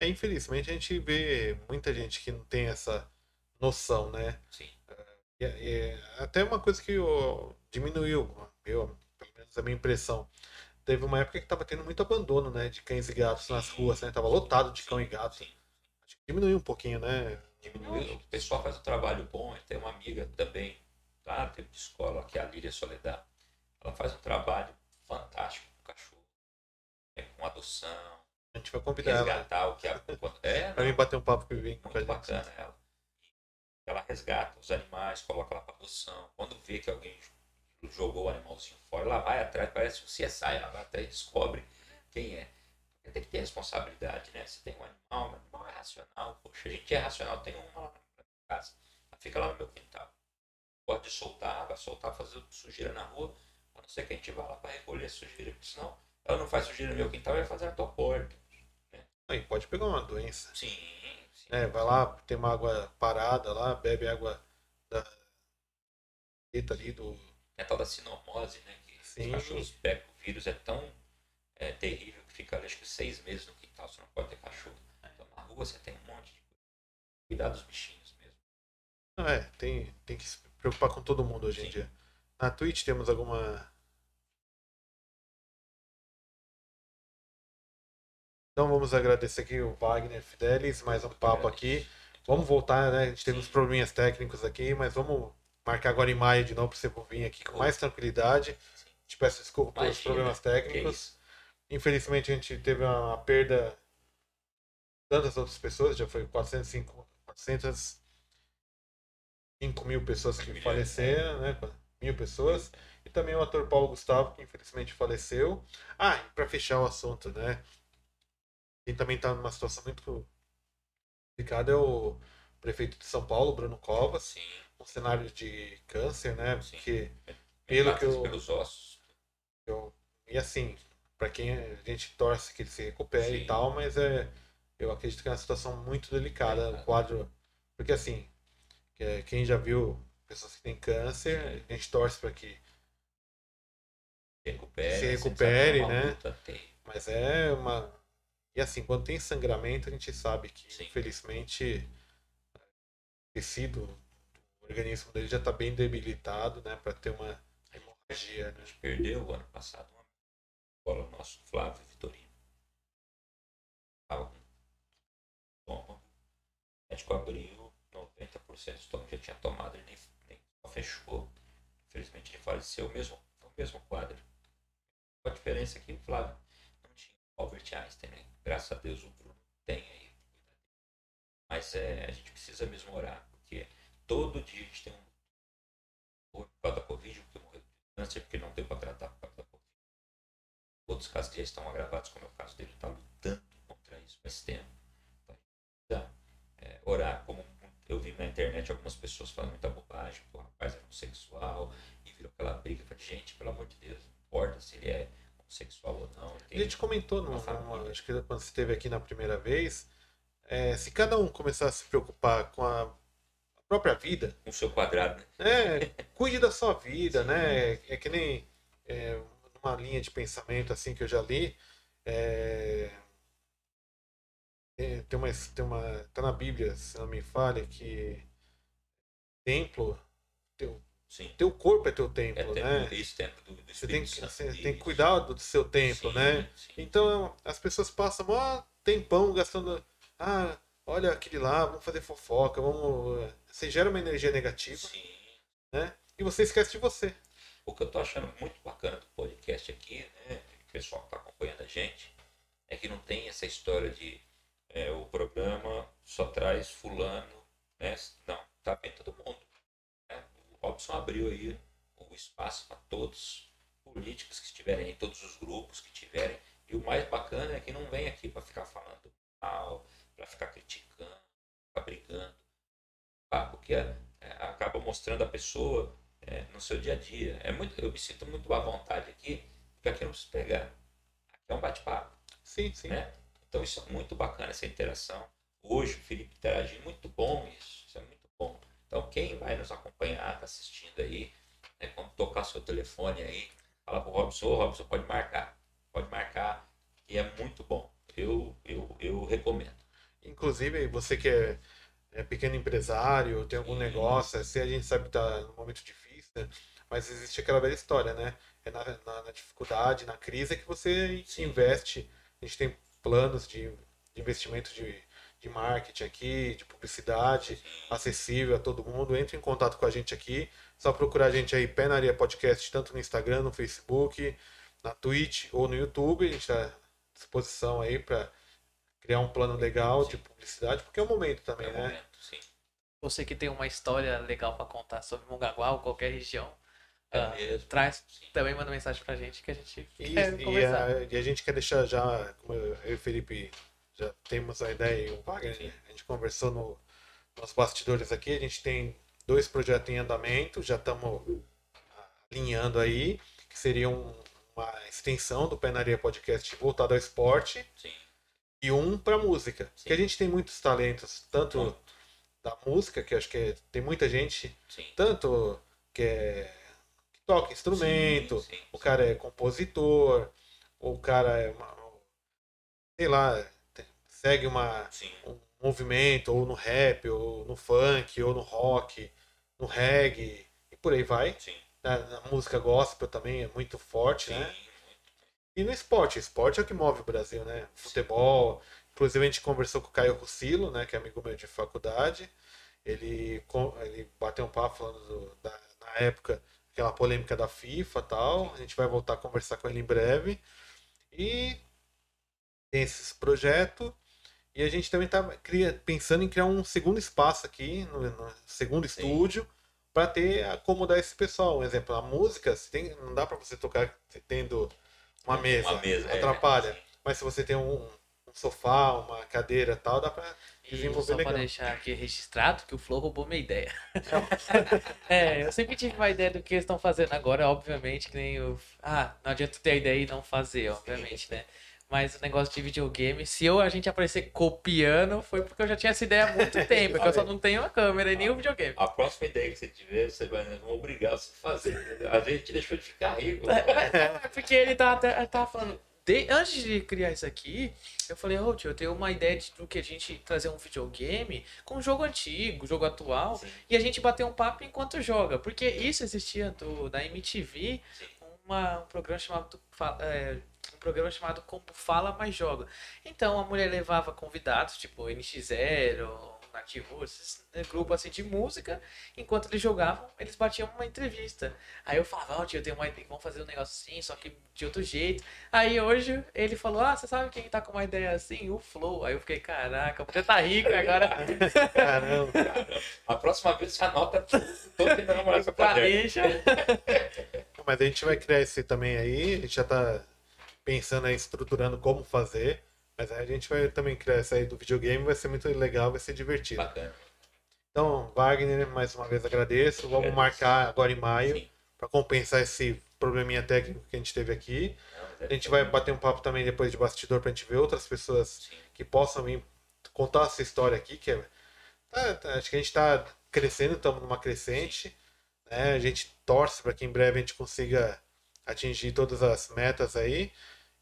É, infelizmente a gente vê muita gente que não tem essa noção, né? Sim. É, é, até uma coisa que eu, diminuiu, eu, pelo menos a minha impressão. Teve uma época que estava tendo muito abandono, né, de cães e gatos nas ruas, né? Tava lotado de cão e gato. Sim. Acho que diminuiu um pouquinho, né? Diminuiu. O pessoal faz um trabalho bom. Tem uma amiga também lá, tempo de escola, que é a Líria Soledad. Ela faz um trabalho fantástico com cachorro. É, com adoção. A gente vai convidar resgatar ela. o que a, é, Pra mim bater um papo com o Muito bacana ela. Ela resgata os animais, coloca lá para adoção. Quando vê que alguém jogou o animalzinho fora, ela vai atrás, parece um CSI, ela vai até e descobre quem é. Porque tem que ter responsabilidade, né? Se tem um animal, o animal é racional. Poxa, a gente é racional, tem uma lá na casa. Ela fica lá no meu quintal. Pode soltar, vai soltar, fazer sujeira na rua, a não ser que a gente vá lá para recolher a sujeira, porque senão ela não faz sujeira no meu quintal, vai fazer na tua porta. Né? Aí pode pegar uma doença. Sim, é, vai lá, tem uma água parada lá, bebe água da ali do. É tal da sinomose, né? Que Sim. os cachorros pegam o vírus, é tão é, terrível que fica acho que seis meses no quintal, você não pode ter cachorro. Então na rua você tem um monte de coisa. Cuidar dos bichinhos mesmo. Ah, é, tem, tem que se preocupar com todo mundo hoje Sim. em dia. Na Twitch temos alguma Então vamos agradecer aqui o Wagner Fidelis, mais um papo aqui. Vamos voltar, né? A gente teve uns probleminhas técnicos aqui, mas vamos marcar agora em maio de novo para você vir aqui com mais tranquilidade. Te peço desculpa pelos problemas técnicos. Infelizmente a gente teve uma perda de tantas outras pessoas, já foi 405, 405 mil pessoas que faleceram, né? Mil pessoas. E também o ator Paulo Gustavo, que infelizmente faleceu. Ah, e para fechar o assunto, né? Quem também está numa situação muito complicada é o prefeito de São Paulo, Bruno Covas. Sim. Cenário de câncer, né? Sim. Porque pelo que eu, pelos ossos. Eu, e assim, para quem a gente torce que ele se recupere Sim. e tal, mas é, eu acredito que é uma situação muito delicada, o quadro. Porque assim, quem já viu pessoas que têm câncer, a gente torce para que recupere, se a recupere, a né? Mas é uma. E assim, quando tem sangramento, a gente sabe que, Sim. infelizmente, tecido, o organismo dele já está bem debilitado, né? Para ter uma hemorragia, A né? gente perdeu ano passado uma bola nosso, Flávio Vitorino. Tava com estômago. Abriu, 90% do estômago já tinha tomado, ele nem, nem fechou. Infelizmente ele faleceu, mesmo, o mesmo quadro. A diferença é que o Flávio não tinha Albert Einstein, né? Graças a Deus o Bruno tem aí. Mas é, a gente precisa mesmo orar, porque todo dia a gente tem um morreu por causa da Covid, porque morreu de câncer, porque não deu para tratar por causa da Covid. Outros casos que já estão agravados, como é o caso dele, está lutando contra isso faz tempo. Então, a gente precisa é, orar, como eu vi na internet algumas pessoas falando muita bobagem, que o rapaz é homossexual, e virou aquela briga. Falei, gente, pelo amor de Deus, não importa se ele é homossexual ou não. ele A gente comentou, família. numa- acho que quando você esteve aqui na primeira vez, é, se cada um começar a se preocupar com a própria vida, o seu quadrado, né? É, cuide da sua vida, né? É que nem é, numa linha de pensamento assim que eu já li. é, é, tem uma, tem uma, tá na Bíblia, se não me falha, que templo, teu, Sim. teu corpo é teu É templo, tempo, né? isso, tempo do, do Você tem, que, você tem que cuidar do seu templo, Sim, né? sim. Então as pessoas passam mó tempão gastando. Ah, olha aquele lá, vamos fazer fofoca, vamos. Você gera uma energia negativa, Sim. né? E você esquece de você. O que eu tô achando muito bacana do podcast aqui, né? O pessoal que tá acompanhando a gente, é que não tem essa história de é, o programa só traz fulano, né? Não, tá bem todo mundo. né? O Robson abriu aí o espaço para todos os políticos que estiverem aí, todos os grupos que tiverem. E o mais bacana é que não vem aqui para ficar falando mal, para ficar criticando, ficar brigando. Ah, porque é, acaba mostrando a pessoa é, no seu dia a dia. É muito, eu me sinto muito à vontade aqui, porque aqui eu não preciso pegar. Aqui é um bate-papo, Sim, sim. né? Então isso é muito bacana, essa interação. Hoje o Felipe interagiu, muito bom isso, isso é muito bom. Então quem vai nos acompanhar, tá assistindo aí, né, quando tocar seu telefone aí, fala pro Robson, ô Robson, pode marcar, pode marcar, e é muito bom. Eu, eu, eu recomendo. Inclusive, você que é, é pequeno empresário, tem algum Sim. negócio, assim, a gente sabe que tá num momento difícil, né? mas existe aquela velha história, né? É na, na- na dificuldade, na crise, é que você Sim. investe. A gente tem planos de, de investimento de, de marketing aqui, de publicidade, acessível a todo mundo. Entre em contato com a gente aqui. Só procurar a gente aí, Pé na Areia Podcast, tanto no Instagram, no Facebook, na Twitch ou no YouTube. A gente está à disposição aí para criar um plano legal de publicidade, porque é o momento também, É o né? momento, sim. Você que tem uma história legal pra contar sobre Mongaguá ou qualquer região, É mesmo. traz Sim. também manda mensagem pra gente que a gente E, quer e conversar. a, e a gente quer deixar já, como eu e o Felipe já temos a ideia e o Wagner, Sim. a gente conversou no, nos bastidores aqui, a gente tem dois projetos em andamento, já estamos alinhando aí, que seria um- uma extensão do Penaria Podcast voltado ao esporte Sim. E um para música. Sim. Porque a gente tem muitos talentos, tanto da música, que acho que é- tem muita gente, Sim. tanto que, é, que toca instrumento, Sim, o cara é compositor, ou o cara é uma, sei lá, segue uma, um movimento, ou no rap, ou no funk, ou no rock, no reggae, e por aí vai. Sim. Na, na música gospel também é muito forte, Sim. né? E no esporte, esporte é o que move o Brasil, né? Futebol. Inclusive a gente conversou com o Caio Russilo, né? Que é amigo meu de faculdade. Ele, ele bateu um papo falando do- da, na época, aquela polêmica da FIFA e tal. A gente vai voltar a conversar com ele em breve. E tem esses projetos. E a gente também está pensando em criar um segundo espaço aqui, no, no segundo Sim. estúdio, para ter acomodar esse pessoal. Um exemplo, a música, tem, não dá para você tocar tendo uma mesa, Uma mesa, é, atrapalha. sim. Mas se você tem um, um sofá, uma cadeira e tal, dá para E desenvolver só legal. pra deixar aqui registrado que o Flow roubou minha ideia. é, eu sempre tive uma ideia do que eles estão fazendo agora, obviamente, que nem o. Ah, não adianta ter a ideia e não fazer, obviamente, né? Mas o negócio de videogame, se eu a gente aparecer copiando, foi porque eu já tinha essa ideia há muito tempo. Porque eu só não tenho a câmera e nem o videogame. A próxima ideia que você tiver, você vai nós vamos obrigar você a fazer. A gente deixou de ficar rico. É, porque ele tava, até- tava falando. de- antes de criar isso aqui, eu falei, ô tio, eu tenho uma ideia de, do que a gente trazer um videogame com um jogo antigo, jogo atual, Sim. e a gente bater um papo enquanto joga. Porque isso existia do, da MTV, uma, um programa chamado. É, programa chamado Como Fala Mais Joga. Então a mulher levava convidados, tipo NX0, Nativo, esses né, grupos assim de música, enquanto eles jogavam, eles batiam uma entrevista. Aí eu falava, ó tio, eu tenho uma ideia, vamos fazer um negócio assim, só que de outro jeito. Aí hoje ele falou, ah, você sabe quem tá com uma ideia assim? O Flow. Aí eu fiquei, caraca, você tá rico agora. Caramba. A próxima vez você anota todo que vai namorar seu caderno. Planeja. Mas a gente vai criar esse também aí, a gente já tá pensando aí, estruturando como fazer. Mas aí a gente vai também criar essa aí do videogame, vai ser muito legal, vai ser divertido. Bacana. Então, Wagner, mais uma vez agradeço. Vamos marcar agora em maio para compensar esse probleminha técnico que a gente teve aqui. É A gente vai bater um papo também depois de bastidor pra gente ver outras pessoas que possam vir contar essa história aqui, que é. tá- tá- acho que a gente tá crescendo, estamos numa crescente. Né? A gente torce para que em breve a gente consiga atingir todas as metas aí.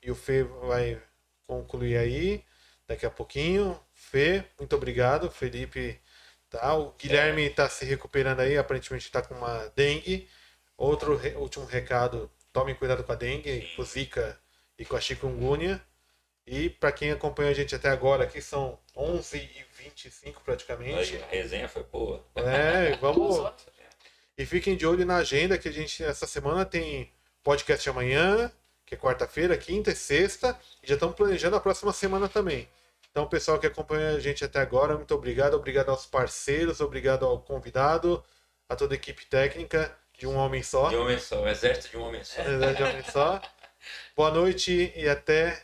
E o Fê vai concluir aí daqui a pouquinho. Fê, muito obrigado. Felipe, tá? O Guilherme está se recuperando aí, aparentemente está com uma dengue. Outro re- último recado, tomem cuidado com a dengue, com o Zika e com a chikungunya. E para quem acompanhou a gente até agora, aqui são 11h25 praticamente. Aí, A resenha foi boa. É, e vamos. E fiquem de olho na agenda que a gente, essa semana, tem podcast amanhã, que é quarta-feira, quinta e sexta. E já estamos planejando a próxima semana também. Então, pessoal que acompanha a gente até agora, muito obrigado. Obrigado aos parceiros, obrigado ao convidado, a toda a equipe técnica de um homem só. De um homem só, um exército de um homem só. Verdade, de um homem só. Boa noite e até